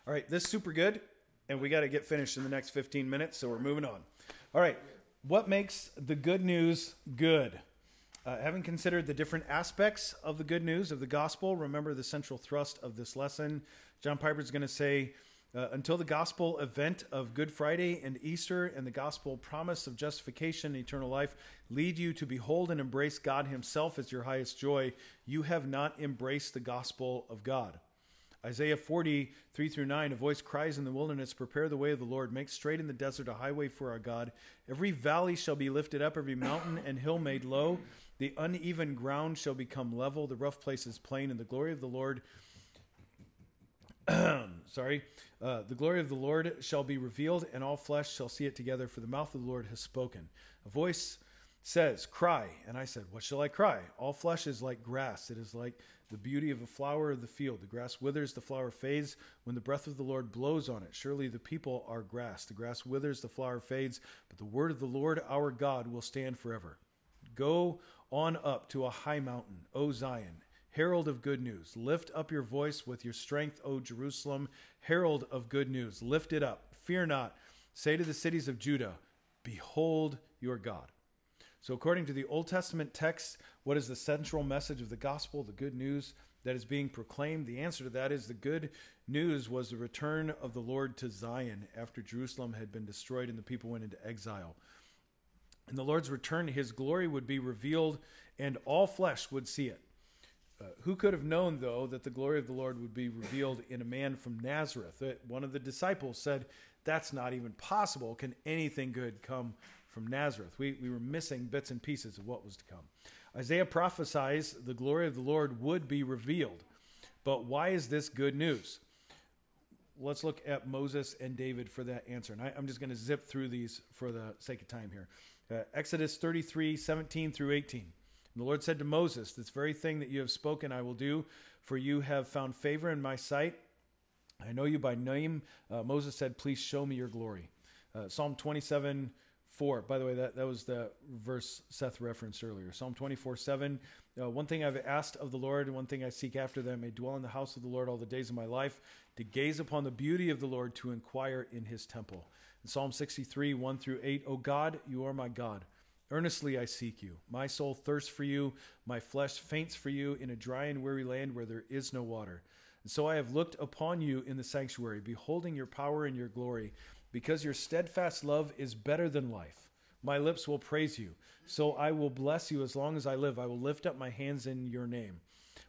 All right, this is super good, and we got to get finished in the next 15 minutes, so we're moving on. All right, what makes the good news good? Uh, having considered the different aspects of the good news of the gospel, remember the central thrust of this lesson. John Piper is going to say, uh, until the gospel event of Good Friday and Easter and the gospel promise of justification and eternal life lead you to behold and embrace God Himself as your highest joy, you have not embraced the gospel of God. Isaiah 40, 3 through 9, a voice cries in the wilderness, Prepare the way of the Lord, make straight in the desert a highway for our God. Every valley shall be lifted up, every mountain and hill made low. The uneven ground shall become level, the rough places plain, and the glory of the Lord. sorry, uh, the glory of the Lord shall be revealed, and all flesh shall see it together, for the mouth of the Lord has spoken. A voice says, Cry. And I said, What shall I cry? All flesh is like grass. It is like the beauty of a flower of the field. The grass withers, the flower fades when the breath of the Lord blows on it. Surely the people are grass. The grass withers, the flower fades, but the word of the Lord our God will stand forever. Go on up to a high mountain, O Zion, herald of good news. Lift up your voice with your strength, O Jerusalem, herald of good news. Lift it up. Fear not. Say to the cities of Judah, Behold your God. So, according to the Old Testament text, what is the central message of the gospel, the good news that is being proclaimed? The answer to that is the good news was the return of the Lord to Zion after Jerusalem had been destroyed and the people went into exile. In the Lord's return, his glory would be revealed and all flesh would see it. Uh, who could have known, though, that the glory of the Lord would be revealed in a man from Nazareth? One of the disciples said, That's not even possible. Can anything good come from Nazareth? We, we were missing bits and pieces of what was to come. Isaiah prophesies the glory of the Lord would be revealed. But why is this good news? Let's look at Moses and David for that answer. And I, am just going to zip through these for the sake of time here. Uh, Exodus 33, 17 through 18. And the Lord said to Moses, This very thing that you have spoken I will do, for you have found favor in my sight. I know you by name. Uh, Moses said, Please show me your glory. Uh, Psalm 27, 4. By the way, that, that was the verse Seth referenced earlier. Psalm 24, 7. Uh, one thing I've asked of the Lord, and one thing I seek after, that I may dwell in the house of the Lord all the days of my life, to gaze upon the beauty of the Lord, to inquire in his temple. Psalm 63, 1 through 8. O God, you are my God. Earnestly I seek you. My soul thirsts for you. My flesh faints for you in a dry and weary land where there is no water. And so I have looked upon you in the sanctuary, beholding your power and your glory because your steadfast love is better than life. My lips will praise you. So I will bless you as long as I live. I will lift up my hands in your name.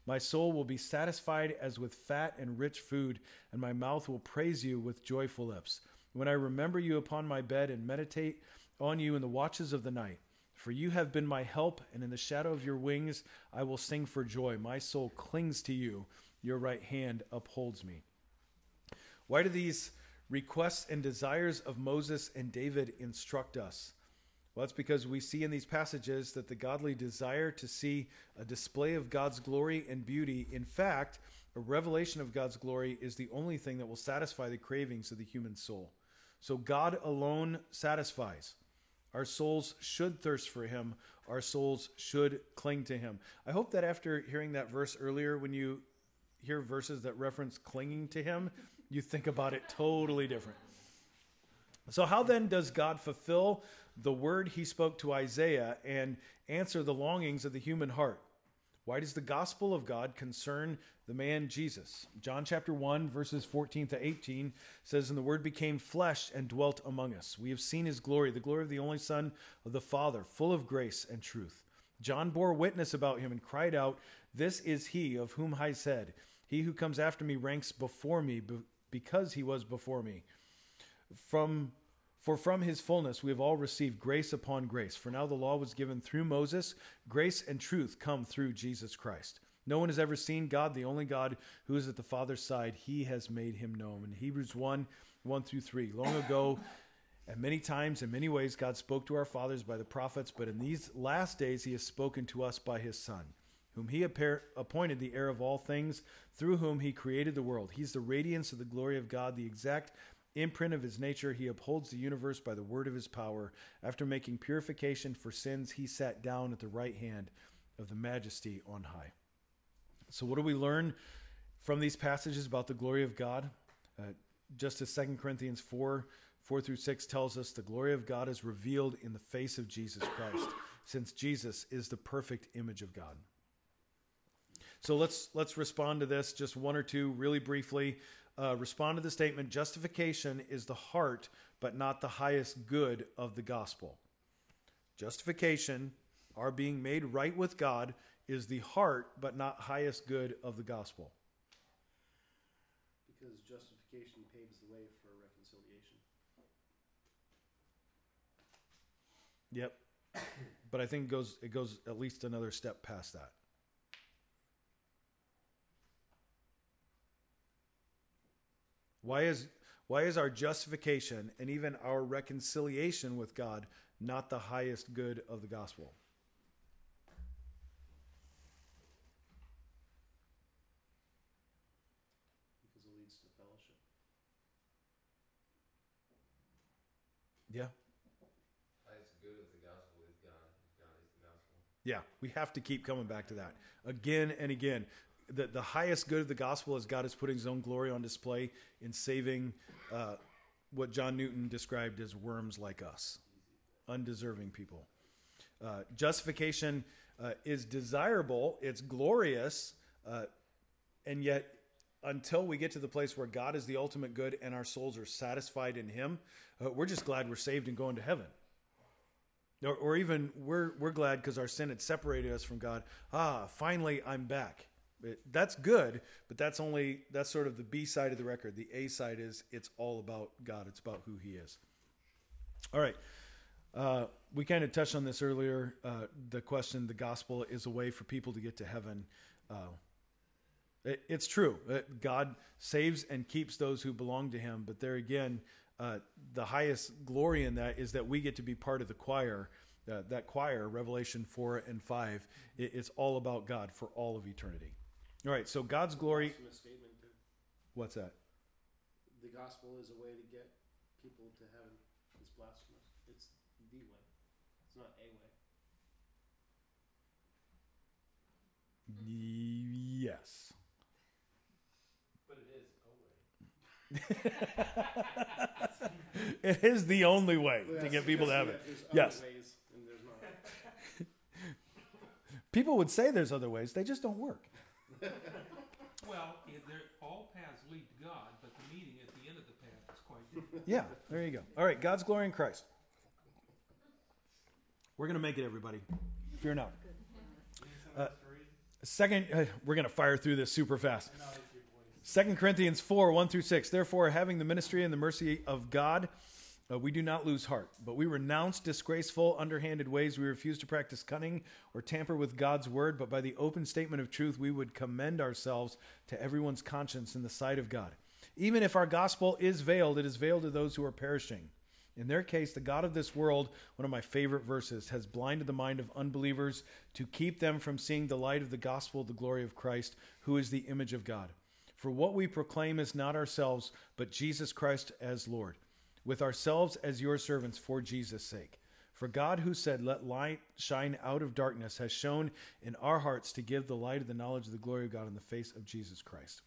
My soul will be satisfied as with fat and rich food, and my mouth will praise you with joyful lips. When I remember you upon my bed and meditate on you in the watches of the night, for you have been my help, and in the shadow of your wings I will sing for joy. My soul clings to you, your right hand upholds me. Why do these requests and desires of Moses and David instruct us? Well, it's because we see in these passages that the godly desire to see a display of God's glory and beauty. In fact, a revelation of God's glory is the only thing that will satisfy the cravings of the human soul. So God alone satisfies. Our souls should thirst for him. Our souls should cling to him. I hope that after hearing that verse earlier, when you hear verses that reference clinging to him, you think about it totally different. So, how then does God fulfill the word he spoke to Isaiah and answer the longings of the human heart? Why does the gospel of God concern the man Jesus? John chapter 1, verses 14 to 18 says, And the word became flesh and dwelt among us. We have seen his glory, the glory of the only Son of the Father, full of grace and truth. John bore witness about him and cried out, This is he of whom I said, He who comes after me ranks before me because he was before me. From for from his fullness we have all received grace upon grace. For now the law was given through Moses, grace and truth come through Jesus Christ. No one has ever seen God, the only God who is at the Father's side. He has made him known. In Hebrews 1 1 through 3. Long ago, and many times, in many ways, God spoke to our fathers by the prophets, but in these last days, He has spoken to us by His Son, whom He appointed the heir of all things, through whom He created the world. He's the radiance of the glory of God, the exact imprint of His nature. He upholds the universe by the word of His power. After making purification for sins, He sat down at the right hand of the Majesty on high. So, what do we learn from these passages about the glory of God? Uh, just as 2 Corinthians 4 4 through 6 tells us the glory of God is revealed in the face of Jesus Christ, since Jesus is the perfect image of God. So let's let's respond to this just one or two really briefly. Uh, respond to the statement: Justification is the heart, but not the highest good of the gospel. Justification, our being made right with God, is the heart, but not highest good of the gospel. Because justification paves the way for reconciliation. Yep. But I think it goes it goes at least another step past that. Why is why is our justification and even our reconciliation with God not the highest good of the gospel? Because it leads to fellowship. Yeah. Highest good of the gospel is God. God is the gospel. Yeah, we have to keep coming back to that again and again. The, the highest good of the gospel is God is putting his own glory on display in saving uh, what John Newton described as worms like us, undeserving people. Uh, justification uh, is desirable, it's glorious, uh, and yet until we get to the place where God is the ultimate good and our souls are satisfied in Him, uh, we're just glad we're saved and going to heaven. Or, or even we're, we're glad because our sin had separated us from God. Ah, finally I'm back. It, that's good, but that's only that's sort of the B side of the record. The A side is it's all about God. It's about who He is. All right. Uh, we kind of touched on this earlier. Uh, the question: the gospel is a way for people to get to heaven. Uh, it, it's true. Uh, God saves and keeps those who belong to Him. But there again, uh, the highest glory in that is that we get to be part of the choir. Uh, that choir, Revelation four and five, it, it's all about God for all of eternity. All right. So God's glory. Statement, too. What's that? The gospel is a way to get people to heaven. It's blasphemous. It's the way. It's not a way. Yes. But it is a way. it is the only way Well, to get people to heaven. There's other Yes. ways, and there's not. People would say there's other ways, they just don't work. Well, yeah, they're, all paths lead to God, but the meeting at the end of the path is quite different. Yeah, there you go. All right, God's glory in Christ. We're going to make it, everybody. Fear not. Uh, second, uh, we're going to fire through this super fast. Second Corinthians 4 1 through 6. Therefore, having the ministry and the mercy of God, uh, we do not lose heart, but we renounce disgraceful, underhanded ways. We refuse to practice cunning or tamper with God's word, but by the open statement of truth, we would commend ourselves to everyone's conscience in the sight of God. Even if our gospel is veiled, it is veiled to those who are perishing. In their case, the God of this world, one of my favorite verses, has blinded the mind of unbelievers to keep them from seeing the light of the gospel the glory of Christ, who is the image of God. For what we proclaim is not ourselves, but Jesus Christ as Lord, with ourselves as your servants for Jesus' sake. For God, who said, Let light shine out of darkness, has shown in our hearts to give the light of the knowledge of the glory of God in the face of Jesus Christ.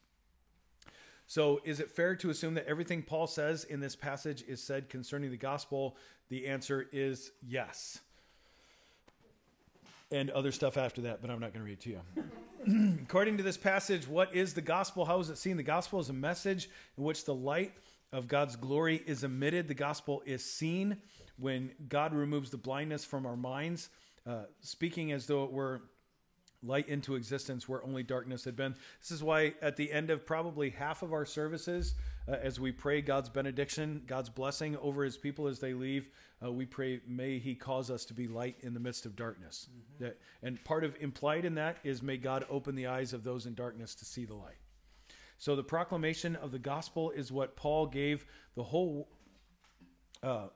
So, is it fair to assume that everything Paul says in this passage is said concerning the gospel? The answer is yes. And other stuff after that, but I'm not going to read to you. According to this passage, what is the gospel? How is it seen? The gospel is a message in which the light of God's glory is emitted. The gospel is seen when God removes the blindness from our minds, uh, speaking as though it were light into existence where only darkness had been. This is why at the end of probably half of our services, uh, as we pray God's benediction, God's blessing over his people as they leave, uh, we pray, may he cause us to be light in the midst of darkness. That, and part of implied in that is, may God open the eyes of those in darkness to see the light. So the proclamation of the gospel is what Paul gave the whole uh,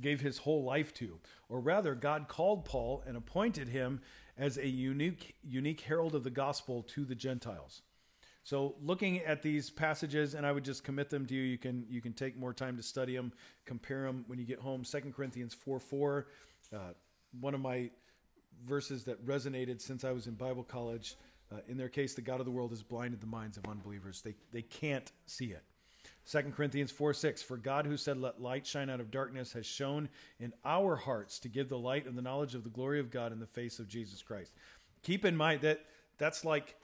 gave his whole life to, or rather, God called Paul and appointed him as a unique unique herald of the gospel to the Gentiles. So, looking at these passages, and I would just commit them to you. You can you can take more time to study them, compare them when you get home. Second Corinthians four four, uh, one of my verses that resonated since I was in Bible college. Uh, in their case, the God of the world has blinded the minds of unbelievers. They they can't see it. 2 Corinthians 4 6, for God who said, Let light shine out of darkness, has shown in our hearts to give the light of the knowledge of the glory of God in the face of Jesus Christ. Keep in mind that that's like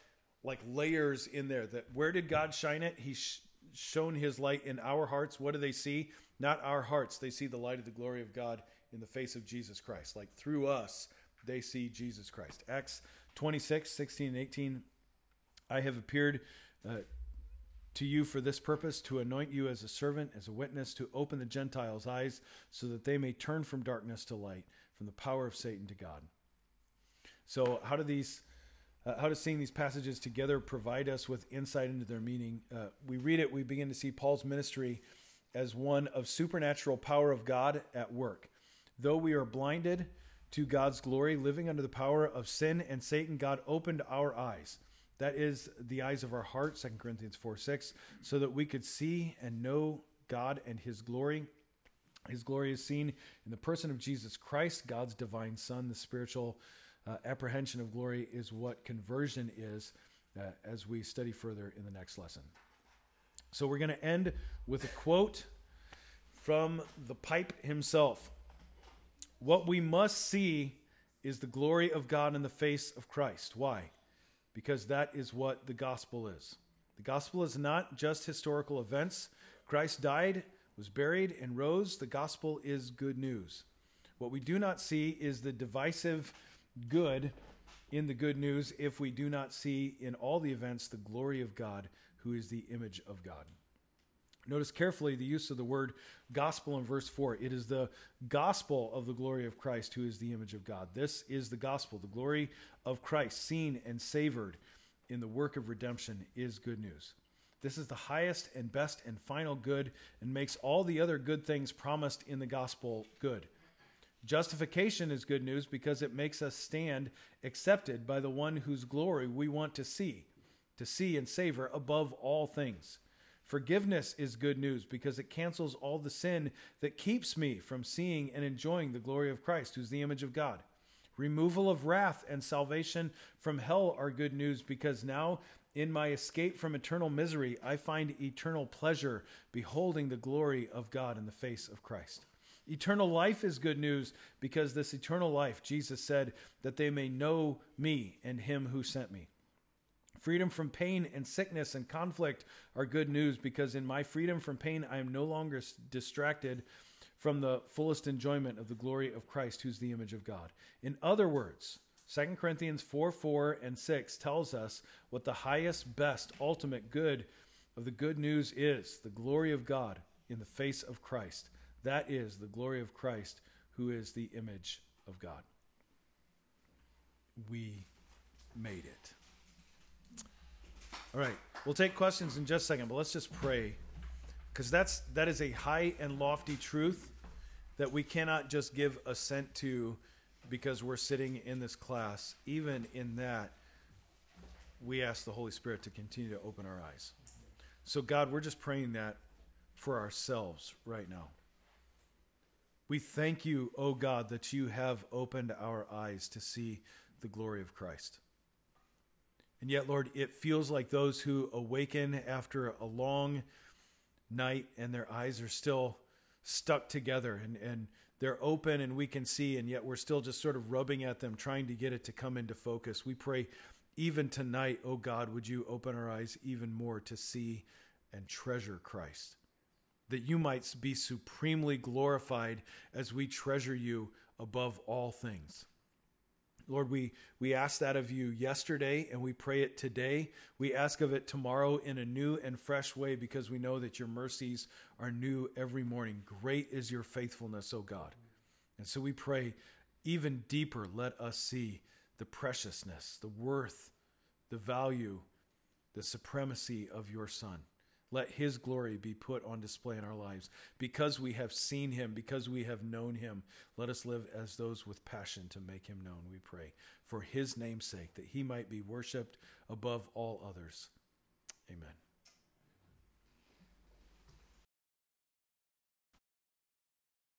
like layers in there. That where did God shine it? He's sh- shown his light in our hearts. What do they see? Not our hearts. They see the light of the glory of God in the face of Jesus Christ. Like through us, they see Jesus Christ. Acts 26, 16, and 18. I have appeared uh, to you for this purpose to anoint you as a servant, as a witness, to open the Gentiles' eyes so that they may turn from darkness to light, from the power of Satan to God. So, how do these, uh, how does seeing these passages together provide us with insight into their meaning? Uh, we read it, we begin to see Paul's ministry as one of supernatural power of God at work. Though we are blinded to God's glory, living under the power of sin and Satan, God opened our eyes. That is the eyes of our heart, 2 Corinthians 4 6, so that we could see and know God and his glory. His glory is seen in the person of Jesus Christ, God's divine Son. The spiritual uh, apprehension of glory is what conversion is uh, as we study further in the next lesson. So we're going to end with a quote from the Piper himself. What we must see is the glory of God in the face of Christ. Why? Because that is what the gospel is. The gospel is not just historical events. Christ died, was buried, and rose. The gospel is good news. What we do not see is the divisive good in the good news if we do not see in all the events the glory of God, who is the image of God. Notice carefully the use of the word gospel in verse 4. It is the gospel of the glory of Christ who is the image of God. This is the gospel. The glory of Christ, seen and savored in the work of redemption, is good news. This is the highest and best and final good and makes all the other good things promised in the gospel good. Justification is good news because it makes us stand accepted by the one whose glory we want to see, to see and savor above all things. Forgiveness is good news because it cancels all the sin that keeps me from seeing and enjoying the glory of Christ, who's the image of God. Removal of wrath and salvation from hell are good news because now, in my escape from eternal misery, I find eternal pleasure beholding the glory of God in the face of Christ. Eternal life is good news because this eternal life, Jesus said, that they may know me and him who sent me. Freedom from pain and sickness and conflict are good news because in my freedom from pain, I am no longer distracted from the fullest enjoyment of the glory of Christ, who's the image of God. In other words, 2 Corinthians 4 4 and 6 tells us what the highest, best, ultimate good of the good news is the glory of God in the face of Christ. That is the glory of Christ, who is the image of God. We made it. All right, we'll take questions in just a second, but let's just pray, because that's that is a high and lofty truth that we cannot just give assent to because we're sitting in this class. Even in that, we ask the Holy Spirit to continue to open our eyes. So, God, we're just praying that for ourselves right now. We thank you, O oh God, that you have opened our eyes to see the glory of Christ. And yet, Lord, it feels like those who awaken after a long night and their eyes are still stuck together and, and they're open and we can see, and yet we're still just sort of rubbing at them, trying to get it to come into focus. We pray even tonight, oh God, would you open our eyes even more to see and treasure Christ? That you might be supremely glorified as we treasure you above all things. Lord, we, we ask that of you yesterday and we pray it today. We ask of it tomorrow in a new and fresh way because we know that your mercies are new every morning. Great is your faithfulness, O God. And so we pray even deeper, let us see the preciousness, the worth, the value, the supremacy of your Son. Let his glory be put on display in our lives. Because we have seen him, because we have known him, let us live as those with passion to make him known, we pray. For his name's sake, that he might be worshiped above all others. Amen.